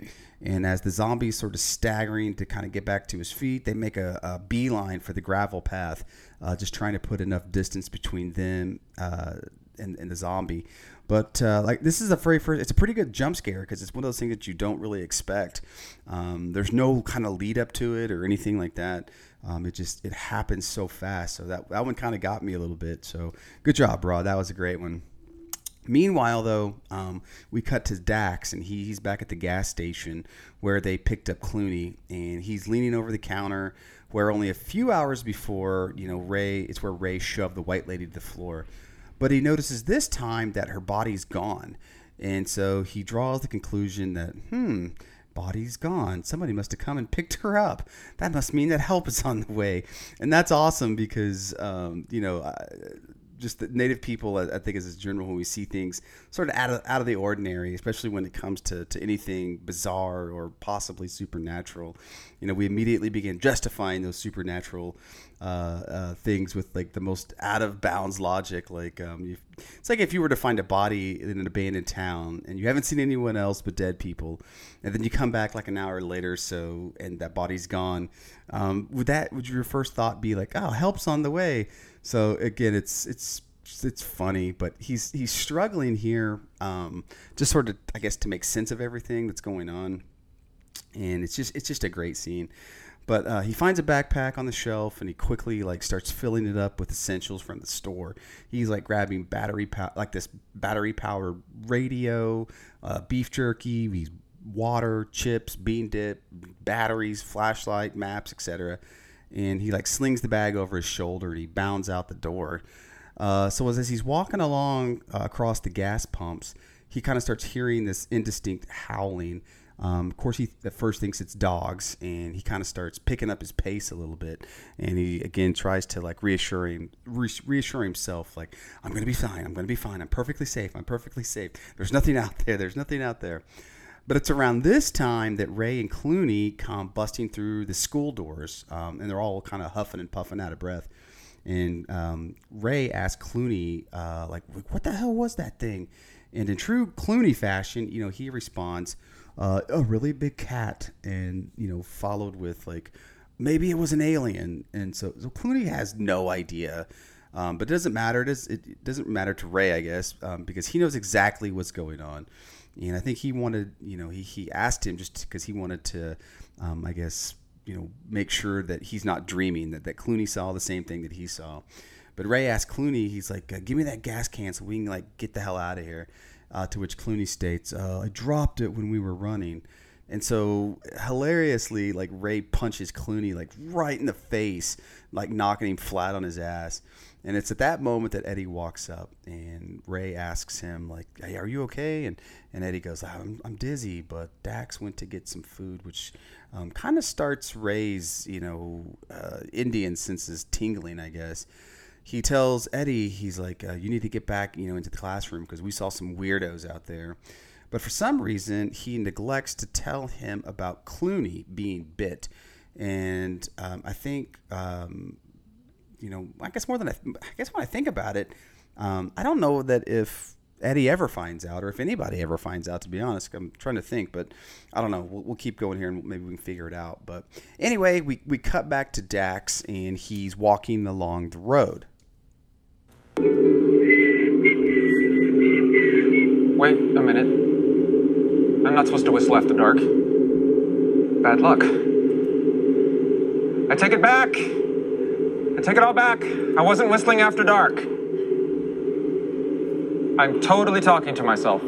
And as the zombie's sort of staggering to kind of get back to his feet, they make a, a beeline for the gravel path, uh, just trying to put enough distance between them, uh, and, and the zombie. But uh, like this is a very first, it's a pretty good jump scare because it's one of those things that you don't really expect. Um, there's no kind of lead up to it or anything like that. Um, it just it happens so fast. So that that one kind of got me a little bit. So good job, Rod. That was a great one. Meanwhile, though, um, we cut to Dax, and he, he's back at the gas station where they picked up Clooney, and he's leaning over the counter. Where only a few hours before, you know, Ray, it's where Ray shoved the white lady to the floor, but he notices this time that her body's gone, and so he draws the conclusion that, hmm, body's gone. Somebody must have come and picked her up. That must mean that help is on the way, and that's awesome because, um, you know. Uh, just the native people, I think, as a general, when we see things sort of out of, out of the ordinary, especially when it comes to, to anything bizarre or possibly supernatural, you know, we immediately begin justifying those supernatural uh, uh, things with like the most out of bounds logic. Like, um, it's like if you were to find a body in an abandoned town and you haven't seen anyone else but dead people, and then you come back like an hour later so and that body's gone. Um, would that would your first thought be like, oh, help's on the way? So again, it's it's it's funny, but he's he's struggling here, um, just sort of I guess to make sense of everything that's going on, and it's just it's just a great scene. But uh, he finds a backpack on the shelf and he quickly like starts filling it up with essentials from the store. He's like grabbing battery pow- like this battery powered radio, uh, beef jerky, he's water, chips, bean dip, batteries, flashlight, maps, etc and he like slings the bag over his shoulder and he bounds out the door. Uh, so as, as he's walking along uh, across the gas pumps, he kind of starts hearing this indistinct howling. Um, of course, he at first thinks it's dogs, and he kind of starts picking up his pace a little bit. And he again tries to like reassure him, re- reassure himself, like I'm going to be fine. I'm going to be fine. I'm perfectly safe. I'm perfectly safe. There's nothing out there. There's nothing out there. But it's around this time that Ray and Clooney come busting through the school doors, um, and they're all kind of huffing and puffing out of breath. And um, Ray asks Clooney, uh, like, "What the hell was that thing?" And in true Clooney fashion, you know, he responds, uh, "A really big cat," and you know, followed with like, "Maybe it was an alien." And so, so Clooney has no idea. Um, but it doesn't matter. It, is, it doesn't matter to Ray, I guess, um, because he knows exactly what's going on and I think he wanted, you know, he, he asked him just because he wanted to, um, I guess, you know, make sure that he's not dreaming that that Clooney saw the same thing that he saw. But Ray asked Clooney, he's like, uh, "Give me that gas can so we can like get the hell out of here." Uh, to which Clooney states, uh, "I dropped it when we were running." And so hilariously, like Ray punches Clooney like right in the face, like knocking him flat on his ass. And it's at that moment that Eddie walks up and Ray asks him, like, hey, are you okay? And, and Eddie goes, I'm, I'm dizzy, but Dax went to get some food, which um, kind of starts Ray's, you know, uh, Indian senses tingling, I guess. He tells Eddie, he's like, uh, you need to get back, you know, into the classroom because we saw some weirdos out there. But for some reason, he neglects to tell him about Clooney being bit. And um, I think um, you know, I guess more than I, I guess when I think about it, um, I don't know that if Eddie ever finds out, or if anybody ever finds out. To be honest, I'm trying to think, but I don't know. We'll, we'll keep going here, and maybe we can figure it out. But anyway, we we cut back to Dax, and he's walking along the road. Wait a minute. I'm not supposed to whistle after dark. Bad luck. I take it back. I take it all back. I wasn't whistling after dark. I'm totally talking to myself.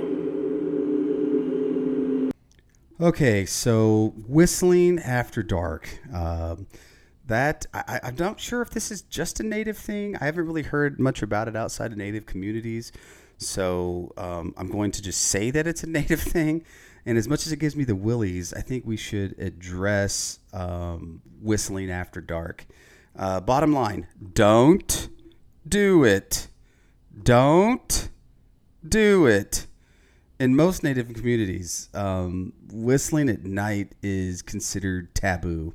Okay, so whistling after dark. Um, that I, I'm not sure if this is just a native thing. I haven't really heard much about it outside of native communities. So um, I'm going to just say that it's a <laughs> native thing. And as much as it gives me the willies, I think we should address um, whistling after dark. Uh, bottom line don't do it. Don't do it. In most Native communities, um, whistling at night is considered taboo.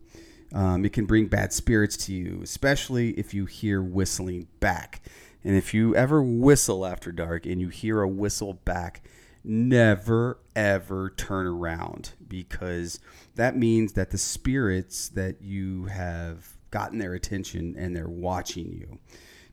Um, it can bring bad spirits to you, especially if you hear whistling back. And if you ever whistle after dark and you hear a whistle back, never ever turn around because that means that the spirits that you have gotten their attention and they're watching you.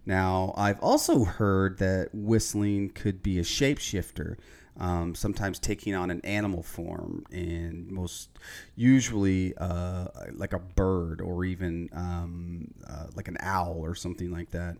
Now, I've also heard that whistling could be a shapeshifter, um, sometimes taking on an animal form, and most usually uh, like a bird or even um, uh, like an owl or something like that.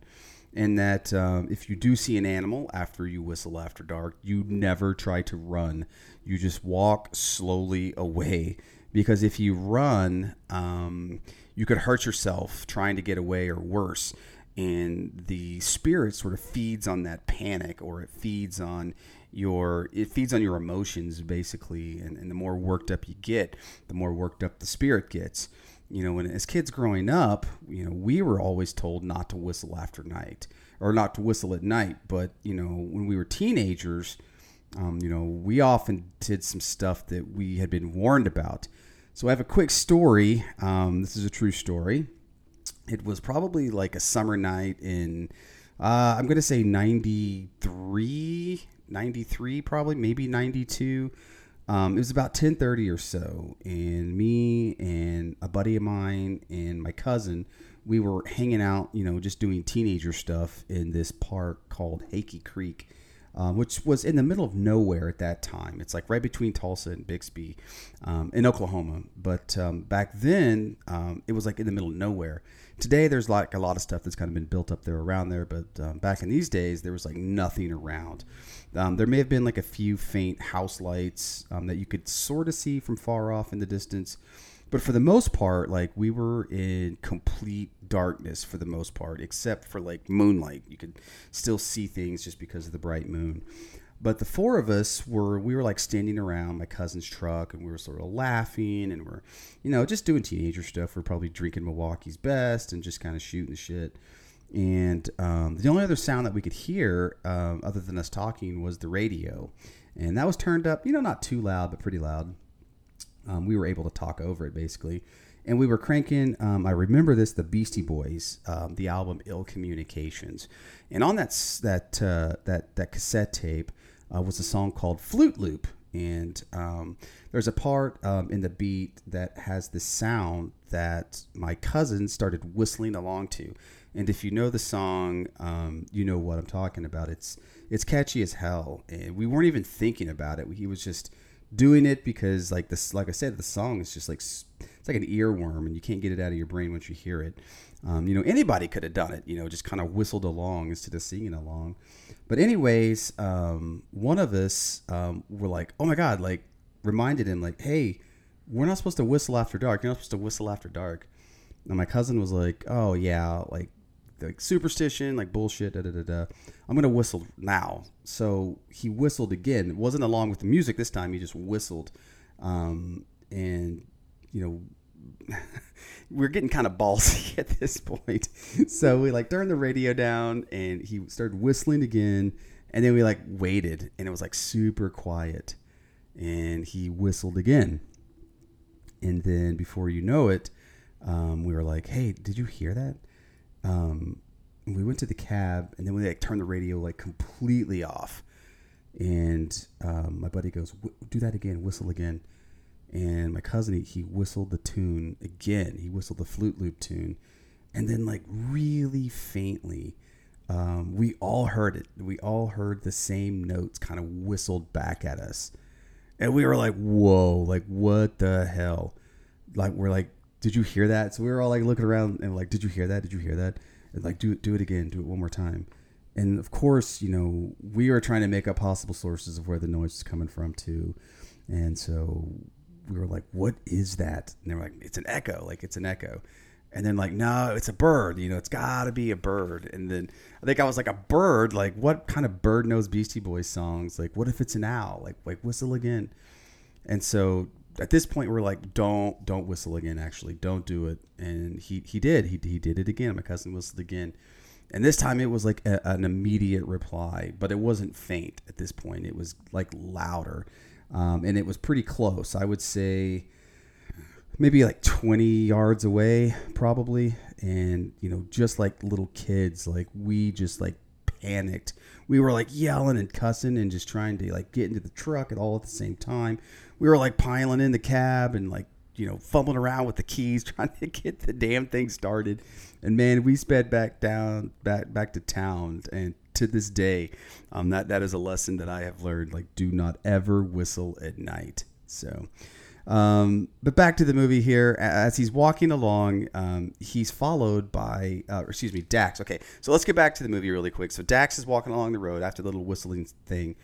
And that um, if you do see an animal after you whistle after dark, you never try to run. You just walk slowly away because if you run, um, you could hurt yourself trying to get away or worse. And the spirit sort of feeds on that panic or it feeds on your it feeds on your emotions basically. And, and the more worked up you get the more worked up the spirit gets. You know when as kids growing up you know we were always told not to whistle after night or not to whistle at night. But you know when we were teenagers um, you know we often did some stuff that we had been warned about so i have a quick story um, this is a true story. It was probably like a summer night in uh, i'm going to say 93 93 probably maybe 92 um, it was about 10.30 or so and me and a buddy of mine and my cousin we were hanging out you know just doing teenager stuff in this park called Haikey Creek um, which was in the middle of nowhere at that time. It's like right between Tulsa and Bixby um, in Oklahoma. But um, back then, um, it was like in the middle of nowhere. Today, there's like a lot of stuff that's kind of been built up there around there. But um, back in these days, there was like nothing around. Um, there may have been like a few faint house lights that you could sort of see from far off in the distance but for the most part like we were in complete darkness for the most part except for like moonlight. You could still see things just because of the bright moon. But the four of us were we were like standing around my cousin's truck and we were sort of laughing and we're you know just doing teenager stuff. We're probably drinking milwaukee's best and just kind of shooting shit. And um, the only other sound that we could hear um, other than us talking was the radio. And that was turned up you know not too loud but pretty loud um, we were able to talk over it basically. And we were cranking. Um, I remember this, the Beastie Boys, um, the album "Ill Communications," and on that that uh, that that cassette tape uh, was a song called "Flute Loop." And um, there's a part um, in the beat that has the sound that my cousin started whistling along to. And if you know the song, um, you know what I'm talking about. It's it's catchy as hell, and we weren't even thinking about it. He was just doing it because like this like i said the song is just like it's like an earworm and you can't get it out of your brain once you hear it. Um, you know anybody could have done it you know just kind of whistled along instead of singing along. But anyways um, one of us um, were like oh my god like reminded him like hey we're not supposed to whistle after dark. You're not supposed to whistle after dark. And my cousin was like oh yeah like like superstition, like bullshit, da da da da. I'm gonna whistle now. So he whistled again. It wasn't along with the music this time. He just whistled, um, and you know, <laughs> we are getting kind of ballsy <laughs> at this point. <laughs> So we like turned the radio down, and he started whistling again. And then we like waited, and it was like super quiet, and he whistled again. And then before you know it, um, we were like, "Hey, did you hear that?" Um, we went to the cab and then we like turned the radio like completely off. And um, my buddy goes do that again whistle again. And my cousin he, he whistled the tune again. He whistled the flute loop tune. And then like really faintly um, we all heard it. We all heard the same notes kind of whistled back at us. And we were like whoa like what the hell? Like we're like did you hear that? So we were all like looking around and like did you hear that? Did you hear that? And like do it do it again. Do it one more time. And of course you know we were trying to make up possible sources of where the noise is coming from too. And so we were like what is that? And they were like it's an echo. Like it's an echo. And then like no it's a bird. You know it's gotta be a bird. And then i think i was like a bird? Like what kind of bird knows beastie boys songs? Like what if it's an owl? Like like whistle again? And so at this point we're like don't don't whistle again actually. Don't do it. And he he did. He, he did it again. My cousin whistled again. And this time it was like a, an immediate reply but it wasn't faint at this point. It was like louder. Um, and it was pretty close. I would say maybe like 20 yards away probably. And you know just like little kids like we just like panicked. We were like yelling and cussing and just trying to like get into the truck at all at the same time we were like piling in the cab and like you know, fumbling around with the keys <laughs> trying to get the damn thing started. And man, we sped back down, back back to town, and to this day, um, that that is a lesson that I have learned. Like, do not ever whistle at night. So, um, but back to the movie here. As he's walking along, um, he's followed by, uh, excuse me, Dax. Okay, so let's get back to the movie really quick. So Dax is walking along the road after the little whistling thing,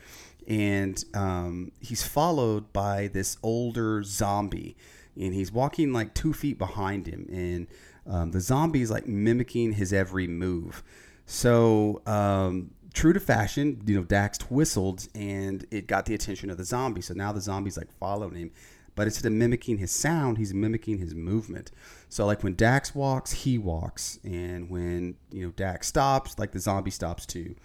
and um, he's followed by this older zombie, and he's walking like two feet behind him, and um, the zombie is like mimicking his every move. So, um, true to fashion, you know, Dax whistled and it got the attention of the zombie. So now the zombie's like following him. But instead of mimicking his sound, he's mimicking his movement. So like when Dax walks, he walks. And when, you know, Dax stops, like the zombie stops too.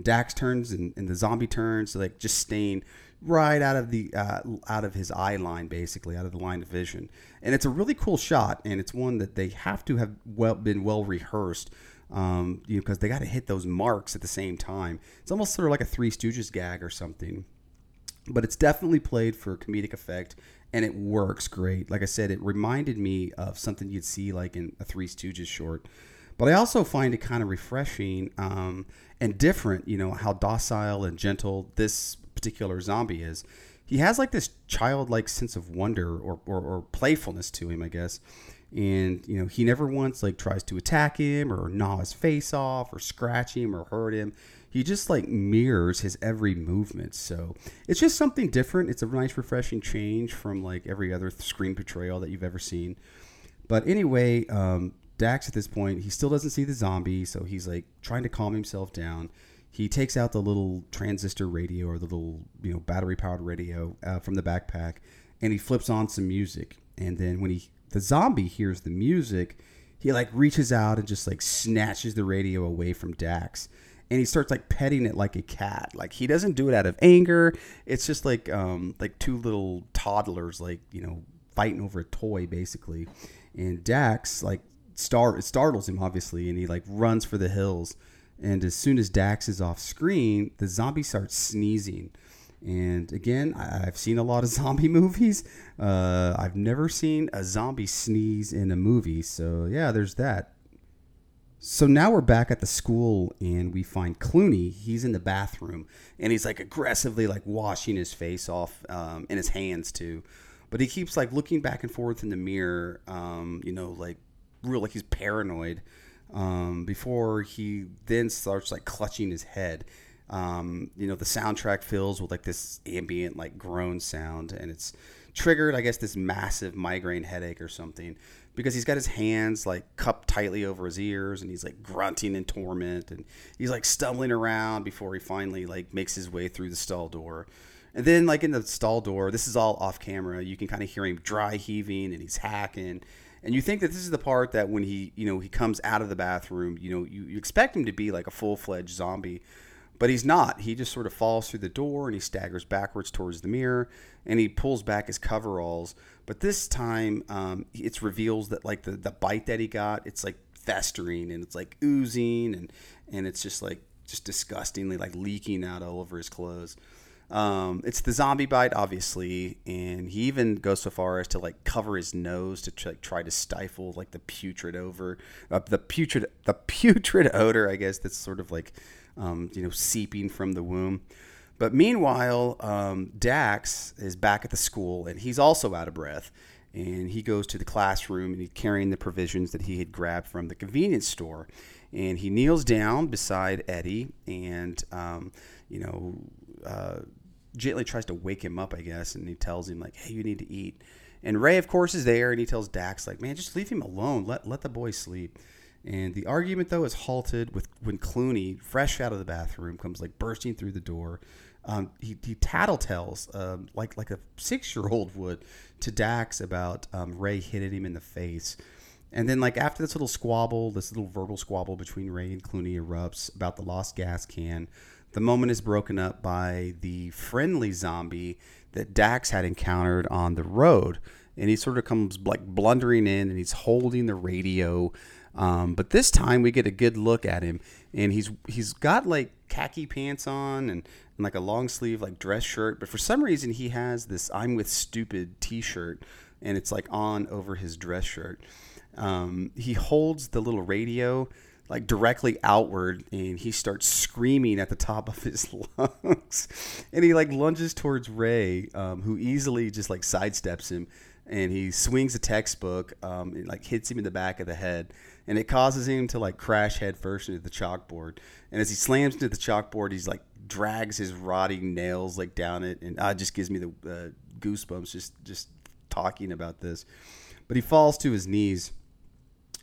Dax turns and, and the zombie turns, like just staying right out of the uh, out of his eye line, basically out of the line of vision. And it's a really cool shot, and it's one that they have to have well been well rehearsed um, you know, because they got to hit those marks at the same time. It's almost sort of like a Three Stooges gag or something, but it's definitely played for comedic effect, and it works great. Like I said, it reminded me of something you'd see like in a Three Stooges short. But I also find it kind of refreshing um, and different, you know, how docile and gentle this particular zombie is. He has like this childlike sense of wonder or, or, or playfulness to him, I guess. And you know he never once like tries to attack him or gnaw his face off or scratch him or hurt him. He just like mirrors his every movement. So it's just something different. It's a nice refreshing change from like every other screen portrayal that you've ever seen. But anyway um, dax at this point he still doesn't see the zombie so he's like trying to calm himself down he takes out the little transistor radio or the little you know battery powered radio uh, from the backpack and he flips on some music and then when he the zombie hears the music, he like reaches out and just like snatches the radio away from Dax. And he starts like petting it like a cat. Like he doesn't do it out of anger. It's just like um like two little toddlers like, you know, fighting over a toy basically. And Dax like star it startles him obviously and he like runs for the hills. And as soon as Dax is off screen, the zombie starts sneezing. And again, I've seen a lot of <laughs> zombie movies. Uh, I've never seen a zombie sneeze in a movie. So, yeah, there's that. So now we're back at the school and we find Clooney. He's in the bathroom and he's like aggressively like washing his face off um, and his hands too. But he keeps like looking back and forth in the mirror, um, you know, like real like he's paranoid. Um, before he then starts like clutching his head um, you know, the soundtrack fills with like this ambient, like groan sound, and it's triggered, I guess, this massive migraine headache or something because he's got his hands like cupped tightly over his ears and he's like grunting in torment and he's like stumbling around before he finally like makes his way through the stall door. And then like in the stall door, this is all off camera. You can kind of hear him dry heaving and he's hacking. And you think that this is the part that when he, you know, he comes out of the bathroom, you know, you, you expect him to be like a full-fledged zombie but he's not. He just sort of falls through the door and he staggers backwards towards the mirror and he pulls back his coveralls. But this time, um, it's reveals that like the, the bite that he got, it's like festering and it's like oozing and and it's just like just disgustingly like leaking out all over his clothes. Um, it's the zombie bite, obviously, and he even goes so far as to like cover his nose to like, try to stifle like the putrid over uh, the putrid the putrid <laughs> odor, I guess that's sort of like um, you know, seeping from the womb. But meanwhile, um, Dax is back at the school and he's also out of breath. And he goes to the classroom and he's carrying the provisions that he had grabbed from the convenience store. And he kneels down beside Eddie and, um, you know, uh, gently tries to wake him up, I guess. And he tells him, like, hey, you need to eat. And Ray, of course, is there and he tells Dax, like, man, just leave him alone. Let, let the boy sleep. And the argument, though, is halted with when Clooney, fresh out of the bathroom, comes like bursting through the door. Um, he, he tattletales um, like like a six year old would to Dax about um, Ray hitting him in the face. And then, like after this little squabble, this little verbal squabble between Ray and Clooney erupts about the lost gas can. The moment is broken up by the friendly zombie that Dax had encountered on the road, and he sort of comes like blundering in, and he's holding the radio um, but this time we get a good look at him, and he's he's got like khaki pants on and, and like a long sleeve like dress shirt. But for some reason he has this "I'm with stupid" T-shirt and it's like on over his dress shirt. Um, he holds the little radio like directly outward and he starts screaming at the top of his <laughs> lungs. And he like lunges towards ray um, who easily just like sidesteps him and he swings a textbook um, and like hits him in the back of the head. And it causes him to like crash headfirst into the chalkboard. And as he slams into the chalkboard he's like drags his rotting nails like down it. And uh, just gives me the uh, goosebumps just just talking about this. But he falls to his knees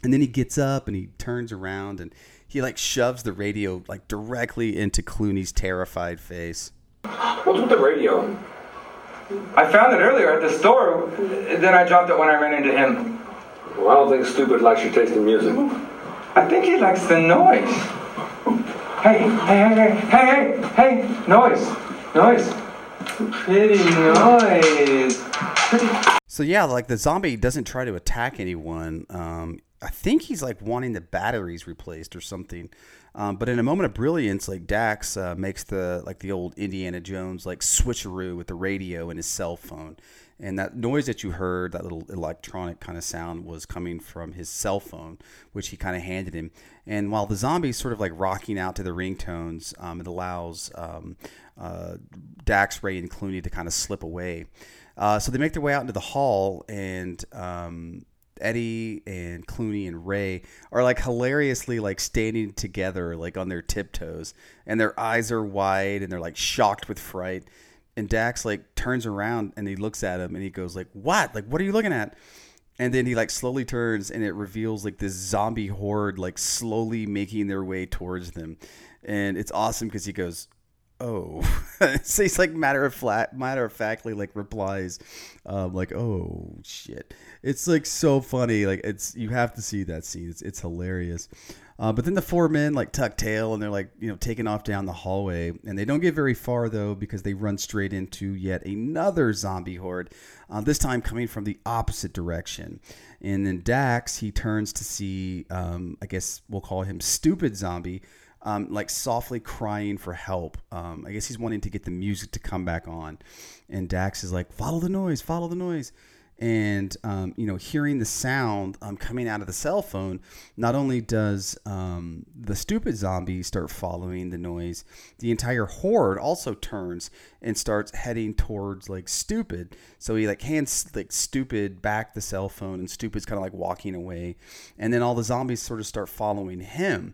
and then he gets up and he turns around and he like shoves the radio like directly into Clooney's terrified face. What's with the radio? I found it earlier at the store. Then I dropped it when I ran into him. Well, I don't think stupid likes your taste in music. I think he likes the noise. Hey, hey, hey, hey, hey, hey, noise, noise. Pretty noise. Pretty. So yeah, like the zombie doesn't try to attack anyone. Um, I think he's like wanting the batteries replaced or something. Um, but in a moment of brilliance, like Dax uh, makes the like the old Indiana Jones like switcheroo with the radio and his cell phone, and that noise that you heard, that little electronic kind of sound, was coming from his cell phone, which he kind of handed him. And while the zombie's sort of like rocking out to the ringtones, um, it allows um, uh, Dax, Ray, and Clooney to kind of slip away. Uh, so they make their way out into the hall, and um, Eddie and Clooney and Ray are like hilariously like standing together like on their tiptoes and their eyes are wide and they're like shocked with fright. And Dax like turns around and he looks at him and he goes like what? Like what are you looking at? And then he like slowly turns and it reveals like this zombie horde like slowly making their way towards them. And it's awesome because he goes oh. <laughs> So he's like matter of flat matter of factly like replies um like oh shit. It's like so funny. Like it's you have to see that scene. It's, it's hilarious. Uh, but then the four men like tuck tail and they're like you know taking off down the hallway. And they don't get very far though because they run straight into yet another zombie horde uh, this time coming from the opposite direction. And then dax he turns to see um, i guess we'll call him stupid zombie um, like softly crying for help. Um, I guess he's wanting to get the music to come back on. And Dax is like, follow the noise, follow the noise. And, um, you know, hearing the sound um, coming out of the cell phone, not only does um, the stupid zombie start following the noise, the entire horde also turns and starts heading towards like stupid. So he like hands like stupid back the cell phone, and stupid's kind of like walking away. And then all the zombies sort of start following him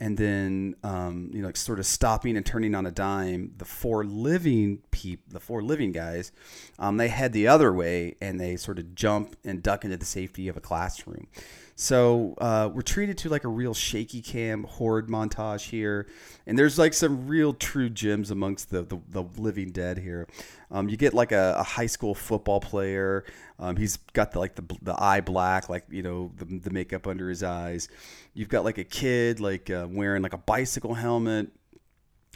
and then um, you know, like sort of stopping and turning on a dime. The four living peep, the four living guys, um, they head the other way and they sort of jump and duck into the safety of a classroom. So uh, we're treated to like a real shaky cam horde montage here, and there's like some real true gems amongst the the, the living dead here. Um, you get like a, a, high school football player. Um, he's got the, like the, the eye black, like you know the, the makeup under his eyes. You've got like a kid like uh, wearing like a bicycle helmet.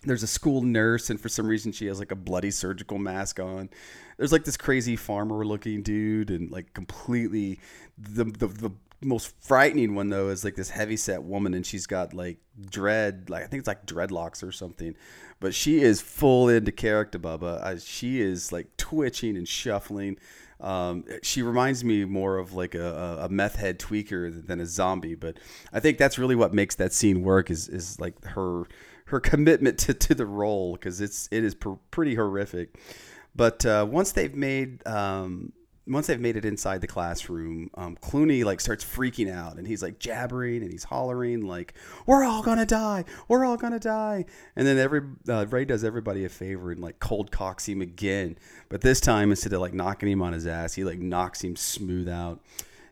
There's a school nurse, and for some reason she has like a bloody surgical mask on. There's like this crazy farmer looking dude, and like completely the the, the most frightening one though is like this heavy set woman and she's got like dread like i think it's like dreadlocks or something. But she is full into character bubba. She is like twitching and shuffling. Um, she reminds me more of like a, a meth head tweaker than a zombie. But i think that's really what makes that scene work is, is like her her commitment to, to the role because it's it is pr- pretty horrific. But uh, once they've made um, once they've made it inside the classroom, um, Clooney like starts freaking out and he's like jabbering and he's hollering like, "We're all gonna die! We're all gonna die!" And then every uh, Ray does everybody a favor and like cold cocks him again, but this time instead of like knocking him on his ass, he like knocks him smooth out.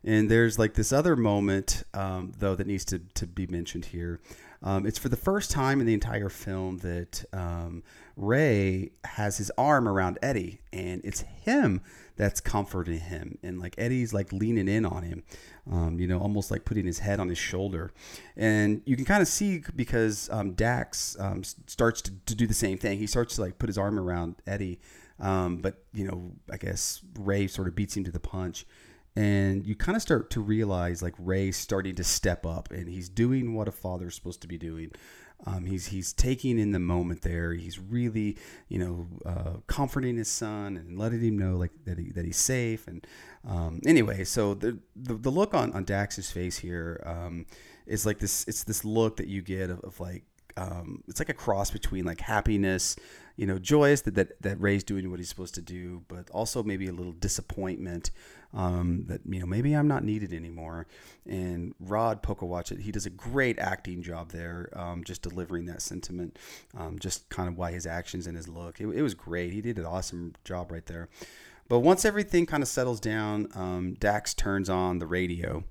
And there's like this other moment um, though that needs to to be mentioned here. Um, it's for the first time in the entire film that um, Ray has his arm around Eddie, and it's him that's comforting him. And like Eddie's like leaning in on him, um, you know, almost like putting his head on his shoulder. And you can kind of see because um, Dax um, starts to, to, do the same thing. He starts to like put his arm around Eddie. Um, but, you know, I guess Ray sort of beats him to the punch. And you kind of start to realize like Ray's starting to step up and he's doing what a father's supposed to be doing. Um, he's he's taking in the moment there. He's really you know uh, comforting his son and letting him know like that he that he's safe. And um, anyway, so the, the the look on on Dax's face here um, is like this. It's this look that you get of, of like um, it's like a cross between like happiness, you know, joyous that, that that Ray's doing what he's supposed to do, but also maybe a little disappointment um, that you know maybe I'm not needed anymore. And Rod Pocowatchit, he does a great acting job there, um, just delivering that sentiment, um, just kind of why his actions and his look. It, it was great. He did an awesome job right there. But once everything kind of settles down, um, Dax turns on the radio.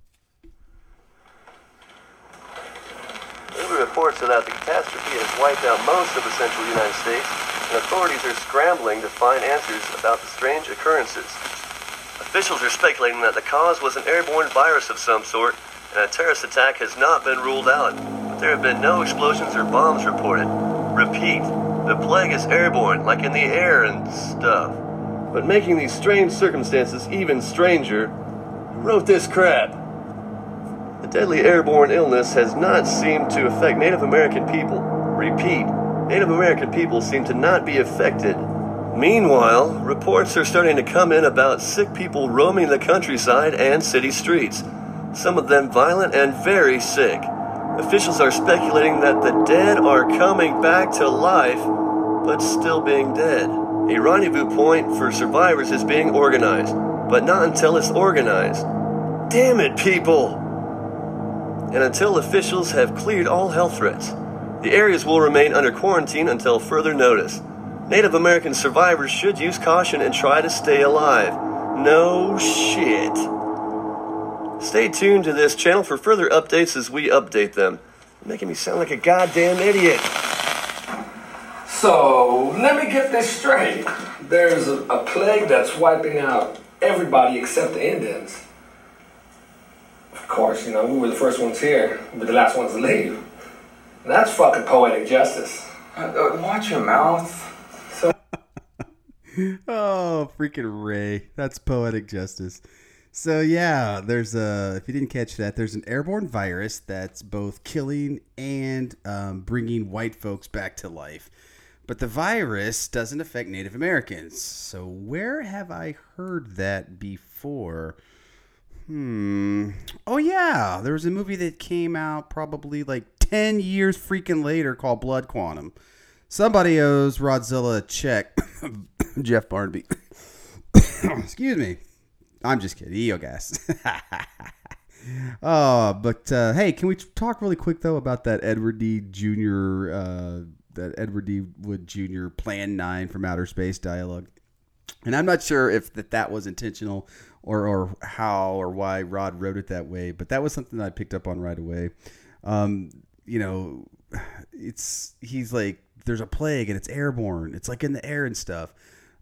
Reports that the catastrophe has wiped out most of the central United States, and authorities are scrambling to find answers about the strange occurrences. Officials are speculating that the cause was an airborne virus of some sort, and a terrorist attack has not been ruled out. But there have been no explosions or bombs reported. Repeat, the plague is airborne, like in the air and stuff. But making these strange circumstances even stranger, who wrote this crap? The deadly airborne illness has not seemed to affect Native American people. Repeat, Native American people seem to not be affected. Meanwhile, reports are starting to come in about sick people roaming the countryside and city streets, some of them violent and very sick. Officials are speculating that the dead are coming back to life, but still being dead. A rendezvous point for survivors is being organized, but not until it's organized. Damn it, people! And until officials have cleared all health threats, the areas will remain under quarantine until further notice. Native American survivors should use caution and try to stay alive. No shit. Stay tuned to this channel for further updates as we update them. You're making me sound like a goddamn idiot. So, let me get this straight. There's a, a plague that's wiping out everybody except the Indians. Of course, you know, we were the first ones here, but the last ones to leave. That's fucking poetic justice. Uh, uh, watch your mouth. Oh, freaking Ray. That's poetic justice. So yeah, there's a if you didn't catch that, there's an airborne virus that's both killing and um, bringing white folks back to life. But the virus doesn't affect Native Americans. So where have I heard that before? Hmm. Oh yeah, there was a movie that came out probably like 10 years freaking later called Blood Quantum. Somebody owes Rodzilla a check. <coughs> Jeff Barnaby. <coughs> Excuse me. I'm just kidding. EO gas. oh, <laughs> but uh, hey, can we talk really quick though about that Edward D. Jr. Uh, that Edward D. Wood Jr. Plan Nine from Outer Space dialogue? And I'm not sure if that that was intentional or or how or why Rod wrote it that way, but that was something that I picked up on right away. Um, you know, <sighs> it's he's like there's a plague and it's airborne. It's like in the air and stuff.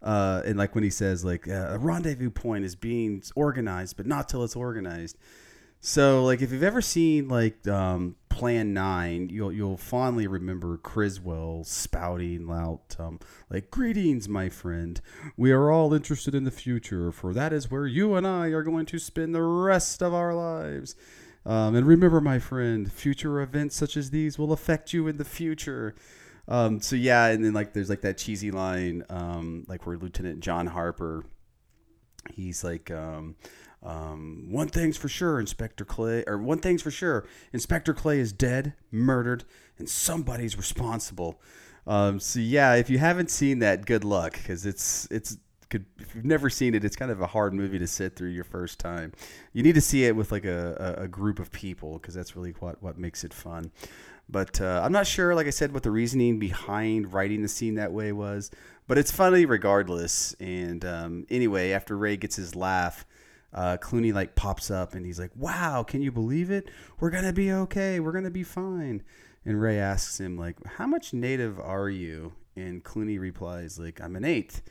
Uh, and like when he says like uh, a rendezvous point is being organized, but not till it's organized. So like if you've ever seen like um, Plan Nine, you'll you'll fondly remember Criswell spouting out um, like "Greetings, my friend. We are all interested in the future, for that is where you and I are going to spend the rest of our lives." Um, and remember, my friend, future events such as these will affect you in the future. Um, so yeah, and then like there's like that cheesy line, um, like where Lieutenant John Harper, he's like, um, um, one thing's for sure, Inspector Clay, or one thing's for sure, Inspector Clay is dead, murdered, and somebody's responsible. Um, so yeah, if you haven't seen that, good luck, because it's it's could if you've never seen it, it's kind of a hard movie to sit through your first time. You need to see it with like a, a, a group of people because that's really what what makes it fun. But uh, I'm not sure, like I said, what the reasoning behind writing the scene that way was. But it's funny regardless. And um, anyway, after Ray gets his laugh, uh, Clooney like pops up and he's like, "Wow, can you believe it? We're gonna be okay. We're gonna be fine." And Ray asks him like, "How much native are you?" And Clooney replies like, "I'm an eighth.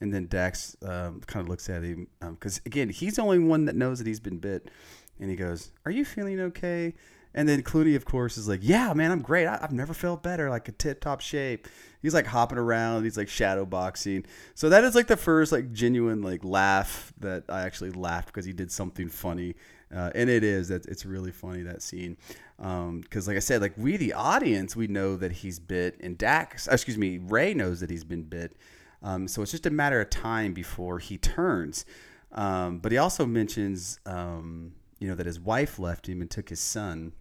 And then Dax um, kind of looks at him because again, he's the only one that knows that he's been bit. And he goes, "Are you feeling okay?" And then Clooney, of course, is like, "Yeah, man, I'm great. I, have never felt better. Like a tip top shape." He's like hopping around. He's like shadow boxing. So that is like the first like genuine like laugh that I actually laughed because he did something funny. Uh, and it is. that it's really funny that scene, because like I said, like we the audience, we know that he's bit, and Dax, excuse me, Ray knows that he's been bit. Um, so it's just a matter of time before he turns. Um, but he also mentions, um, you know, that his wife left him and took his son,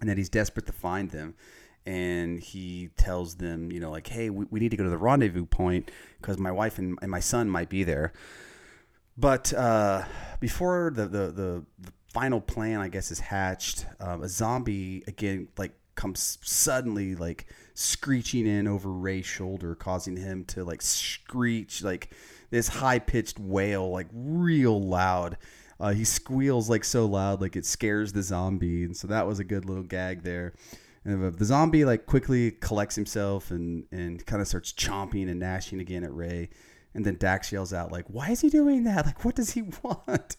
and that he's desperate to find them. And he tells them, you know, like, hey, we, we need to go to the rendezvous point because my wife and, and my son might be there. But uh, before the, the, the, the final plan, I guess, is hatched, um, a zombie again like comes suddenly like screeching in over Ray's shoulder, causing him to like screech like this high pitched wail, like real loud. Uh, he squeals like so loud, like it scares the zombie, and so that was a good little gag there. And the zombie like quickly collects himself and and kind of starts chomping and gnashing again at Ray. And then Dax yells out, like, why is he doing that? Like, what does he <laughs> want?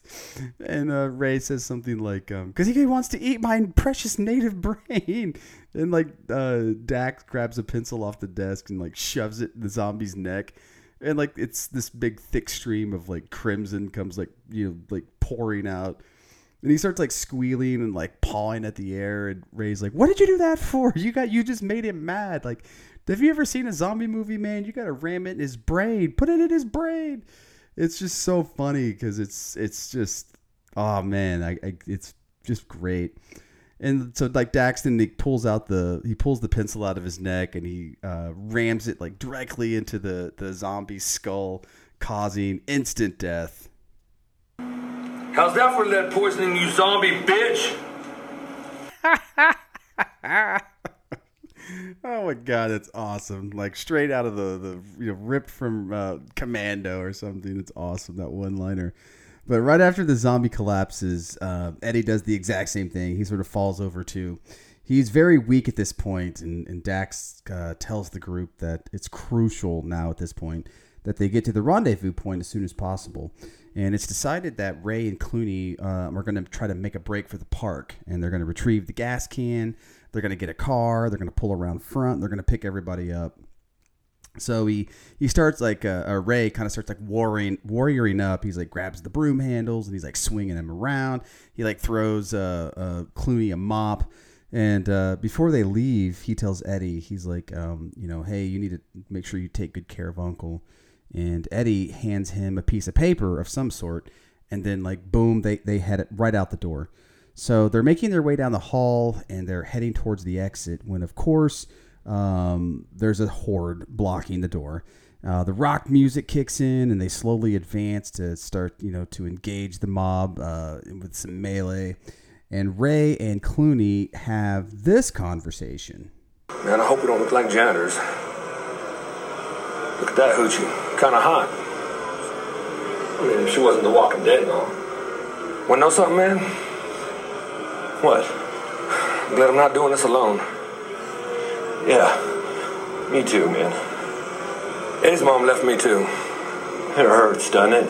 And uh, Ray says something like, because he wants to eat my precious native <laughs> brain. And like, uh, Dax grabs a pencil off the desk and like shoves it in the zombie's neck. And like, it's this big thick stream of like crimson comes like, you know, like pouring out. And he starts like squealing and like pawing at the air. And Ray's like, "What did you do that for? <laughs> You got you just made him mad. Like, have you ever seen a zombie movie, man? You gotta ram it in his brain. Put it in his brain. It's just so funny because it's it's just oh man, I, I it's just great. And so like Daxton, he pulls out the he pulls the pencil out of his neck and he uh, rams it like directly into the the zombie's skull, causing instant death. How's that for lead poisoning, you zombie bitch? <laughs> Oh my god, that's awesome! Like straight out of the the you know ripped from uh, Commando or something. It's awesome that one liner. But right after the zombie collapses, uh, Eddie does the exact same thing. He sort of falls over too. He's very weak at this point, and, and Dax uh, tells the group that it's crucial now at this point that they get to the rendezvous point as soon as possible. And it's decided that Ray and Clooney um, are going to try to make a break for the park, and they're going to retrieve the gas can. They're going to get a car. They're going to pull around front. They're going to pick everybody up. So he he starts like uh, uh, Ray kind of starts like warring warrioring up. He's like grabs the broom handles and he's like swinging them around. He like throws uh, uh Clooney a mop. And uh, before they leave, he tells Eddie, he's like, um, you know, hey, you need to make sure you take good care of Uncle. And Eddie hands him a piece of paper of some sort, and then like boom, they they head it right out the door. So they're making their way down the hall and they're heading towards the exit when, of course, um, there's a horde blocking the door. Uh, the rock music kicks in and they slowly advance to start, you know, to engage the mob uh, with some melee. And Ray and Clooney have this conversation. Man, I hope we don't look like janitors. Look at that hoochie. Kind of hot. I mean, she wasn't the Walking Dead though. Wanna know something, man? What? I'm <sighs> glad I'm not doing this alone. Yeah, me too, man. Eddie's mom left me too. It hurts, doesn't it?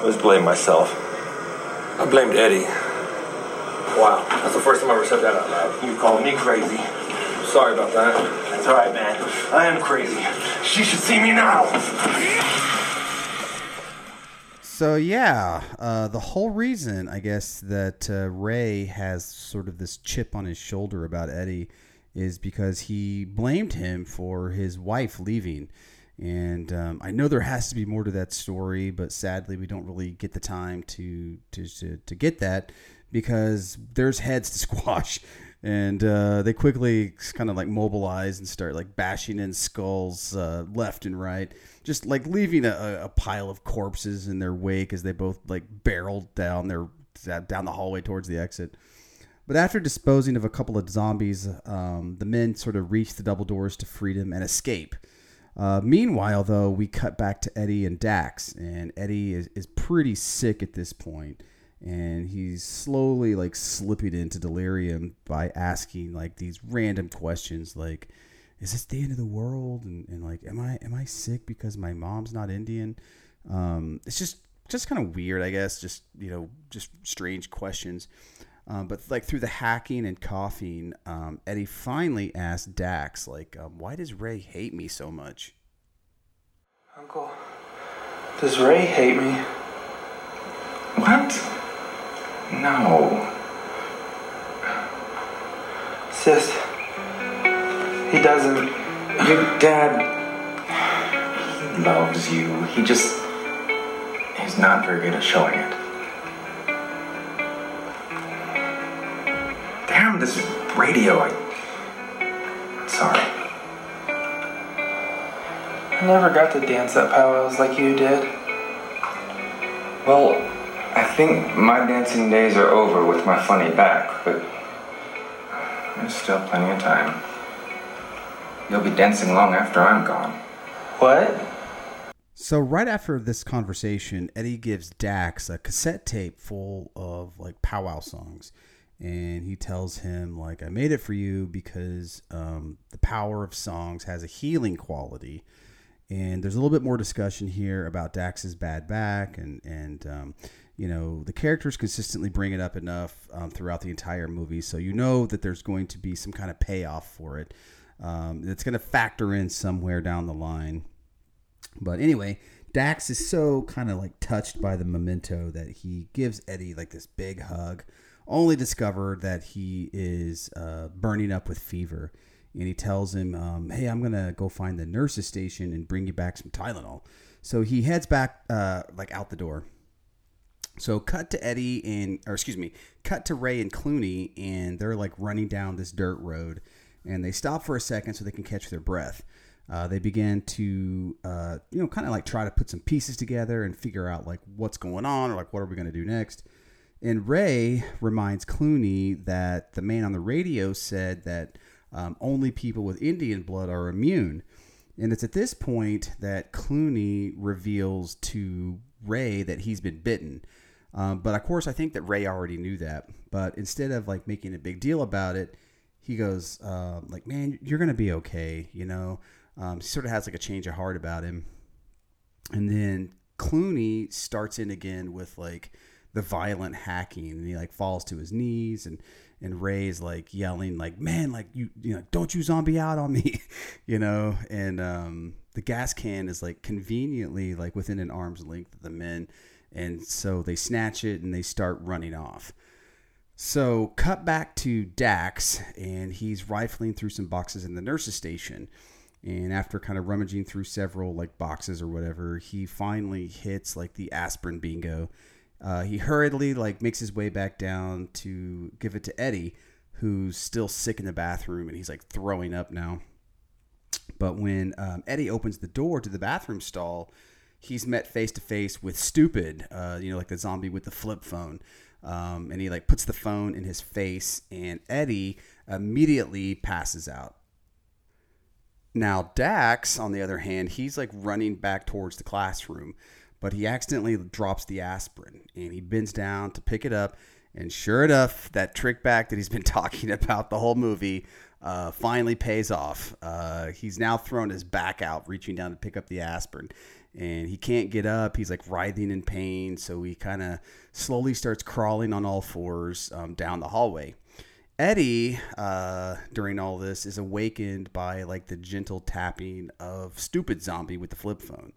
I just blame myself. I blamed Eddie. Wow, that's the first time I ever said that out loud. You called me crazy. Sorry about that. That's all right, man. I am crazy. She should see me now. So yeah, uh, the whole reason I guess that uh, Ray has sort of this chip on his shoulder about Eddie is because he blamed him for his wife leaving. And um, I know there has to be more to that story, but sadly we don't really get the time to to to, to get that because there's heads to <laughs> squash. And uh, they quickly kind of like mobilize and start like bashing in skulls uh, left and right, just like leaving a, a pile of corpses in their wake as they both like barreled down their down the hallway towards the exit. But after disposing of a couple of zombies, um, the men sort of reach the double doors to freedom and escape. Uh, meanwhile, though, we cut back to Eddie and Dax, and Eddie is, is pretty sick at this point, and he's slowly like slipping into delirium by asking like these random questions, like, "Is this the end of the world?" and, and like, "Am I am I sick because my mom's not Indian?" Um, it's just just kind of weird, I guess. Just you know, just strange questions. Um, but like through the hacking and coughing, um, Eddie finally asked Dax, like, um, "Why does Ray hate me so much?" Uncle, does Ray hate me? What? No. Sis, he doesn't. Your dad, he loves you. He just. He's not very good at showing it. Damn, this radio. I. Sorry. I never got to dance at powwows like you did. Well, I think my dancing days are over with my funny back, but there's still plenty of time. You'll be dancing long after I'm gone. What? So right after this conversation, Eddie gives Dax a cassette tape full of like powwow songs, and he tells him like, "I made it for you because um, the power of songs has a healing quality." And there's a little bit more discussion here about Dax's bad back, and and um, you know the characters consistently bring it up enough um, throughout the entire movie, so you know that there's going to be some kind of payoff for it. Um, it's going to factor in somewhere down the line. But anyway, Dax is so kind of like touched by the memento that he gives Eddie like this big hug, only discover that he is uh, burning up with fever. And he tells him, um, Hey, I'm going to go find the nurse's station and bring you back some Tylenol. So he heads back, uh, like out the door. So cut to Eddie and, or excuse me, cut to Ray and Clooney, and they're like running down this dirt road. And they stop for a second so they can catch their breath. Uh, they begin to uh, you know kind of like try to put some pieces together and figure out like what's going on or like what are we going to do next. And ray reminds clooney that the man on the radio said that um, only people with indian blood are immune. And it's at this point that clooney reveals to ray that he's been bitten. Um, but of course i think that ray already knew that. But instead of like making a big deal about it he goes uh, like man you're gonna be okay you know? Um, he sort of has like a change of heart about him. And then Clooney starts in again with like the violent hacking and he like falls to his knees and and Ray's like yelling like man like you you know don't you zombie out on me <laughs> you know? And um the gas can is like conveniently like within an arm's length of the men. And so they snatch it and they start running off so cut back to Dax and he's rifling through some boxes in the nurse's station. And after kind of rummaging through several like boxes or whatever he finally hits like the aspirin bingo. Uh, he hurriedly like makes his way back down to give it to eddie who's still sick in the bathroom and he's like throwing up now. But when um, eddie opens the door to the bathroom stall he's met face to face with stupid uh, you know like the zombie with the flip phone um, and he like puts the phone in his face and eddie immediately passes out now, Dax, on the other hand, he's like running back towards the classroom, but he accidentally drops the aspirin and he bends down to pick it up. And sure enough, that trick back that he's been <laughs> talking about the whole movie uh, finally pays off. Uh, he's now thrown his back out, reaching down to pick up the aspirin. And he can't get up. He's like writhing in pain. So he kind of slowly starts crawling on all fours um, down the hallway. Eddie, uh, during all this, is awakened by like the gentle tapping of stupid zombie with the flip phone.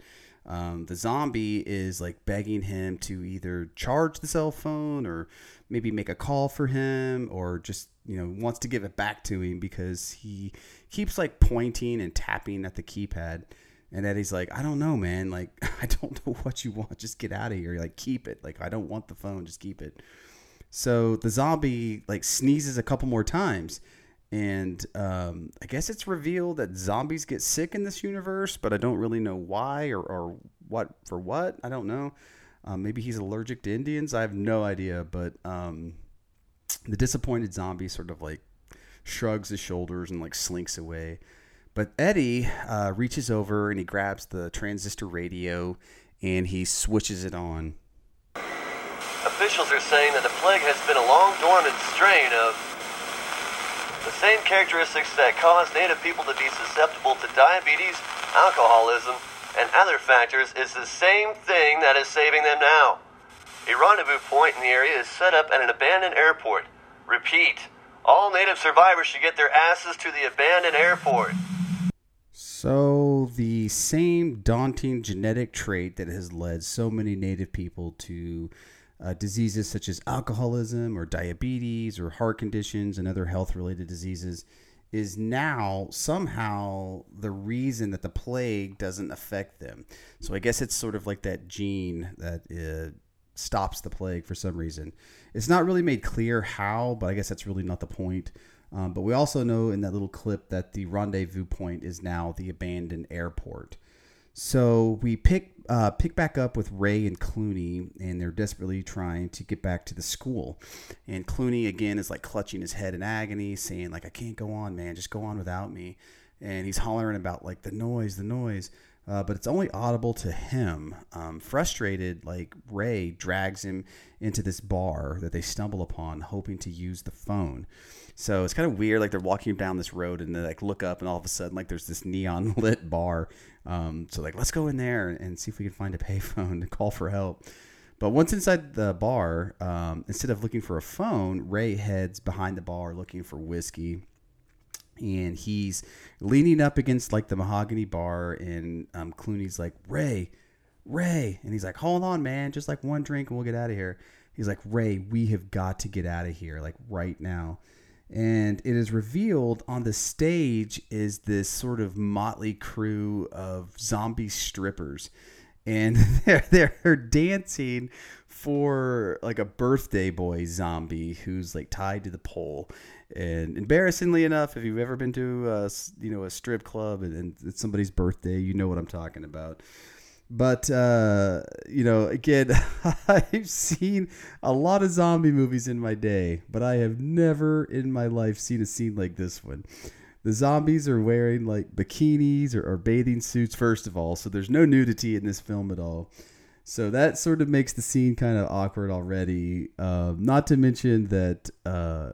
Um, the zombie is like begging him to either charge the cell phone or maybe make a call for him or just you know wants to give it back to him because he keeps like pointing and tapping at the keypad and eddie's like i don't know man like <laughs> i don't know what you want just get out of here like keep it like i don't want the phone just keep it so the zombie like sneezes a couple more times. And um, I guess it's revealed that zombies get sick in this universe, but I don't really know why or, or what for what. I don't know. Um, maybe he's allergic to Indians. I have no idea. But um, the disappointed zombie sort of like shrugs his shoulders and like slinks away. But Eddie uh, reaches over and he grabs the transistor radio and he switches it on. Officials are saying that the plague has been a long dormant strain of the same characteristics that cause native people to be susceptible to diabetes, alcoholism, and other factors is the same thing that is saving them now. A rendezvous point in the area is set up at an abandoned airport. Repeat, all native survivors should get their asses to the abandoned airport. So, the same daunting genetic trait that has led so many native people to uh, diseases such as alcoholism or diabetes or heart conditions and other health related diseases is now somehow the reason that the plague doesn't affect them. So I guess it's sort of like that gene that uh, stops the plague for some reason. It's not really made clear how, but I guess that's really not the point. Um, but we also know in that little clip that the rendezvous point is now the abandoned airport. So we pick uh, pick back up with Ray and Clooney, and they're desperately trying to get back to the school. And Clooney again is like clutching his head in agony, saying like, "I can't go on, man. Just go on without me." And he's hollering about like the noise, the noise. Uh, but it's only audible to him. Um, frustrated, like Ray drags him into this bar that they stumble upon, hoping to use the phone. So it's kind of weird. Like they're walking down this road and they like look up, and all of a sudden, like there's this neon <laughs> lit bar. Um, so like, let's go in there and see if we can find a payphone <laughs> to call for help. But once inside the bar, um, instead of looking for a phone, Ray heads behind the bar looking for whiskey and he's leaning up against like the mahogany bar and um, clooney's like ray ray and he's like hold on man just like one drink and we'll get out of here he's like ray we have got to get out of here like right now and it is revealed on the stage is this sort of motley crew of zombie strippers. And <laughs> they're, they're dancing for like a birthday boy zombie who's like tied to the pole. And embarrassingly enough if you've ever been to a, you know a strip club and, and it's somebody's birthday you know what i'm talking about but uh, you know again <laughs> i've seen a lot of zombie movies in my day but i have never in my life seen a scene like this one the zombies are wearing like bikinis or, or bathing suits first of all so there's no nudity in this film at all so that sort of makes the scene kind of awkward already. Uh, not to mention that uh,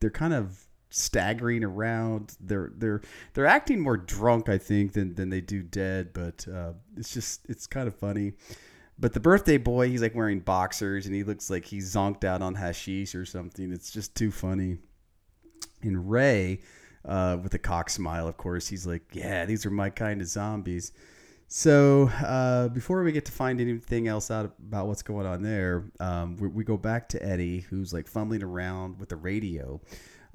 they're kind of staggering around. They're they're they're acting more drunk, I think, than than they do dead. But uh, it's just it's kind of funny. But the birthday boy, he's like wearing boxers and he looks like he's zonked out on hashish or something. It's just too funny. And Ray, uh, with a cock smile, of course, he's like, "Yeah, these are my kind of zombies." So uh, before we get to find anything else out about what's going on there, um, we, we, go back to Eddie, who's like fumbling around with the radio,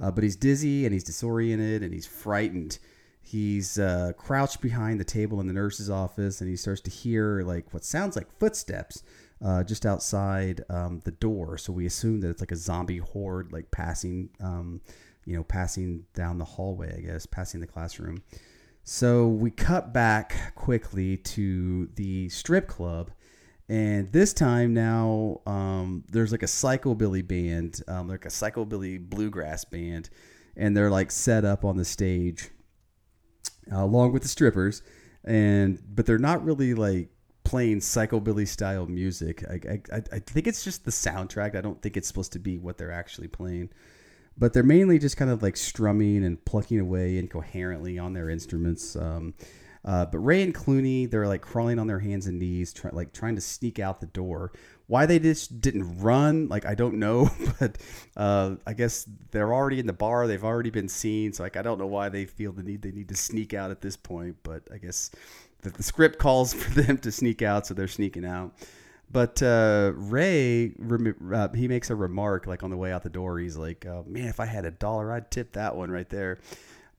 uh, but he's dizzy and he's disoriented and he's frightened. He's uh, crouched behind the table in the nurse's office and he starts to hear like what sounds like footsteps uh, just outside um, the door. So we assume that it's like a zombie horde like passing, um, you know, passing down the hallway, I guess, passing the classroom. So we cut back quickly to the strip club. And this time now, um, there's like a psychobilly band, um, like a psychobilly bluegrass band, and they're like set up on the stage uh, along with the strippers, and but they're not really like playing psychobilly style music. I, I, I think it's just the soundtrack. I don't think it's supposed to be what they're actually playing but they're mainly just kind of like strumming and plucking away incoherently on their instruments. Um, uh, but Ray and Clooney, they're like crawling on their hands and knees, try, like trying to sneak out the door. Why they just didn't run, like I don't know, <laughs> but uh, I guess they're already in the bar. They've already been seen, so like I don't know why they feel the need they need to sneak out at this point. But I guess that the script calls <laughs> for them to sneak out, so they're sneaking out. But uh, Ray, uh, he makes a remark like on the way out the door. He's like, uh, "Man, if I had a dollar, I'd tip that one right there."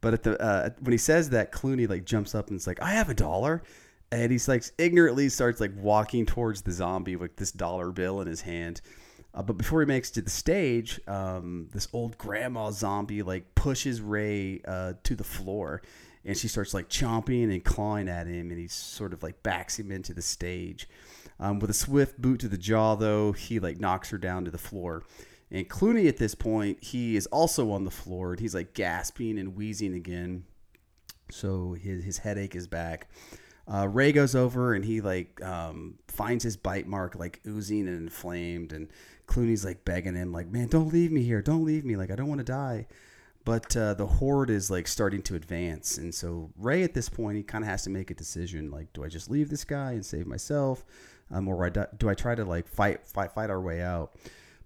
But at the uh, when he says that, Clooney like jumps up and it's like, "I have a dollar," and he's like ignorantly starts like walking towards the zombie with this dollar bill in his hand. Uh, but before he makes to the stage, um, this old grandma zombie like pushes Ray uh, to the floor, and she starts like chomping and clawing at him, and he sort of like backs him into the stage. Um, with a swift boot to the jaw, though, he like knocks her down to the floor. And Clooney at this point, he is also on the floor and he's like gasping and wheezing again. So his, his headache is back. Uh, Ray goes over and he like um, finds his bite mark like oozing and inflamed. And Clooney's like begging him, like, man, don't leave me here. Don't leave me. Like, I don't want to die. But uh, the horde is like starting to advance. And so Ray at this point, he kind of has to make a decision like, do I just leave this guy and save myself? um, or do I try to like fight fight fight our way out?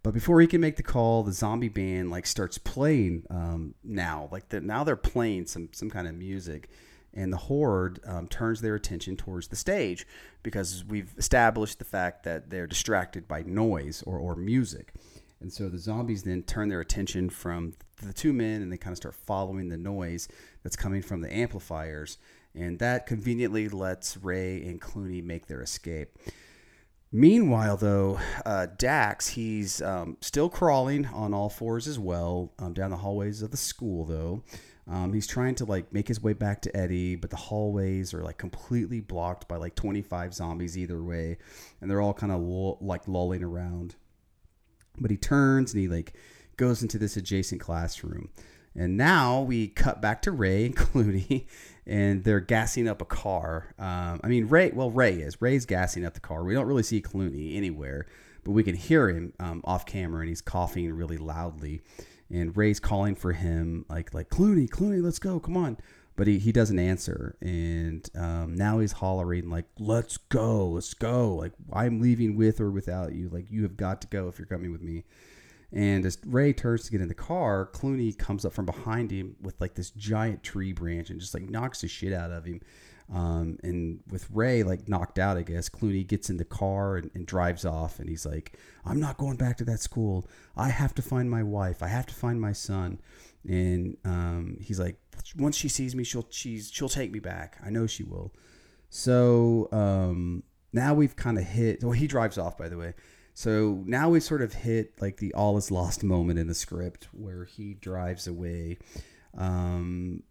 But before he can make the call, the zombie band like starts playing um, now. Like the, now they're playing some some kind of music, and the horde um, turns their attention towards the stage because we've established the fact that they're distracted by noise or, or music. And so the zombies then turn their attention from the two men and they kind of start following the noise that's coming from the amplifiers. And that conveniently lets Ray and Clooney make their escape. Meanwhile, though, uh, Dax, he's um, still crawling on all fours as well um, down the hallways of the school, though. Um, he's trying to like make his way back to Eddie, but the hallways are like completely blocked by like 25 zombies either way, and they're all kind of like lolling around. But he turns and he like goes into this adjacent classroom. And now we cut back to Ray and <laughs> Clooney, and they're gassing up a car. Um, I mean, Ray, well, Ray is. Ray's gassing up the car. We don't really see Clooney anywhere, but we can hear him um, off camera, and he's coughing really loudly. And Ray's calling for him, like, like Clooney, Clooney, let's go, come on. But he, he doesn't answer. And um, now he's hollering, like, let's go, let's go. Like, I'm leaving with or without you. Like, you have got to go if you're coming with me. And as Ray turns to get in the car, Clooney comes up from behind him with like this giant tree branch and just like knocks the shit out of him. Um, and with Ray like knocked out, I guess Clooney gets in the car and, and drives off. And he's like, "I'm not going back to that school. I have to find my wife. I have to find my son." And um, he's like, "Once she sees me, she'll she's she'll take me back. I know she will." So um, now we've kind of hit. Well, he drives off, by the way. So now we've sort of hit like the all is lost moment in the script where he drives away. Um,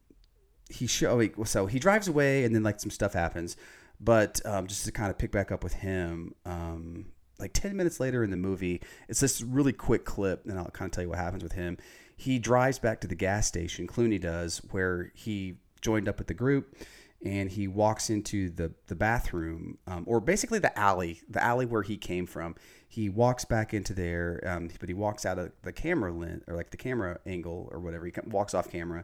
he show so he drives away and then like some stuff happens, but um, just to kind of pick back up with him, um, like ten minutes later in the movie, it's this really quick clip, and I'll kind of tell you what happens with him. He drives back to the gas station. Clooney does where he joined up with the group and he walks into the the bathroom um, or basically the alley the alley where he came from he walks back into there um, but he walks out of the camera lens or like the camera angle or whatever he walks off camera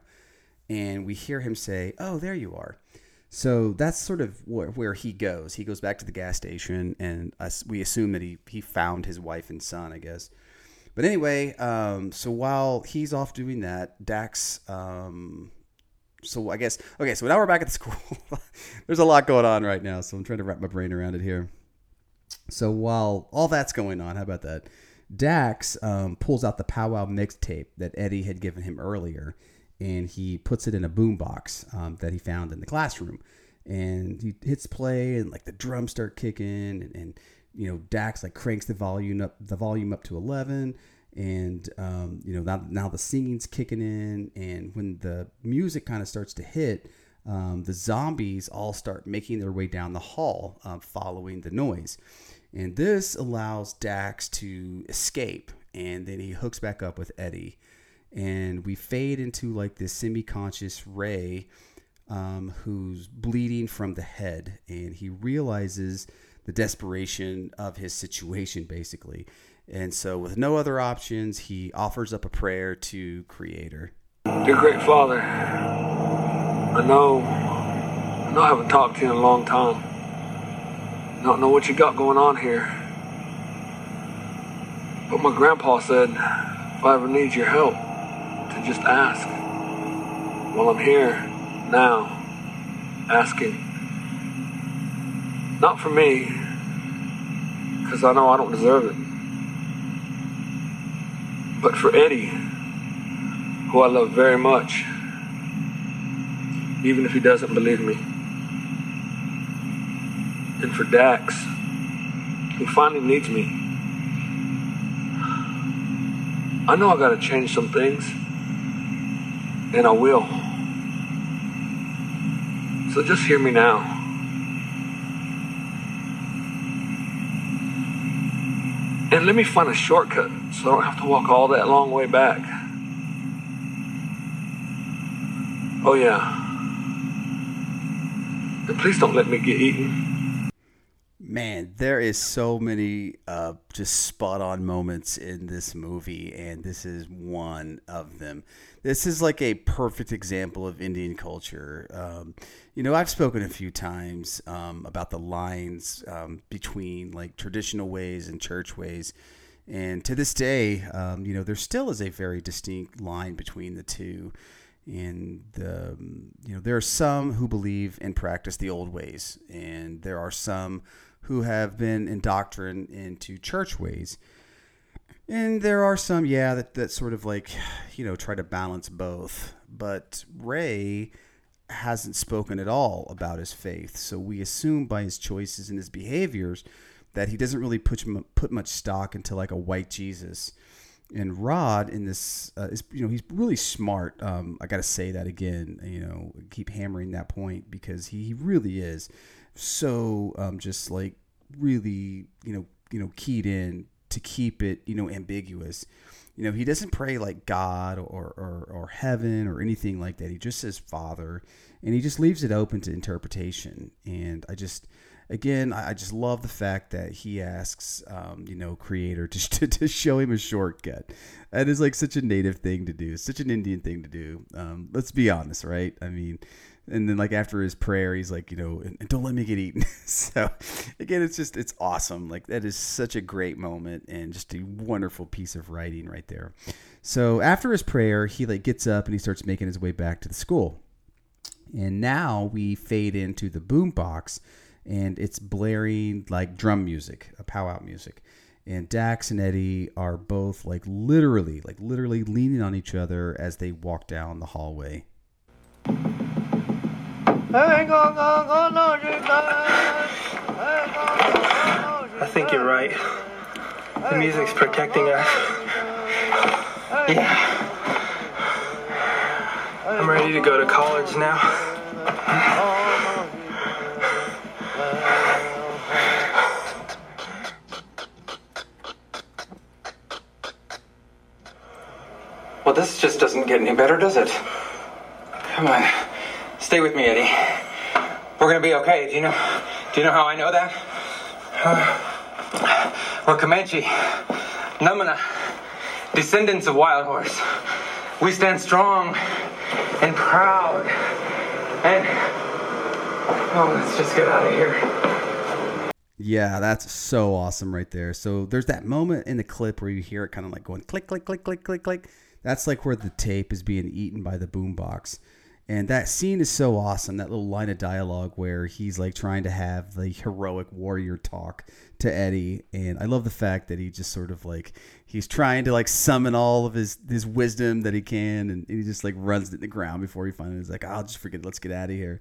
and we hear him say oh there you are so that's sort of where, where he goes he goes back to the gas station and us, we assume that he he found his wife and son i guess but anyway um, so while he's off doing that dax um, so I guess okay. So now we're back at the <laughs> school. There's a lot going on right now, so I'm trying to wrap my brain around it here. So while all that's going on, how about that? Dax um, pulls out the powwow mixtape that Eddie had given him earlier, and he puts it in a boombox um, that he found in the classroom. And he hits play, and like the drums start kicking, and, and you know Dax like cranks the volume up, the volume up to eleven, and um, you know now, now the singing's kicking in and when the music kind of starts to hit um, the zombies all start making their way down the hall um, following the noise and this allows dax to escape and then he hooks back up with eddie and we fade into like this semi-conscious ray um, who's bleeding from the head and he realizes the desperation of his situation basically and so, with no other options, he offers up a prayer to Creator. Dear great Father, I know, I know I haven't talked to you in a long time. Don't know what you got going on here. But my grandpa said if I ever need your help, to just ask. Well, I'm here now, asking. Not for me, because I know I don't deserve it but for Eddie, who I love very much, even if he doesn't believe me. And for Dax, who finally needs me. I know I gotta change some things, and I will. So just hear me now. And let me find a shortcut so I don't have to walk all that long way back. Oh, yeah. And please don't let me get eaten. Man, there is so many uh, just spot on moments in this movie, and this is one of them. This is like a perfect example of Indian culture. Um, you know, I've spoken a few times um, about the lines um, between like traditional ways and church ways. And to this day, um, you know, there still is a very distinct line between the two. And um, you know, there are some who believe and practice the old ways, and there are some who have been indoctrinated into church ways. And there are some, yeah, that, that sort of like, you know, try to balance both. But Ray hasn't spoken at all about his faith. So we assume by his choices and his behaviors that he doesn't really put, put much stock into like a white Jesus. And Rod in this uh, is, you know, he's really smart. Um, I got to say that again, you know, keep hammering that point because he really is so um, just like really, you know, you know, keyed in to keep it, you know, ambiguous. You know, he doesn't pray like God or, or, or heaven or anything like that. He just says Father, and he just leaves it open to interpretation. And I just, again, I just love the fact that he asks, um, you know, Creator to, <laughs> to, to, show him a shortcut. That is like such a native thing to do, such an Indian thing to do. Um, let's be honest, right? I mean, and then like after his prayer he's like you know don't let me get eaten. <laughs> So again it's just it's awesome. Like that is such a great moment and just a wonderful piece of writing right there. So after his prayer he like gets up and he starts making his way back to the school. And now we fade into the boom box and it's blaring like drum music a powwow music. And Dax and Eddie are both like literally like literally leaning on each other as they walk down the hallway I think you're right. The music's protecting us. Yeah. I'm ready to go to college now. Well, this just doesn't get any better, does it? Come on. Stay with me, Eddie. We're gonna be okay. Do you know? Do you know how I know that? Uh, we're Comanche, Numina, descendants of Wild Horse. We stand strong and proud. And oh, let's just get out of here. Yeah, that's so awesome right there. So there's that moment in the clip where you hear it kind of like going click, click, click, click, click, click. That's like where the tape is being eaten by the boombox. And that scene is so awesome. That little line of dialogue where he's like trying to have the heroic warrior talk to Eddie. And I love the fact that he just sort of like he's trying to like summon all of his his wisdom that he can, and he just like runs it in the ground before he finally is like, "I'll just forget. It. Let's get out of here."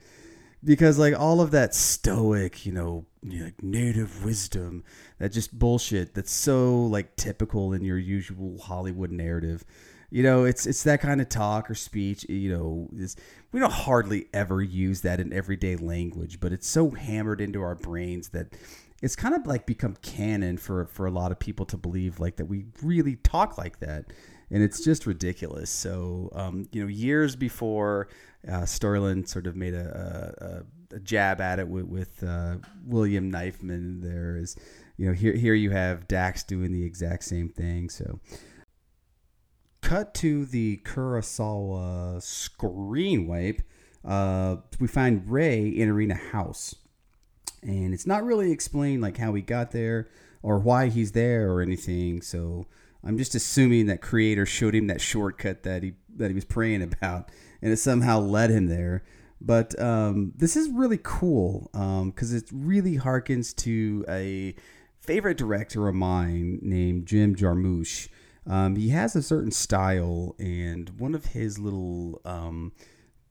Because like all of that stoic, you know, like native wisdom, that just bullshit that's so like typical in your usual Hollywood narrative you know, it's it's that kind of talk or speech. You know, is we don't hardly ever use that in everyday language, but it's so hammered into our brains that it's kind of like become canon for for a lot of people to believe like that we really talk like that, and it's just ridiculous. So, um, you know, years before uh, Sterling sort of made a, a, a jab at it with, with uh, William Knifeman, there is, you know, here here you have Dax doing the exact same thing. So cut to the Kurosawa screen wipe, uh, we find Ray entering a house. And it's not really explained like how he got there or why he's there or anything. So I'm just assuming that creator showed him that shortcut that he that he was praying about, and it somehow led him there. But um, this is really cool because um, it really harkens to a favorite director of mine named Jim Jarmusch. Um, he has a certain style, and one of his little, um,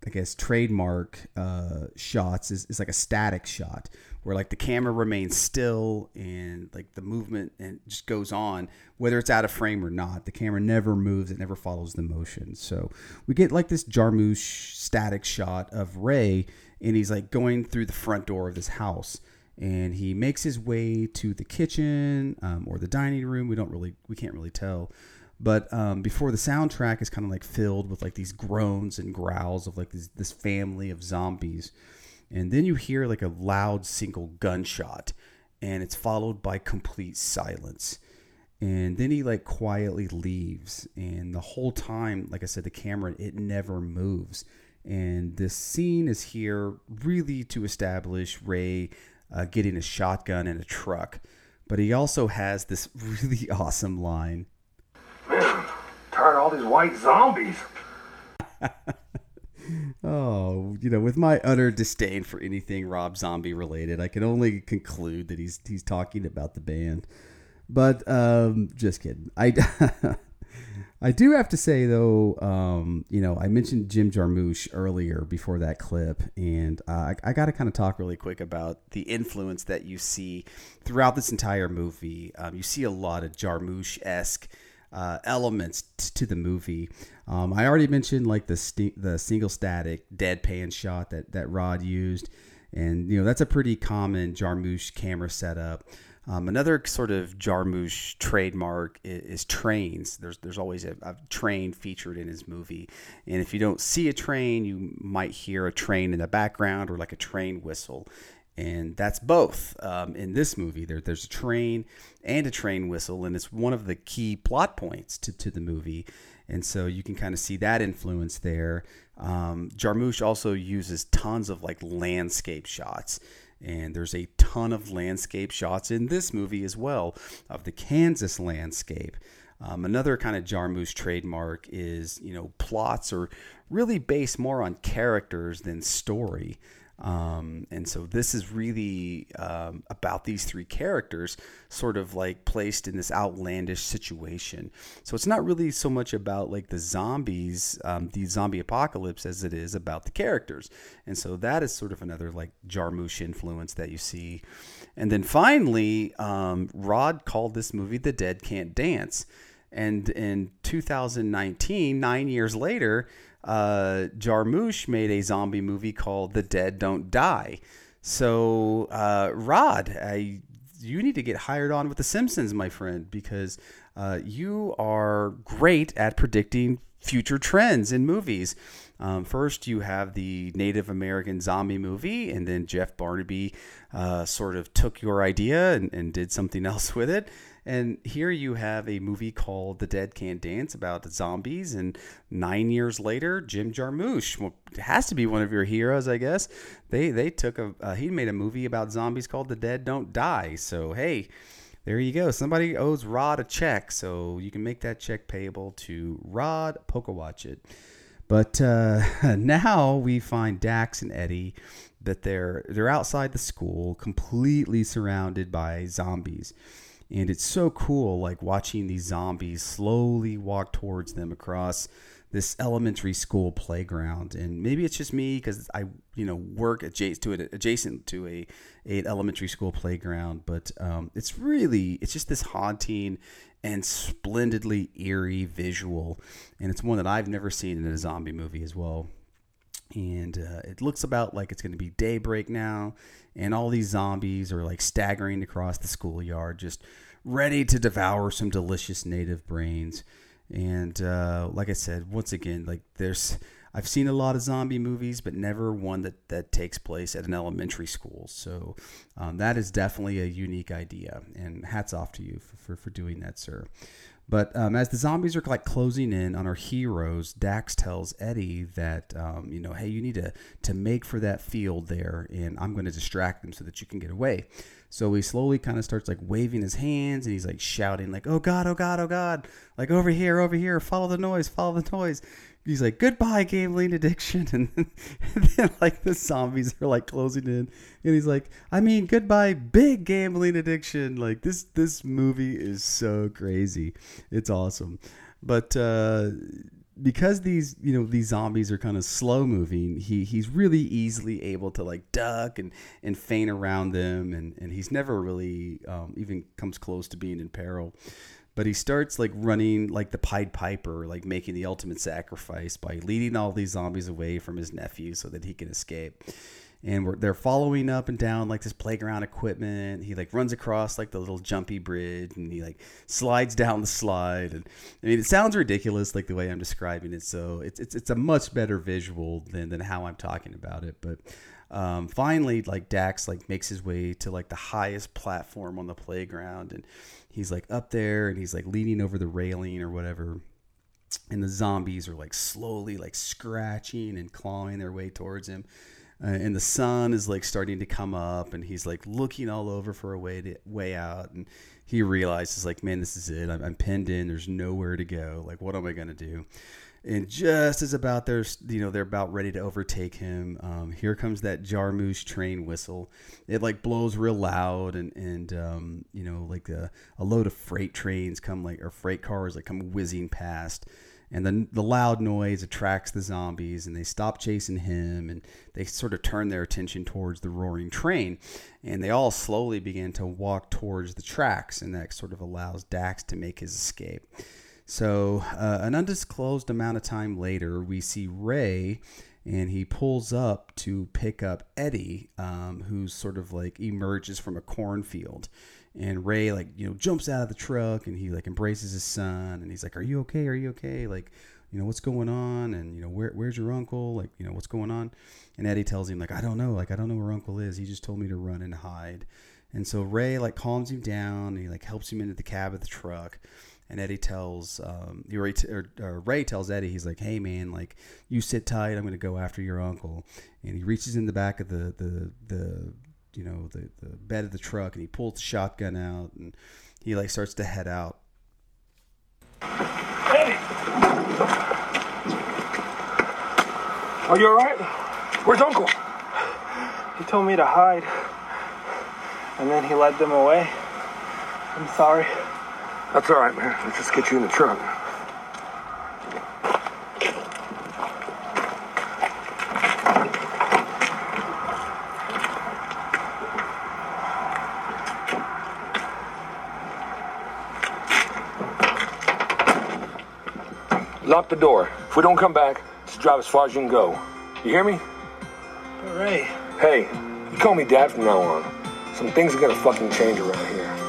I guess, trademark uh, shots is, is like a static shot where like the camera remains still and like the movement and just goes on whether it's out of frame or not. The camera never moves it never follows the motion. So we get like this jarmusch static shot of ray and he's like going through the front door of this house and he makes his way to the kitchen um, or the dining room. We don't really, we can't really tell. But um, before the soundtrack is kind of like filled with like these groans and growls of like this, this family of zombies, and then you hear like a loud single gunshot, and it's followed by complete silence. And then he like quietly leaves, and the whole time, like I said, the camera it never moves. And this scene is here really to establish Ray uh, getting a shotgun and a truck. But he also has this <laughs> really awesome line. Man, tired of all these white zombies. <laughs> Oh, you know, with my utter disdain for anything Rob Zombie related, I can only conclude that he's he's talking about the band. But um, just kidding. I <laughs> I do have to say though, um, you know, I mentioned Jim Jarmusch earlier before that clip, and uh, I, I got to kind of talk really quick about the influence that you see throughout this entire movie. Um, you see a lot of Jarmusch esque uh, elements t- to the movie. Um, I already mentioned like the st- the single static deadpan shot that that Rod used, and you know that's a pretty common Jarmusch camera setup. Um, another sort of Jarmusch trademark is, is, trains. There's there's always a, a, train featured in his movie, and if you don't see a train, you might hear a train in the background or like a train whistle, and that's both um, in this movie. There, there's a train and a train whistle, and it's one of the key plot points to, to the movie, and so you can kind of see that influence there. Um, Jarmusch also uses tons of like landscape shots and there's a ton of landscape shots in this movie as well of the Kansas landscape. Um, another kind of Jarmusch trademark is, you know, plots are really based more on characters than story. Um, and so this is really um, about these three characters sort of like placed in this outlandish situation. So it's not really so much about like the zombies, um, the zombie apocalypse, as it is about the characters. And so that is sort of another like Jarmusch influence that you see. And then finally, um, Rod called this movie The Dead Can't Dance. And in 2019, nine years later, uh, Jarmusch made a zombie movie called The Dead Don't Die. So, uh, Rod, I, you need to get hired on with The Simpsons, my friend, because uh, you are great at predicting future trends in movies. Um, first, you have the Native American zombie movie, and then Jeff Barnaby uh, sort of took your idea and, and did something <laughs> else with it. And here you have a movie called The Dead Can't Dance about zombies. And nine years later, Jim Jarmusch well, has to be one of your heroes, I guess. They they took a uh, he made a movie about zombies called The Dead Don't Die. So hey, there you go. Somebody owes Rod a check, so you can make that check payable to Rod Pocowatchit. But uh, <laughs> now we find Dax and Eddie that they're they're outside the school, completely surrounded by zombies and it's so cool like watching these zombies slowly walk towards them across this elementary school playground. And maybe it's just me because i you know work adjacent to it adjacent to a, a elementary school playground. But um, it's really it's just this haunting and splendidly eerie visual. And it's one that i've never seen in a zombie movie as well. And uh, it looks about like it's going to be daybreak now and all these zombies are like staggering across the schoolyard just ready to devour some delicious native brains. And uh, like i said once again like there's i've seen a lot of zombie movies but never one that, that takes place at an elementary school. So um, that is definitely a unique idea and hats off to you for, for, for doing that sir but um, as the zombies are like closing in on our heroes, Dax tells Eddie that um, you know, hey, you need to to make for that field there, and I'm going to distract them so that you can get away. So he slowly kind of starts like waving his hands, and he's like shouting like, "Oh God, oh God, oh God!" Like over here, over here, follow the noise, follow the noise he's like goodbye gambling addiction. And <laughs> then, and then, like the zombies are like closing in. And he's like i mean goodbye big gambling addiction. Like this this movie is so crazy. It's awesome. But uh because these you know these zombies are kind of slow moving he he's really easily able to like duck and and feint around them. And and he's never really um, even comes close to being in peril but he starts like running like the Pied Piper, like making the ultimate sacrifice by leading all these zombies away from his nephew so that he can escape. And they're following up and down like this playground equipment. He like runs across like the little jumpy bridge and he like slides down the slide. And I mean, it sounds ridiculous like the way I'm describing it. So it's it's, it's a much better visual than than how I'm talking about it. But um, finally, like Dax like makes his way to like the highest platform on the playground and he's like up there and he's like leaning over the railing or whatever. And the zombies are like slowly like scratching and clawing their way towards him. Uh, and the sun is like starting to come up and he's like looking all over for a way to way out. And he realizes like man this is it. I'm, I'm pinned in. There's nowhere to go. Like what am i going to do And just as about they're you know they're about ready to overtake him, um, here comes that Jarmusch train whistle. It like blows real loud, and and um, you know like a, a load of freight trains come like or freight cars like come whizzing past, and then the loud noise attracts the zombies, and they stop chasing him, and they sort of turn their attention towards the roaring train, and they all slowly begin to walk towards the tracks, and that sort of allows Dax to make his escape. So, uh, an undisclosed amount of time later, we see Ray, and he pulls up to pick up Eddie, um, who sort of like emerges from a cornfield. And Ray, like, you know, jumps out of the truck and he like embraces his son, and he's like, "Are you okay? Are you okay? Like, you know, what's going on? And you know, where where's your uncle? Like, you know, what's going on?" And Eddie tells him like, "I don't know. Like, I don't know where Uncle is. He just told me to run and hide." And so Ray like calms him down, and he like helps him into the cab of the truck and Eddie tells um, Ray, or, or Ray tells Eddie, he's like, "Hey man, like you sit tight. I'm to go after your uncle." And he reaches in the back of the the the you know the the bed of the truck, and he pulls the shotgun out, and he like starts to head out. Eddie! Are you alright? Where's Uncle? He told me to hide, and then he led them away. I'm sorry. That's alright, man. Let's just get you in the truck. Lock the door. If we don't come back, just drive as far as you can go. You hear me? All right. Hey, you call me Dad from now on. Some things are gonna fucking change around here.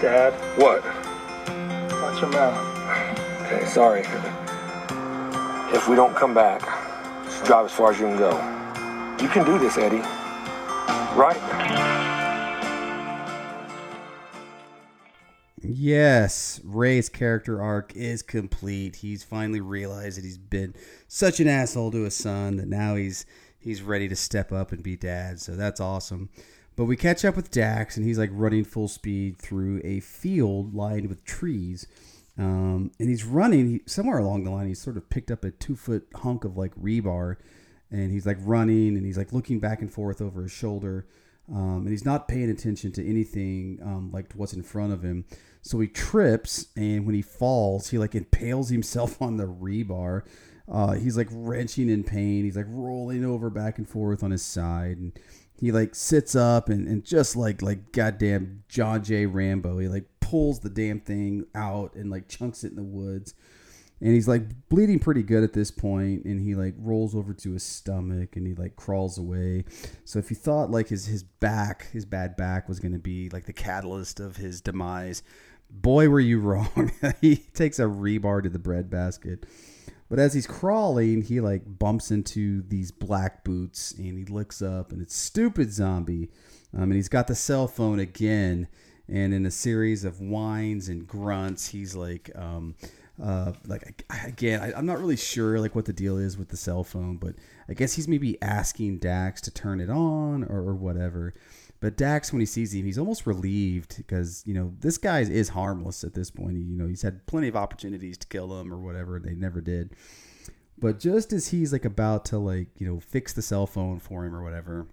Dad, What? watch your mouth. Okay, sorry. If we don't come back, just drive as far as you can go. You can do this, Eddie. Right? Yes, Ray's character arc is complete. He's finally realized that he's been such an asshole to his son that now he's he's ready to step up and be dad. So that's awesome. But we catch up with Dax, and he's like running full speed through a field lined with trees. Um, and he's running he, somewhere along the line. He's sort of picked up a two foot hunk of like rebar, and he's like running, and he's like looking back and forth over his shoulder. Um, and he's not paying attention to anything um, like what's in front of him. So he trips, and when he falls, he like impales himself <laughs> on the rebar. Uh, he's like wrenching in pain. He's like rolling over back and forth on his side, and he like sits up and, and just like like goddamn John J. Rambo, he like pulls the damn thing out and like chunks it in the woods. And he's like bleeding pretty good at this point, and he like rolls over to his stomach and he like crawls away. So if you thought like his his back, his bad back was gonna be like the catalyst of his demise, boy were you <laughs> wrong. he takes a rebar to the breadbasket. But as he's crawling, he like bumps into these black boots and he looks up and it's stupid zombie. Um, and he's got the cell phone again. And in a series of whines and grunts, he's like, um, uh, like again, I, I'm not really sure like what the deal is with the cell phone, but I guess he's maybe asking Dax to turn it on or, or whatever. But Dax, when he sees him, he's almost relieved because you know this guy is harmless at this point. You know, he's had plenty of opportunities to kill him or whatever, they never did. But just as he's like about to like you know fix the cell phone for him or whatever,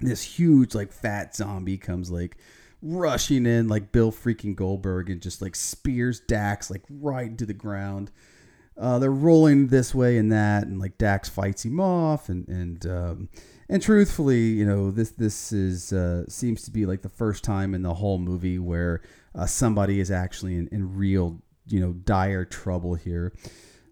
this huge like fat zombie comes like rushing in like Bill freaking Goldberg and just like spears Dax like right into the ground. Uh, they're rolling this way and that, and like Dax fights him off, and and um, and truthfully, you know this this is uh, seems to be like the first time in the whole movie where uh, somebody is actually in, in real you know dire trouble here.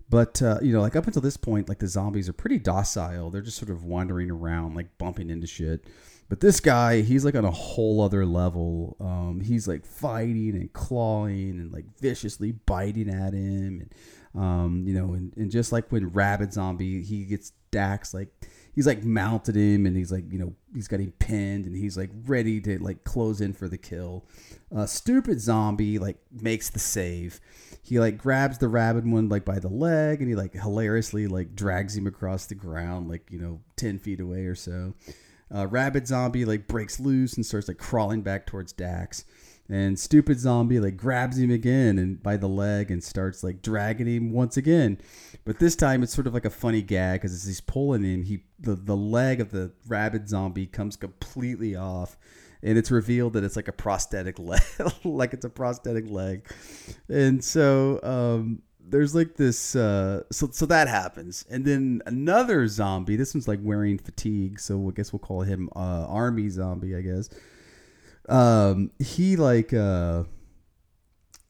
But uh, you know, like up until this point, like the zombies are pretty docile. They're just sort of wandering around, like bumping into shit. But this guy, he's like on a whole other level. Um, he's like fighting and clawing and like viciously biting at him, and um, you know, and, and just like when Rabid Zombie, he gets Dax like he's like mounted him and he's like you know he's got him pinned and he's like ready to like close in for the kill. Uh, stupid zombie like makes the save. He like grabs the rabid one like by the leg and he like hilariously like drags him across the ground like you know ten feet away or so. Uh, rabid zombie like breaks loose and starts like crawling back towards Dax. And stupid zombie like grabs him again and by the leg and starts like dragging him once again. But this time it's sort of like a funny gag because as he's pulling in, he the, the leg of the rabid zombie comes completely off. And it's revealed that it's like a prosthetic leg, <laughs> like it's a prosthetic leg. And so um, there's like this uh so so that happens and then another zombie this one's like wearing fatigue so i guess we'll call him uh army zombie i guess um he like uh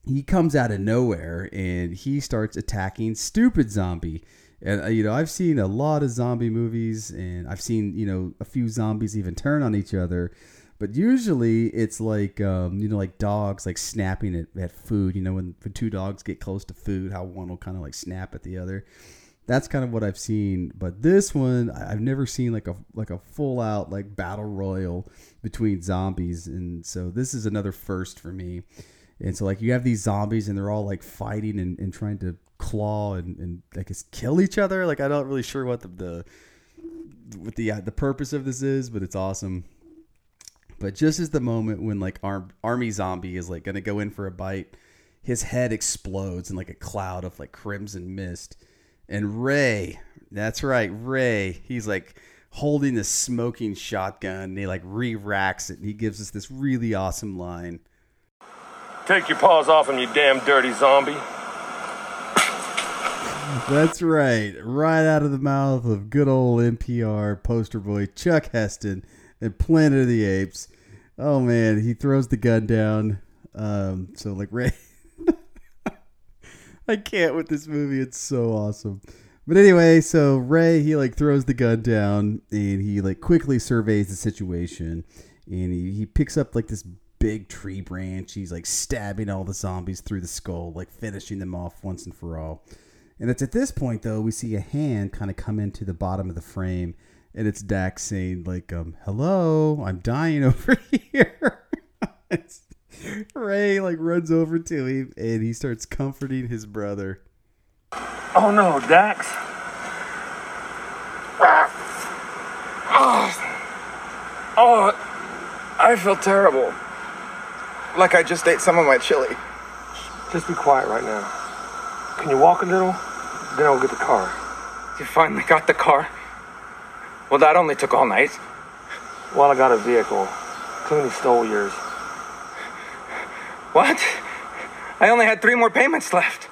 he comes out of nowhere and he starts attacking stupid zombie. And uh, you know i've seen a lot of zombie movies and i've seen you know a few zombies even turn on each other. But usually it's like um, you know like dogs like snapping at, at food. You know when, when two dogs get close to food how one will kind of like snap at the other. That's kind of what i've seen. But this one i've never seen like a like a full out like battle royal between zombies. And so this is another first for me and so like you have these zombies and they're all like fighting and, and trying to claw and, and I guess kill each other like i'm not really sure what the, the what the uh, the purpose of this is but it's awesome but just as the moment when like Ar- army zombie is like gonna go in for a bite, his head explodes in like a cloud of like crimson mist, and Ray, that's right, Ray, he's like holding this smoking shotgun. And he like re-racks it, and he gives us this really awesome line. Take your paws off him, you damn dirty zombie. That's right, right out of the mouth of good old NPR poster boy Chuck Heston and Planet of the Apes. Oh man, he throws the gun down. Um, so like <laughs> Ray, I can't with this movie. It's so awesome. But anyway, so Ray he like throws the gun down and he like quickly surveys the situation and he, he picks up like this big tree branch. He's like stabbing all the zombies through the skull, like finishing them off once and for all. And it's at this point though we see a hand kind of come into the bottom of the frame and it's Dax saying like, um, "Hello, I'm dying <laughs> over here." <laughs> Ray like runs over to him and he starts comforting his brother. Oh no, Dax. Oh, I feel terrible. Like I just ate some of my chili. Just be quiet right now. Can you walk a little? Then I'll get the car. You finally got the car? Well, that only took all night. Well, I got a vehicle. Clooney stole yours. What? I only had three more payments left.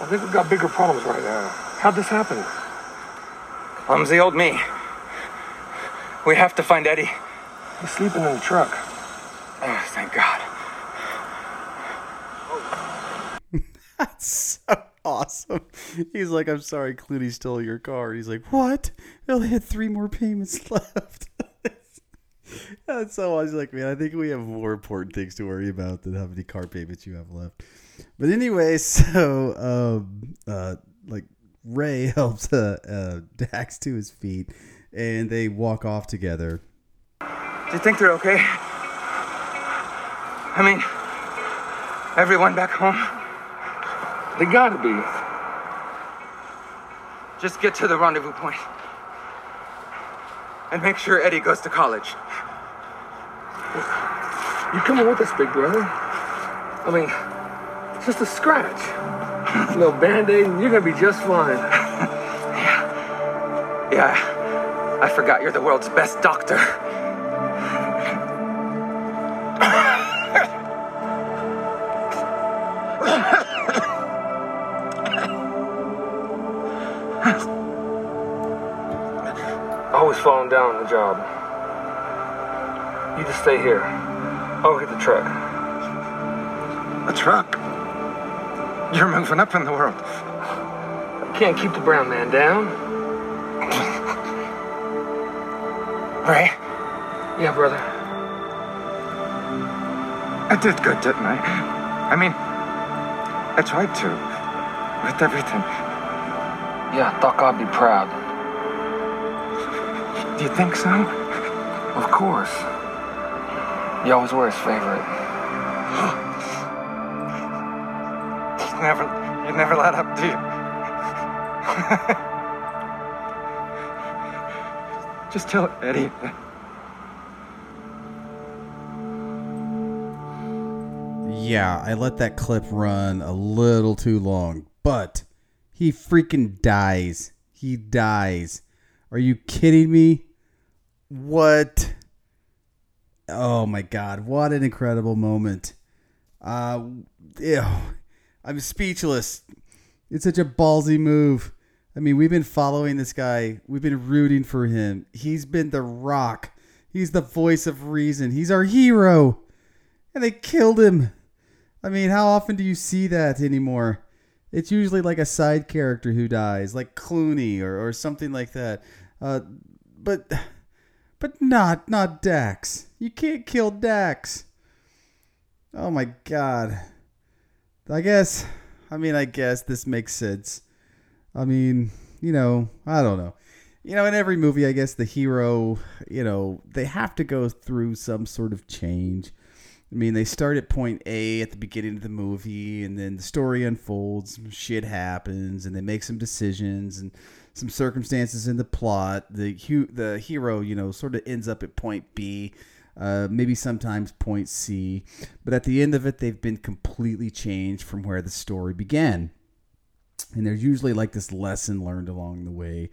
I think we've got bigger problems right now. How'd this happen? Clumsy old me. We have to find Eddie. He's sleeping in the truck. Oh, thank God. That's so awesome. He's like, I'm sorry, Clooney stole your car. He's like, What? I only had three more payments <laughs> left. That's so awesome. He's like, man, I think we have more important things to worry about than how many car payments you have left. But anyway, <laughs> so um uh like Ray <laughs> helps uh, uh Dax to his feet and they walk off together. Do you think they're okay? I mean, everyone back home? They gotta be. Just get to the rendezvous point. And make sure Eddie goes to college. You coming with us, big brother? I mean, it's just a scratch. A little band-aid and you're gonna be just fine. <laughs> Yeah, I forgot you're the world's best doctor. Down on the job. You just stay here. I'll get the truck. A truck? You're moving up in the world. I can't keep the brown man down. <laughs> Ray, Yeah, brother. I did good, didn't I? I mean, I tried to. With everything. Yeah, I thought I'd be proud. Do you think so? Of course. You always were his favorite. You never, you never let up, do you? <laughs> Just tell Eddie. yeah, I let that clip run a little too long, but he freaking dies. He dies. Are you kidding me? What? Oh my god, what an incredible moment. Uh ew, I'm speechless. It's such a ballsy move. I mean, we've been following this guy. We've been rooting for him. He's been the rock. He's the voice of reason. He's our hero. And they killed him. I mean, how often do you see that anymore? It's usually like a side character who dies, like Clooney or, or something like that. Uh, but but not not Dax. You can't kill Dax. Oh my god. I guess I mean I guess this makes sense. I mean, you know, I don't know. You know, in every movie I guess the hero, you know, they have to go through some sort of change. I mean, they start at point A at the beginning of the movie, and then the story unfolds, shit happens, and they make some decisions and some circumstances in the plot. The hu- the hero, you know, sort of ends up at point B, uh, maybe sometimes point C, but at the end of it, they've been completely changed from where the story began. And there's usually like this lesson learned along the way.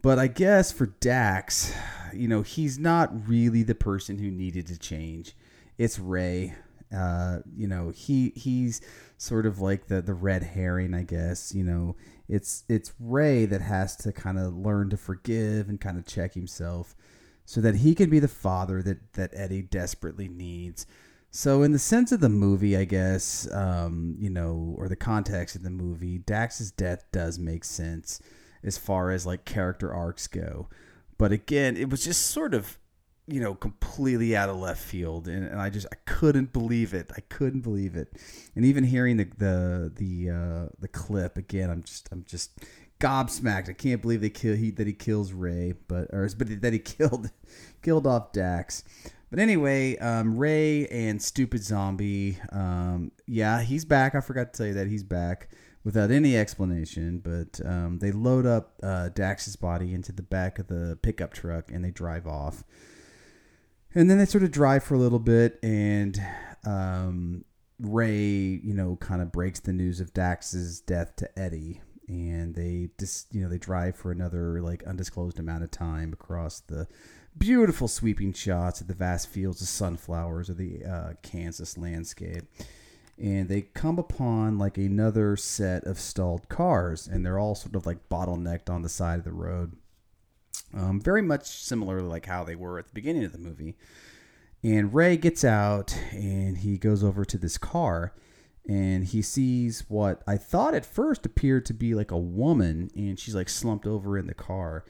But I guess for Dax, you know, he's not really the person who needed to change it's Ray. Uh, you know, he he's sort of like the the red herring, I guess. You know, it's it's Ray that has to kind of learn to forgive and kind of check himself, so that he can be the father that that Eddie desperately needs. So, in the sense of the movie, I guess, um, you know, or the context of the movie, Dax's death does make sense as far as like character arcs go. But again, it was just sort of you know, completely out of left field, and, and I just I couldn't believe it. I couldn't believe it, and even hearing the the the uh, the clip again, I'm just I'm just gobsmacked. I can't believe they kill he that he kills Ray, but or but that he <laughs> killed killed off Dax. But anyway, um, Ray and Stupid Zombie, um, yeah, he's back. I forgot to tell you that he's back without any explanation. But um, they load up uh, Dax's body into the back of the pickup truck and they drive off. And then they sort of drive for a little bit, and um, Ray, you know, kind of breaks the news of Dax's death to Eddie, and they just, you know, they drive for another like undisclosed amount of time across the beautiful sweeping shots of the vast fields of sunflowers of the uh, Kansas landscape. And they come upon like another set of stalled cars, and they're all sort of like bottlenecked on the side of the road. Um, very much similar like how they were at the beginning of the movie. And Ray gets out and he goes over to this car and he sees what I thought at first appeared to be like a woman and she's like slumped over in the car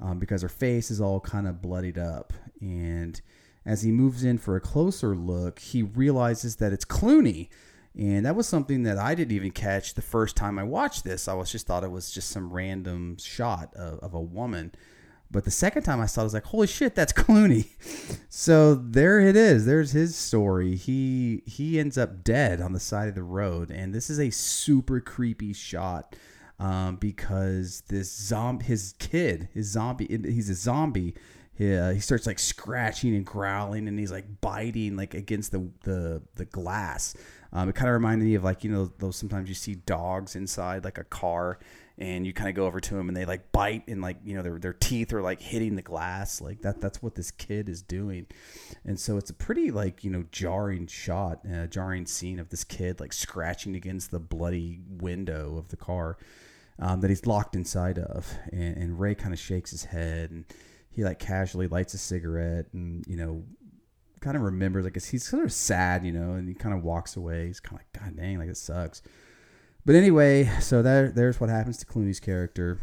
um, because her face is all kind of bloodied up. And as he moves in for a closer look, he realizes that it's Clooney. And that was something that I didn't even catch the first time I watched this. I was just thought it was just some random shot of, of a woman. But the second time I saw it, I was like, holy shit, that's <laughs> Clooney. So there it is. There's his story. He he ends up dead on the side of the road, and this is a super creepy shot um, because this zombie, his kid, his zombie, he's a zombie. He, uh, he starts like scratching and growling, and he's like biting like against the the the glass. Um, it kind of reminded me of like you know those sometimes you see dogs inside like a car and you kind of go over to them and they like bite and like you know their, their teeth are like hitting the glass like that that's what this kid is doing. And so it's a pretty like you know jarring shot a jarring scene of this kid like scratching against the bloody window of the car um, that he's locked inside of. And, and ray kind of shakes his head and he like casually lights a cigarette and you know kind of remembers like he's sort of sad you know and he kind of walks away. He's kind of like god dang like it sucks but anyway, so there, there's what happens to Clooney's character.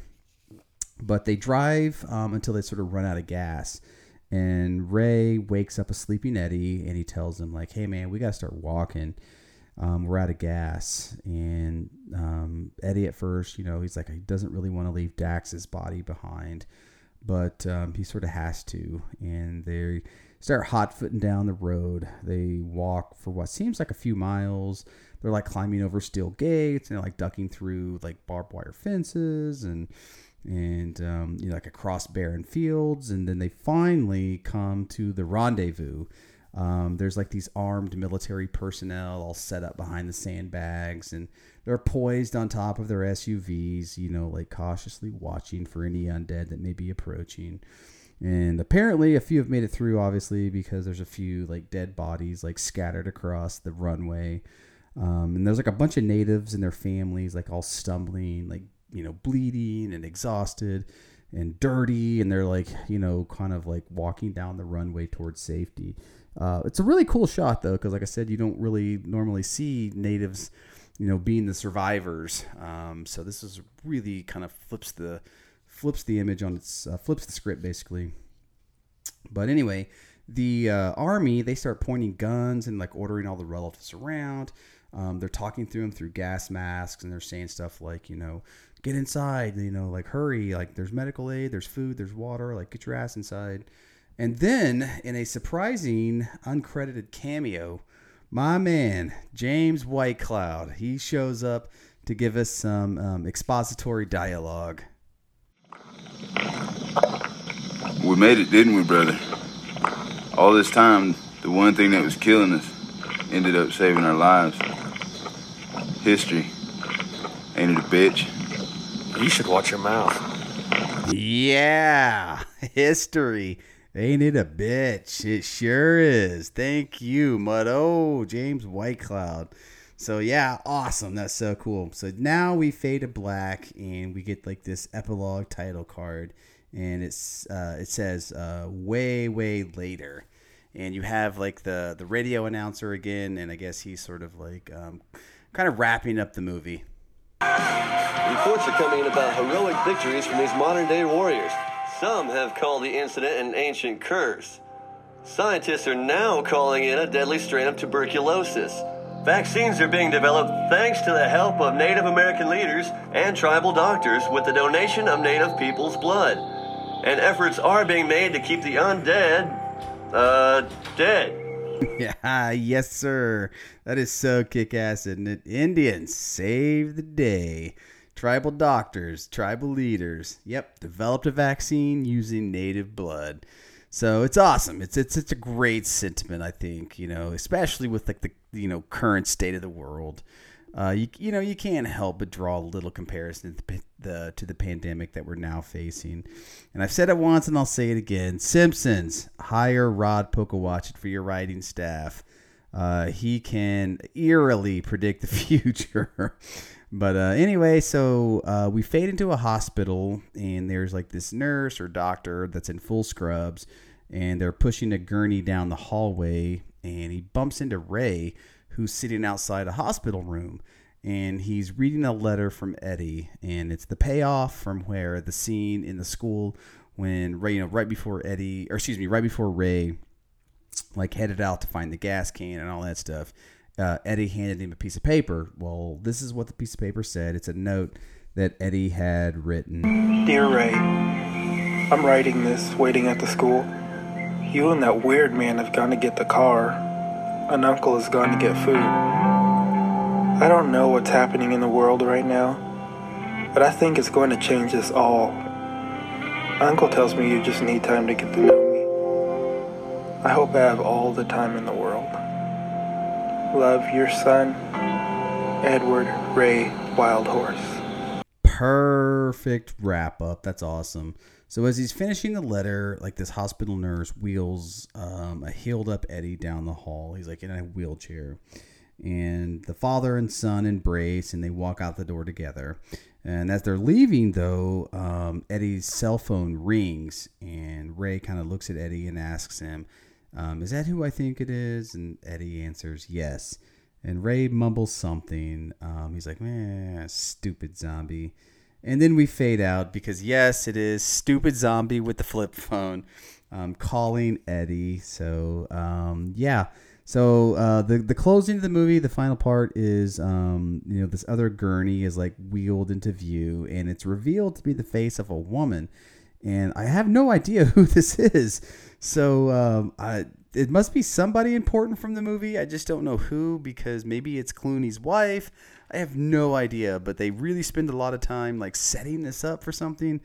But they drive um, until they sort of run out of gas. And Ray wakes up a sleeping Eddie and he tells him, like, hey, man, we got to start walking. Um, we're out of gas. And um, Eddie, at first, you know, he's like, he doesn't really want to leave Dax's body behind. But um, he sort of has to. And they start hot footing down the road. They walk for what seems like a few miles they're like climbing over steel gates and like ducking through like barbed wire fences and and um, you know like across barren fields and then they finally come to the rendezvous Um, there's like these armed military personnel all set up behind the sandbags, and they're poised on top of their SUVs, you know, like cautiously watching for any undead that may be approaching. And apparently, a few have made it through, obviously, because there's a few like dead bodies like scattered across the runway. Um, and there's like a bunch of natives and their families, like all stumbling, like, you know, bleeding and exhausted and dirty. And they're like, you know, kind of like walking down the runway towards safety. Uh, it's a really cool shot, though, because like I said, you don't really normally see natives, you know, being the survivors. Um, so this is really kind of flips the flips the image on its uh, flips the script basically. But anyway, the uh, army they start pointing guns and like ordering all the relatives around. Um, they're talking through them through gas masks and they're saying stuff like, you know, get inside, you know, like hurry, like there's medical aid, there's food, there's water, like get your ass inside. And then in a surprising uncredited cameo, my man James Whitecloud he shows up to give us some um, expository dialogue. We made it, didn't we, brother? All this time, the one thing that was killing us ended up saving our lives. History. Ain't it a bitch? You should watch your mouth. Yeah, <laughs> history. Ain't it a bitch? It sure is. Thank you, Muddo, James Whitecloud. So yeah, awesome. That's so cool. So now we fade to black and we get like this epilogue title card, and it's uh, it says uh, way way later, and you have like the the radio announcer again, and I guess he's sort of like um, kind of wrapping up the movie. Reports are coming in about heroic victories from these modern day warriors. Some have called the incident an ancient curse. Scientists are now calling it a deadly strain of tuberculosis. Vaccines are being developed thanks to the help of Native American leaders and tribal doctors with the donation of Native people's blood. And efforts are being made to keep the undead, uh, dead. <laughs> Yeah, yes, sir. That is so kick ass, isn't it? Indians save the day. Tribal doctors, tribal leaders. Yep, developed a vaccine using native blood. So it's awesome. It's it's it's a great sentiment, I think. You know, especially with like the you know current state of the world. Uh, you you know you can't help but draw a little comparison to the, the to the pandemic that we're now facing. And I've said it once and I'll say it again. Simpsons hire Rod Pokowatch for your writing staff. Uh, he can eerily predict the <laughs> future. But uh, anyway, so uh, we fade into a hospital, and there's like this nurse or doctor that's in full scrubs, and they're pushing a gurney down the hallway, and he bumps into Ray, who's sitting outside a hospital room, and he's reading a letter from Eddie, and it's the payoff from where the scene in the school when Ray, you know, right before Eddie, or excuse me, right before Ray, like headed out to find the gas can and all that stuff uh, Eddie handed him a piece of paper. Well, this is what the piece of paper said. It's a note that Eddie had written. Dear Ray, I'm writing this waiting at the school. You and that weird man have gone to get the car. An uncle has gone to get food. I don't know what's happening in the world right now, but I think it's going to change us all. Uncle tells me you just need time to get to know me. I hope I have all the time in the world. Love your son, Edward Ray Wildhorse. Perfect wrap up. That's awesome. So as he's finishing the letter, like this hospital nurse wheels um, a healed up Eddie down the hall. He's like in a wheelchair, and the father and son embrace and they walk out the door together. And as they're leaving, though, um, Eddie's cell phone rings, and Ray kind of looks at Eddie and asks him, um, Is that who I think it is? And Eddie answers, Yes. And Ray mumbles something. Um, he's like, Man, stupid zombie. And then we fade out because, yes, it is stupid zombie with the flip phone um, calling Eddie. So, um, yeah. So uh, the the closing of the movie, the final part is, um, you know, this other gurney is like wheeled into view, and it's revealed to be the face of a woman, and I have no idea <laughs> who this is. So um, I it must be somebody important from the movie. I just don't know who because maybe it's Clooney's wife. I have no idea, but they really spend a lot of time like setting this up for something.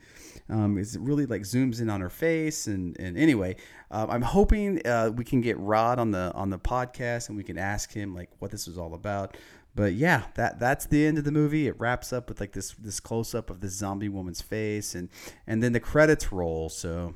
Um, it really like zooms in on her face, and and anyway, uh, I'm hoping uh, we can get Rod on the on the podcast and we can ask him like what this was all about. But yeah, that that's the end of the movie. It wraps up with like this this close up of this zombie woman's face, and and then the credits roll. So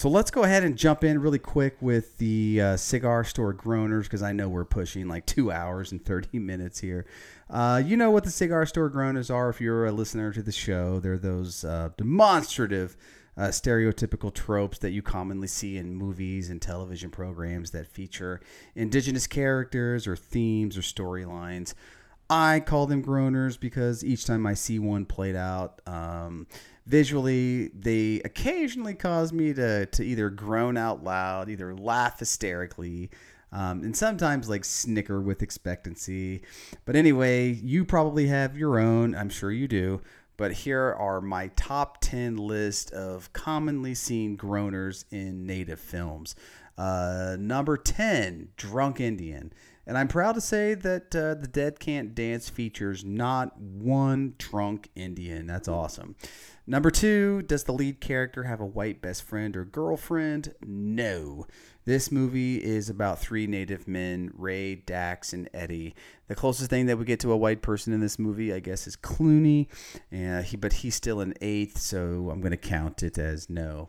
so let's go ahead and jump in really quick with the uh, cigar store groaners because I know we're pushing like two hours and 30 <laughs> minutes here. Uh, you know what the cigar store groaners are if you're a listener to the show. They're those uh, demonstrative, uh, stereotypical tropes that you commonly see in movies and television programs that feature indigenous characters or themes or storylines. I call them groaners because each time I see one played out, um, visually they occasionally cause me to, to either groan out loud either laugh hysterically um, and sometimes like snicker with expectancy but anyway you probably have your own i'm sure you do but here are my top 10 list of commonly seen groaners in native films uh, number 10 drunk indian and I'm proud to say that uh, The Dead Can't Dance features not one drunk Indian. That's awesome. Number two, does the lead character have a white best friend or girlfriend? No. This movie is about three native men Ray, Dax, and Eddie. The closest thing that we get to a white person in this movie, I guess, is Clooney. Uh, he, but he's still an eighth, so I'm going to count it as no.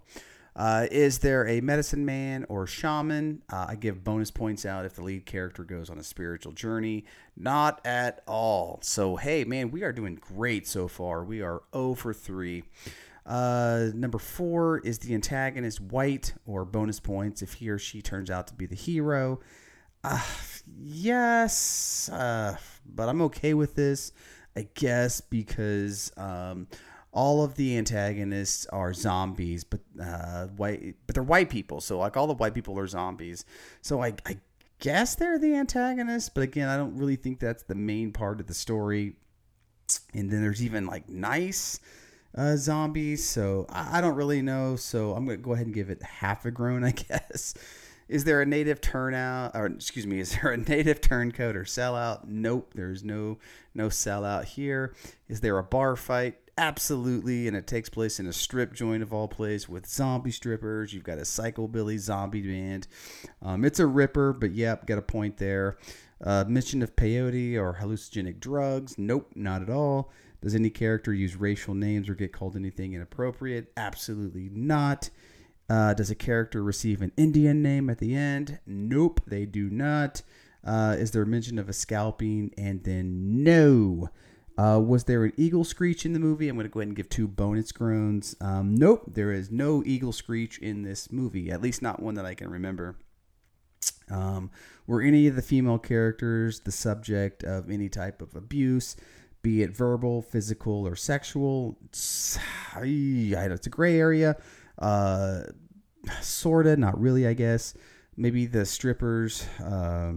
Uh, is there a medicine man or shaman? Uh, I give bonus points out if the lead character goes on a spiritual journey. Not at all. So, hey, man, we are doing great so far. We are 0 for 3. Uh, number four is the antagonist white or bonus points if he or she turns out to be the hero. Uh, yes, uh, but I'm okay with this, I guess, because um, all of the antagonists are zombies, but uh, white, but they're white people. So like all the white people are zombies. So I, I guess they're the antagonists, but again, I don't really think that's the main part of the story. And then there's even like nice uh, zombies. So I, I don't really know. So I'm gonna go ahead and give it half a groan, <laughs> I guess. Is there a native turnout, or excuse me, <laughs> is there a native turncoat or sellout? Nope, there's no no sellout here. Is there a bar fight? Absolutely, and it takes place in a strip joint of all place with zombie strippers. You've got a psychobilly zombie band. Um, it's a ripper, but yep, got a point there. Uh, mention of peyote or hallucinogenic drugs? Nope, not at all. Does any character use racial names or get called anything inappropriate? Absolutely not. Uh, does a character receive an Indian name at the end? Nope, they do not. Uh, is there mention of a scalping? And then no. Uh, was there an eagle screech in the movie? I'm going to go ahead and give two bonus groans. Um, nope, there is no eagle screech in this movie, at least not one that I can remember. Um, were any of the female characters the subject of any type of abuse, be it verbal, physical, or sexual? It's, it's a gray area. Uh, sorta, not really, I guess. Maybe the strippers. Uh,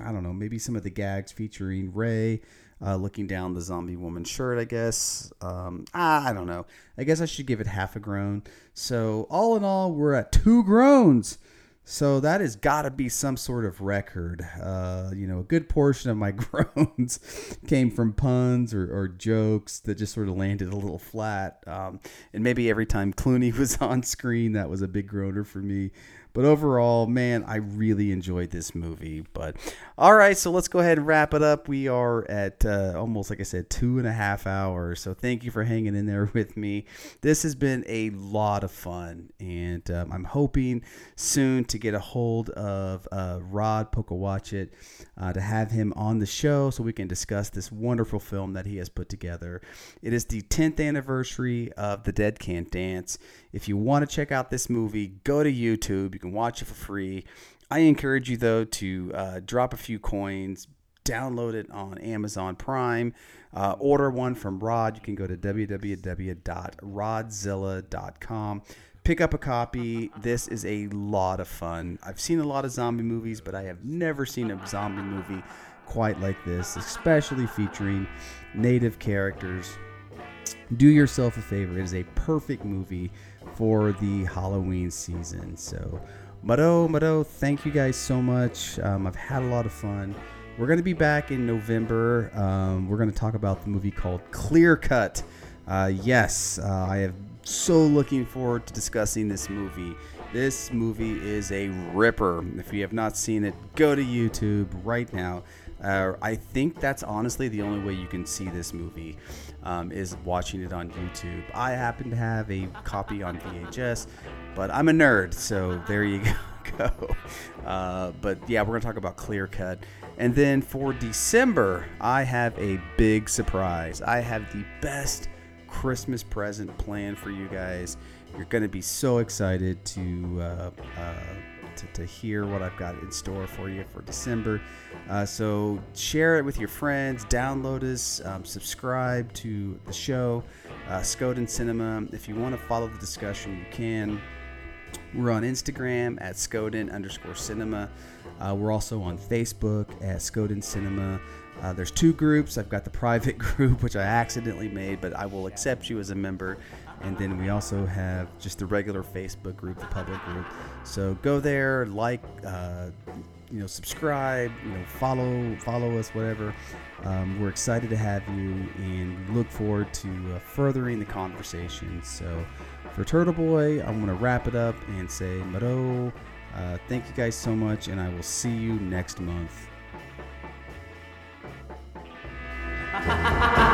I don't know. Maybe some of the gags featuring Ray uh, looking down the zombie woman shirt, I guess. Um, I don't know. I guess I should give it half a groan. So, all in all, we're at two groans. So, that has got to be some sort of record. Uh, you know, a good portion of my <laughs> groans came from puns or, or, jokes that just sort of landed a little flat. Um, and maybe every time Clooney <laughs> was on screen, that was a big groaner for me. But overall, man, I really enjoyed this movie. But all right, so let's go ahead and wrap it up. We are at uh, almost, like I said, two and a half hours. So thank you for hanging in there <laughs> with me. This has been a lot of fun, and um, I'm hoping soon to get a hold of uh, Rod Pocowatchit uh, to have him on the show so we can discuss this wonderful film that he has put together. It is the 10th anniversary of The Dead Can't Dance. If you want to check out this movie, go to YouTube. You can watch it for free. I encourage you, though, to uh, drop a few coins, download it on Amazon Prime, uh, order one from Rod. You can go to www.rodzilla.com. Pick up a copy. This is a lot of fun. I've seen a lot of zombie movies, but I have never seen a zombie movie quite like this, especially featuring native characters. Do yourself a favor. It is a perfect movie for the Halloween season. So, Mado, Mado, thank you guys so much. Um, I've had a lot of fun. We're going to be back in November. Um, we're going to talk about the movie called Clear Cut. Uh, yes, uh, I am so looking forward to discussing this movie. This movie is a ripper. If you have not seen it, go to YouTube right now. Uh, I think that's honestly the only way you can see this movie um, is watching it on YouTube. I happen to have a copy on VHS, but I'm a nerd, so there you <laughs> go. Uh, but yeah, we're gonna talk about Clear Cut, and then for December, I have a big surprise. I have the best Christmas present planned for you guys. You're gonna be so excited to. Uh, uh, to, to hear what I've got in store for you for December. Uh, so share it with your friends, download us, um, subscribe to the show, uh, Skoden Cinema. If you want to follow the discussion, you can. We're on Instagram at Skoden underscore cinema. Uh, we're also on Facebook at Skoden Cinema. Uh, there's two groups. I've got the <laughs> private group, which I accidentally made, but I will accept you as a member. And then we also have just the regular Facebook group, the public group. So go there, like, uh, you know, subscribe, you know, follow, follow us, whatever. Um, we're excited to have you, and look forward to uh, furthering the conversation. So, for Turtle Boy, I'm gonna wrap it up and say, Mado, uh, thank you guys so much, and I will see you next month. <laughs>